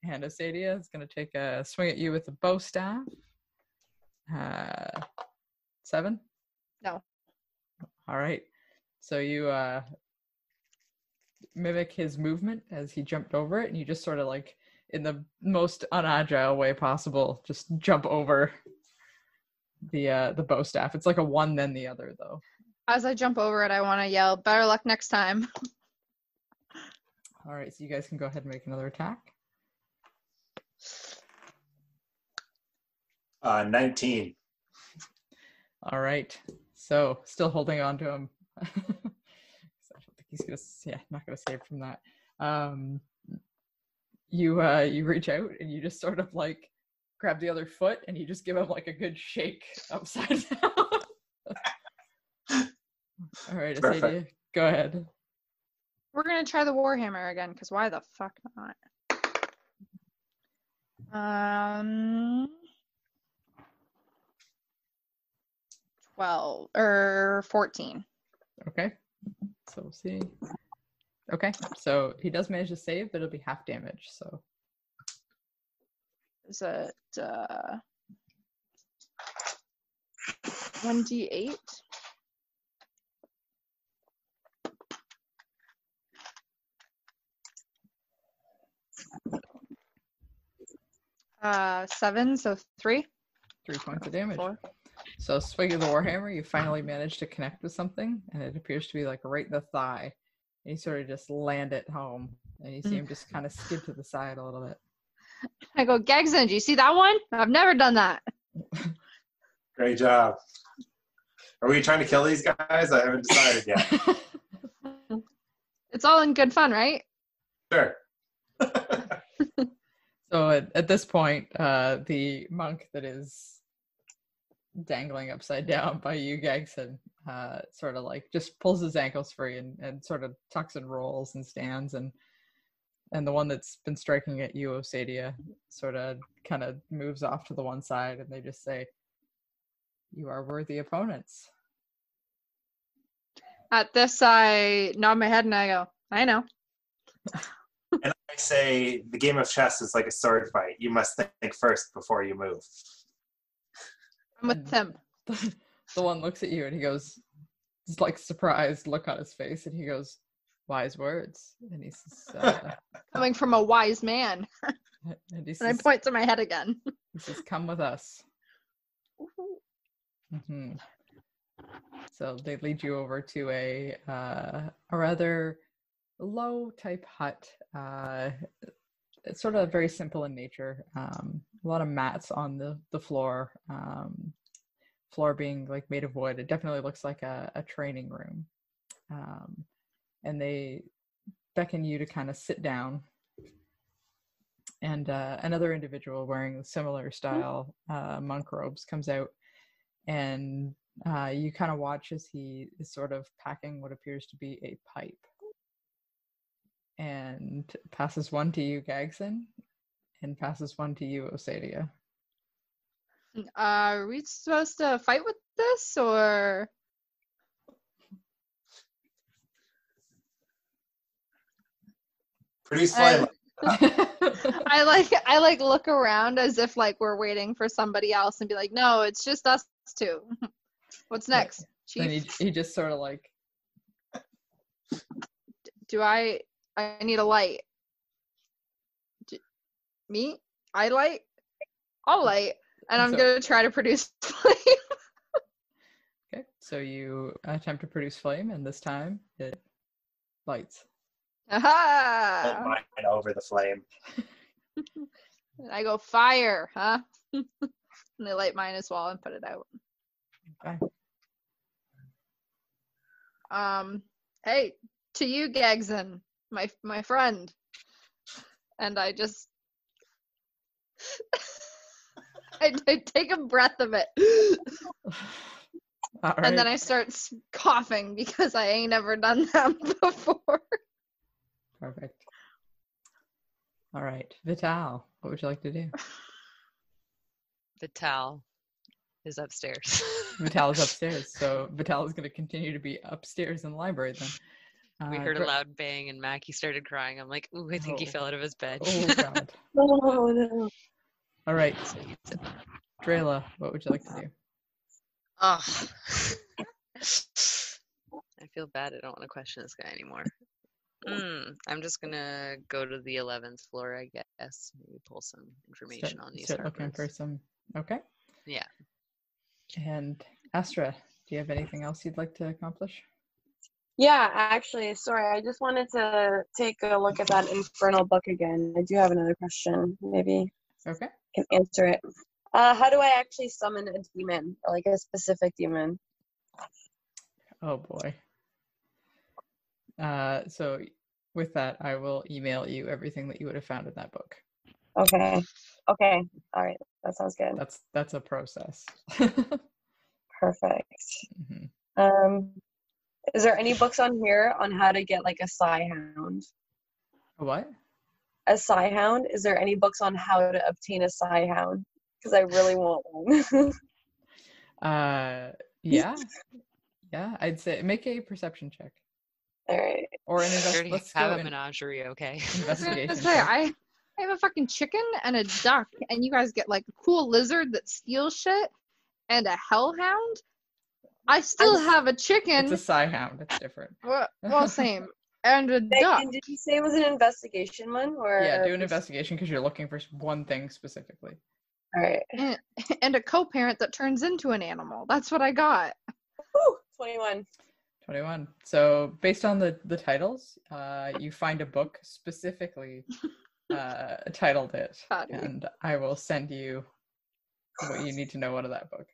Speaker 1: And Osadia is gonna take a swing at you with the bow staff. Uh seven?
Speaker 6: No.
Speaker 1: All right. So you uh mimic his movement as he jumped over it and you just sort of like in the most unagile way possible just jump over the uh the bow staff. It's like a one then the other though.
Speaker 6: As I jump over it, I want to yell, "Better luck next time!"
Speaker 1: All right, so you guys can go ahead and make another attack.
Speaker 2: Uh, 19.
Speaker 1: All right. So still holding on to him. I don't think he's gonna yeah, not gonna save from that. Um you uh you reach out and you just sort of like grab the other foot and you just give him like a good shake upside down. All right,
Speaker 2: Perfect.
Speaker 1: Osadia, go ahead.
Speaker 6: We're gonna try the warhammer again, because why the fuck not? Um, twelve or fourteen.
Speaker 1: Okay. So we'll see. Okay, so he does manage to save, but it'll be half damage. So
Speaker 6: Is it uh one d eight? Uh, seven, so three.
Speaker 1: three points of damage.
Speaker 6: Four.
Speaker 1: So swing of the warhammer, you finally manage to connect with something, and it appears to be like right in the thigh. And you sort of just land it home, and you see him just kind of skid to the side a little bit.
Speaker 6: I go, Gagson, do you see that one? I've never done that.
Speaker 2: Great job. Are we trying to kill these guys? I haven't decided yet.
Speaker 6: It's all in good fun, right?
Speaker 2: Sure.
Speaker 1: So at, at this point, uh, the monk that is dangling upside down by you, Gagson, uh, sort of like just pulls his ankles free and, and sort of tucks and rolls and stands and and the one that's been striking at you, Osadia, sort of kind of moves off to the one side and they just say, You are worthy opponents.
Speaker 6: At this, I nod my head and I go, I know.
Speaker 2: And I say the game of chess is like a sword fight. You must think first before you move.
Speaker 6: I'm with him.
Speaker 1: the one looks at you and he goes, it's like surprised look on his face, and he goes, "Wise words." And he says, uh,
Speaker 6: Coming from a wise man.
Speaker 1: and he
Speaker 6: And I point to my head again.
Speaker 1: he says, "Come with us." hmm So they lead you over to a uh, a rather low type hut. Uh, it's sort of very simple in nature. Um, a lot of mats on the the floor. Um, floor being like made of wood. It definitely looks like a, a training room. Um, and they beckon you to kind of sit down. And uh, another individual wearing similar style uh, monk robes comes out, and uh, you kind of watch as he is sort of packing what appears to be a pipe, and passes one to you, Gagson, and passes one to you, Osadia.
Speaker 6: Uh, are we supposed to fight with this or?
Speaker 2: Produce
Speaker 6: I-
Speaker 2: flame.
Speaker 6: I like I like look around as if like we're waiting for somebody else and be like, no, it's just us two. What's
Speaker 1: Yeah.
Speaker 6: next,
Speaker 1: and he, he just sort of like
Speaker 6: Do I I need a light? D- me? I light? I'll light, and I'm
Speaker 1: So-
Speaker 6: gonna try to produce flame.
Speaker 1: Okay, so you attempt to produce flame, and this time it lights.
Speaker 2: Hold
Speaker 6: Aha!
Speaker 2: mine over the flame.
Speaker 6: And I go fire, huh? and they light mine as well and put it out.
Speaker 1: Okay.
Speaker 6: Um, hey, to you, Gagson, my my friend. And I just, I, I take a breath of it,
Speaker 1: All right.
Speaker 6: and then I start coughing because I ain't ever done that before.
Speaker 1: Perfect. All right, Vital, what would you like to do?
Speaker 5: Vital is upstairs.
Speaker 1: Vital is upstairs, so Vital is going to continue to be upstairs in the library then.
Speaker 5: We
Speaker 1: Uh,
Speaker 5: heard a loud bang and Mackie started crying. I'm like, ooh, I think he
Speaker 1: Oh.
Speaker 5: fell out of his bed.
Speaker 1: Oh god.
Speaker 9: Oh no.
Speaker 1: All right,
Speaker 5: So
Speaker 1: Drayla, what would you like to do?
Speaker 5: Ugh. I feel bad. I don't want to question this guy anymore. Mm, I'm just gonna go to the 11th floor, I guess. Maybe pull some information
Speaker 1: Start,
Speaker 5: on these
Speaker 1: start looking for some. Okay.
Speaker 5: Yeah.
Speaker 1: And Astra, do you have anything else you'd like to accomplish?
Speaker 9: Yeah, actually, sorry, I just wanted to take a look at that infernal book again. I do have another question. Maybe
Speaker 1: Okay.
Speaker 9: Can answer it. Uh, how do I actually summon a demon, like a specific demon?
Speaker 1: Oh boy. Uh, so with that, I will email you everything that you would have found in that book.
Speaker 9: Okay. Okay. All right. That sounds good.
Speaker 1: That's that's a process.
Speaker 9: Perfect.
Speaker 1: Mhm.
Speaker 9: Um, is there any books on here on how to get like a Psy Hound?
Speaker 1: A What?
Speaker 9: A Psy Hound? Is there any books on how to obtain a Psy Hound? Because I really want one.
Speaker 1: Uh, yeah, yeah. I'd say make a perception check
Speaker 9: All right.
Speaker 1: or an
Speaker 5: I
Speaker 1: invest. Let's
Speaker 5: have a
Speaker 1: in
Speaker 5: menagerie, okay?
Speaker 6: I
Speaker 1: investigation.
Speaker 6: gonna say. I, I have a fucking chicken and a duck, and you guys get like a cool lizard that steals shit and a hellhound. I still
Speaker 9: s-
Speaker 6: have a chicken.
Speaker 1: It's a psi hound. It's different.
Speaker 6: well, well, same. And a duck.
Speaker 9: Megan, did you say it was an investigation one or?
Speaker 1: Yeah, do an investigation because you're looking for one thing specifically.
Speaker 9: All right.
Speaker 6: And, and a co-parent that turns into an animal. That's what I got.
Speaker 9: Whew, Twenty-one.
Speaker 1: 21. So based on the the titles, uh, you find a book specifically uh, titled it,
Speaker 6: Got it.
Speaker 1: and I will send you what you need to know out of that book.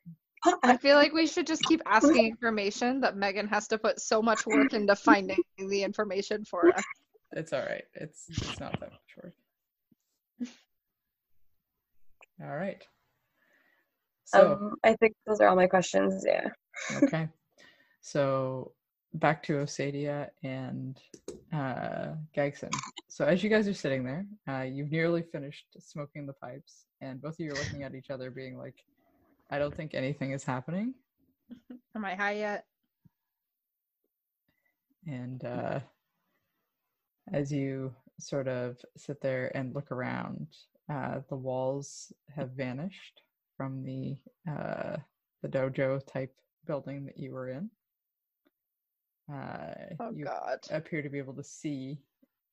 Speaker 6: I feel like we should just keep asking information that Megan has to put so much work into finding the information for us.
Speaker 1: It's all right. It's it's not that much work. All right. So
Speaker 9: um, I think those are all my questions. Yeah.
Speaker 1: okay, so back to Osadia and uh, Gagson. So as you guys are sitting there, uh, you've nearly finished smoking the pipes, and both of you are looking at each other, being like, "I don't think anything is happening."
Speaker 6: Am I high yet?
Speaker 1: And uh, as you sort of sit there and look around, uh, the walls have vanished from the uh, the dojo type building that you were in. Uh,
Speaker 6: Oh
Speaker 1: you
Speaker 6: God.
Speaker 1: appear to be able to see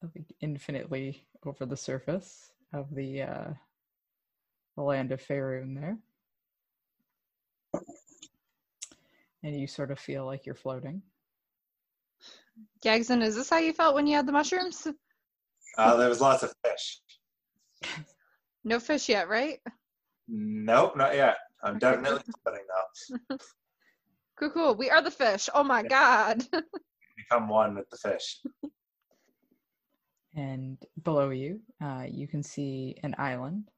Speaker 1: like, infinitely over the surface of the uh, the land of Faerun there. And you sort of feel like you're floating.
Speaker 6: Gagson, is this how you felt when you had the mushrooms?
Speaker 2: Uh, there was lots of fish.
Speaker 6: No fish yet, right?
Speaker 2: Nope, not yet. I'm definitely splitting now.
Speaker 6: Cool, cool. We are the fish. Oh my God.
Speaker 2: Become one with the fish.
Speaker 1: and below you, uh, you can see an island.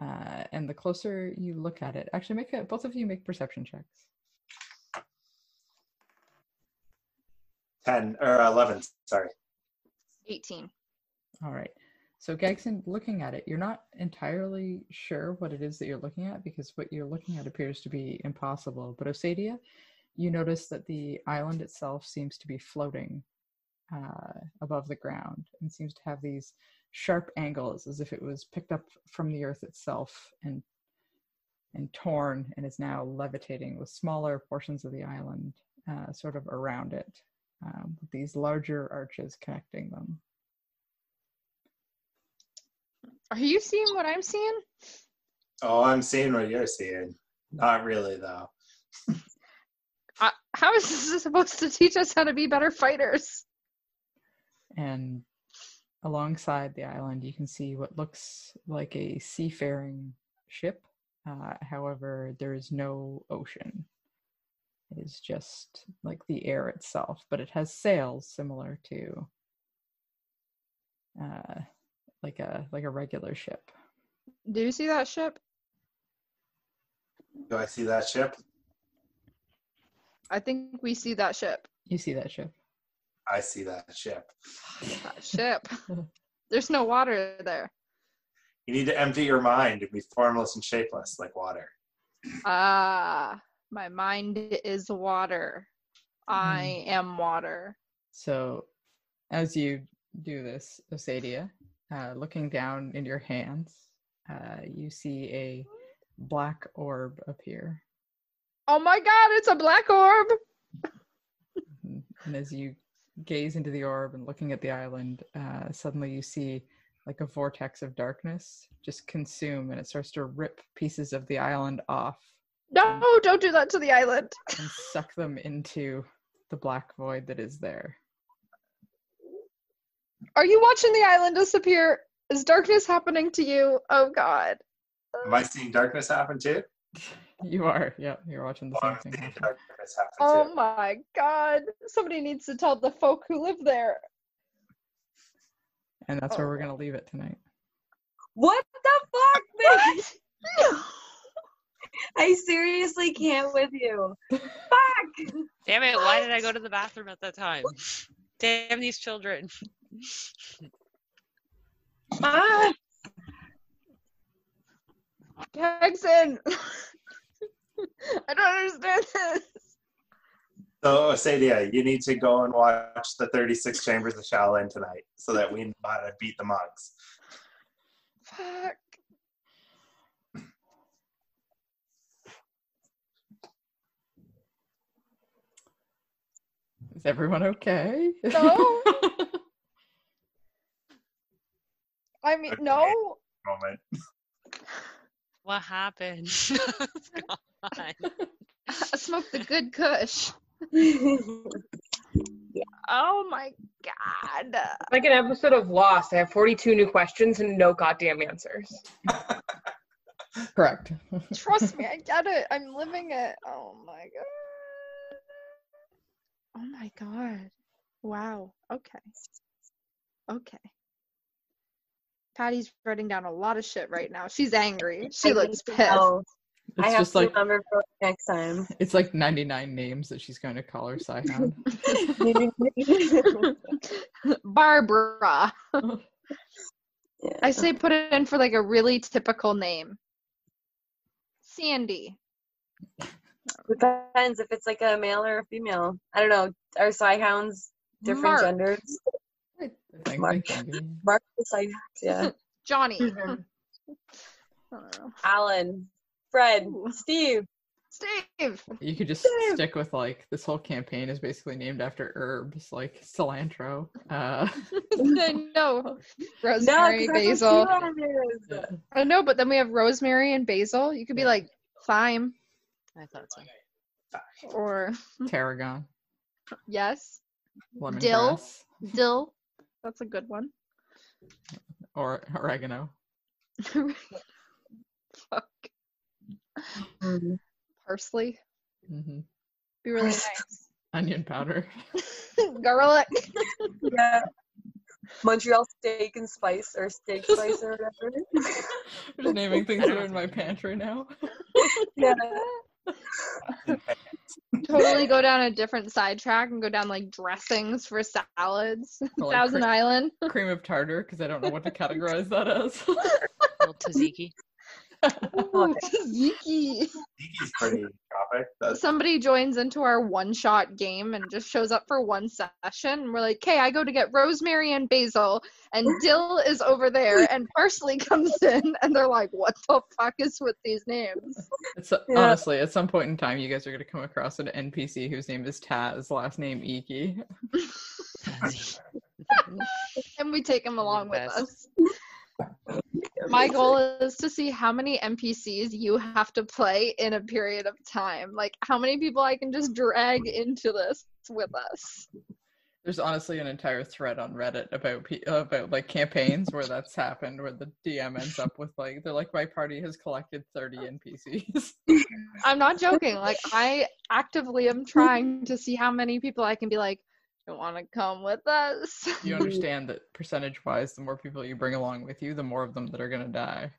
Speaker 1: Uh, and the closer you look at it, actually, make a, both of you make perception checks.
Speaker 2: Ten or eleven. Sorry.
Speaker 6: 18.
Speaker 1: All right. So, Gagson, looking at it, you're not entirely sure what it is that you're looking at because what you're looking at appears to be impossible. But Osadia, you notice that the island itself seems to be floating uh, above the ground and seems to have these sharp angles as if it was picked up from the earth itself and and torn and is now levitating with smaller portions of the island uh, sort of around it, um, with these larger arches connecting them.
Speaker 6: Are you seeing what I'm seeing?
Speaker 2: Oh, I'm seeing what you're seeing. Not really though.
Speaker 6: Uh, how is this supposed to teach us how to be better fighters?
Speaker 1: and alongside the island you can see what looks like a seafaring ship uh, however there is no ocean it is just like the air itself but it has sails similar to uh, like a like a regular ship
Speaker 6: Do you see that ship?
Speaker 2: Do I see that ship?
Speaker 6: I think we see that ship.
Speaker 1: you see that ship
Speaker 2: I see that ship.
Speaker 6: That ship. There's no water there.
Speaker 2: You need to empty your mind and be formless and shapeless like water.
Speaker 6: Ah, my mind is water. I am water.
Speaker 1: So, as you do this, Osadia, uh, looking down in your hands, uh, you see a black orb appear.
Speaker 6: Oh my god, it's a black orb!
Speaker 1: Mhm. And as you gaze into the orb and looking at the island, uh, suddenly you see like a vortex of darkness just consume and it starts to rip pieces of the island off
Speaker 6: No, don't do that to the island.
Speaker 1: and suck them into the black void that is there.
Speaker 6: Are you watching the island disappear? Is darkness happening to you? Oh god.
Speaker 2: Am I seeing darkness happen too?
Speaker 1: You are, yeah, you're watching the
Speaker 2: Oh,
Speaker 1: same thing.
Speaker 2: seeing
Speaker 1: happen.
Speaker 2: darkness happen
Speaker 6: Oh my god. Somebody needs to tell the folk who live there.
Speaker 1: And that's where we're
Speaker 6: Oh.
Speaker 1: gonna leave it tonight.
Speaker 9: What the fuck, man? I seriously can't with you. Fuck.
Speaker 5: Damn it! Why did I go to the bathroom at that time? Damn these children.
Speaker 9: Ah.
Speaker 6: Jackson. I don't understand this.
Speaker 2: So, Osadia, you need to go and watch the 36 Chambers of Shaolin tonight so that we know how to beat the monks.
Speaker 6: Fuck.
Speaker 1: Is everyone okay?
Speaker 6: No. I mean,
Speaker 2: Okay.
Speaker 6: no.
Speaker 2: Moment.
Speaker 5: What happened?
Speaker 6: I smoked the good kush. Oh my god.
Speaker 7: Like an episode of Lost, I have 42 new questions and no goddamn answers.
Speaker 1: Correct.
Speaker 6: Trust me, I get it. I'm living it. Oh my god. Oh my god. Wow. Okay. Okay. Patty's writing down a lot of shit right now. She's angry. She
Speaker 9: I
Speaker 6: looks pissed.
Speaker 9: know. I
Speaker 1: It's
Speaker 9: have
Speaker 1: just
Speaker 9: to
Speaker 1: like
Speaker 9: remember for next time.
Speaker 1: it's like 99 names that she's going to call her Scion.
Speaker 6: Barbara.
Speaker 9: Yeah.
Speaker 6: I say put it in for like a really typical name. Sandy.
Speaker 9: Depends if it's like a male or a female. I don't know. Are Psyhounds different
Speaker 6: Mark.
Speaker 9: genders?
Speaker 1: I think
Speaker 9: Mark.
Speaker 1: they can.
Speaker 9: Mark the Psyhounds, yeah.
Speaker 6: Johnny.
Speaker 9: Mhm.
Speaker 6: I don't know.
Speaker 9: Alan, Fred,
Speaker 6: Ooh.
Speaker 9: Steve.
Speaker 6: Steve.
Speaker 1: You could just
Speaker 9: Damn.
Speaker 1: stick with like this whole campaign is basically named after herbs like cilantro. Uh,
Speaker 6: I know.
Speaker 9: No,
Speaker 6: Rosemary,
Speaker 9: 'cause
Speaker 6: basil.
Speaker 9: what Q
Speaker 1: yeah.
Speaker 6: I know, but then we have rosemary and basil. You could be
Speaker 1: Yeah.
Speaker 6: like thyme
Speaker 5: I thought so.
Speaker 6: or
Speaker 1: tarragon,
Speaker 6: yes,
Speaker 1: lemongrass,
Speaker 6: Dill. dill. That's a good one.
Speaker 1: or oregano.
Speaker 6: Fuck.
Speaker 9: Mhm.
Speaker 6: Parsley.
Speaker 1: hmm
Speaker 6: Be really nice.
Speaker 1: Onion powder.
Speaker 6: Garlic.
Speaker 9: Yeah. Montreal steak and spice or steak spice or whatever.
Speaker 1: We're just naming things that are in my pantry now.
Speaker 9: yeah.
Speaker 6: Totally go down a different sidetrack and go down like dressings for salads.
Speaker 1: Like,
Speaker 6: Thousand
Speaker 1: cre-
Speaker 6: Island.
Speaker 1: cream of tartar because I don't know what to categorize that as.
Speaker 5: Little tzatziki.
Speaker 6: Ooh, tzatziki.
Speaker 2: Tiki's pretty tropic. That's
Speaker 6: Somebody joins into our one shot game and just shows up for one session. And we're like, okay, I go to get rosemary and basil, and dill is over there, and parsley comes in, and they're like, what the fuck is with these names?
Speaker 1: It's uh,
Speaker 9: Yeah.
Speaker 1: honestly at some point in time you guys are gonna come across an NPC whose name is Taz, last name Iki.
Speaker 6: And we take him along with us. My goal is to see how many NPCs you have to play in a period of time. Like, how many people I can just drag into this with us.
Speaker 1: There's honestly an entire thread on Reddit about pe- about like campaigns where that's happened, where the DM ends up with like they're like my party has collected 30 NPCs.
Speaker 6: I'm not joking. Like, I actively am trying to see how many people I can be like, you want to come with us?
Speaker 1: you understand that percentage wise, the more people you bring along with you, the more of them that are gonna die.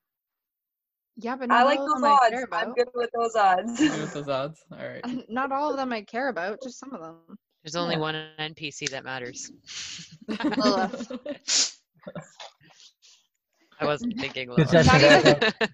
Speaker 6: Yeah, but
Speaker 9: I like
Speaker 6: all
Speaker 9: those odds. I'm good with those odds.
Speaker 1: You with those odds? All right.
Speaker 6: Not all of them I care about, just some of them.
Speaker 5: There's only
Speaker 1: Yeah.
Speaker 5: one NPC that matters. I wasn't thinking Lilith.
Speaker 6: Not
Speaker 4: guys.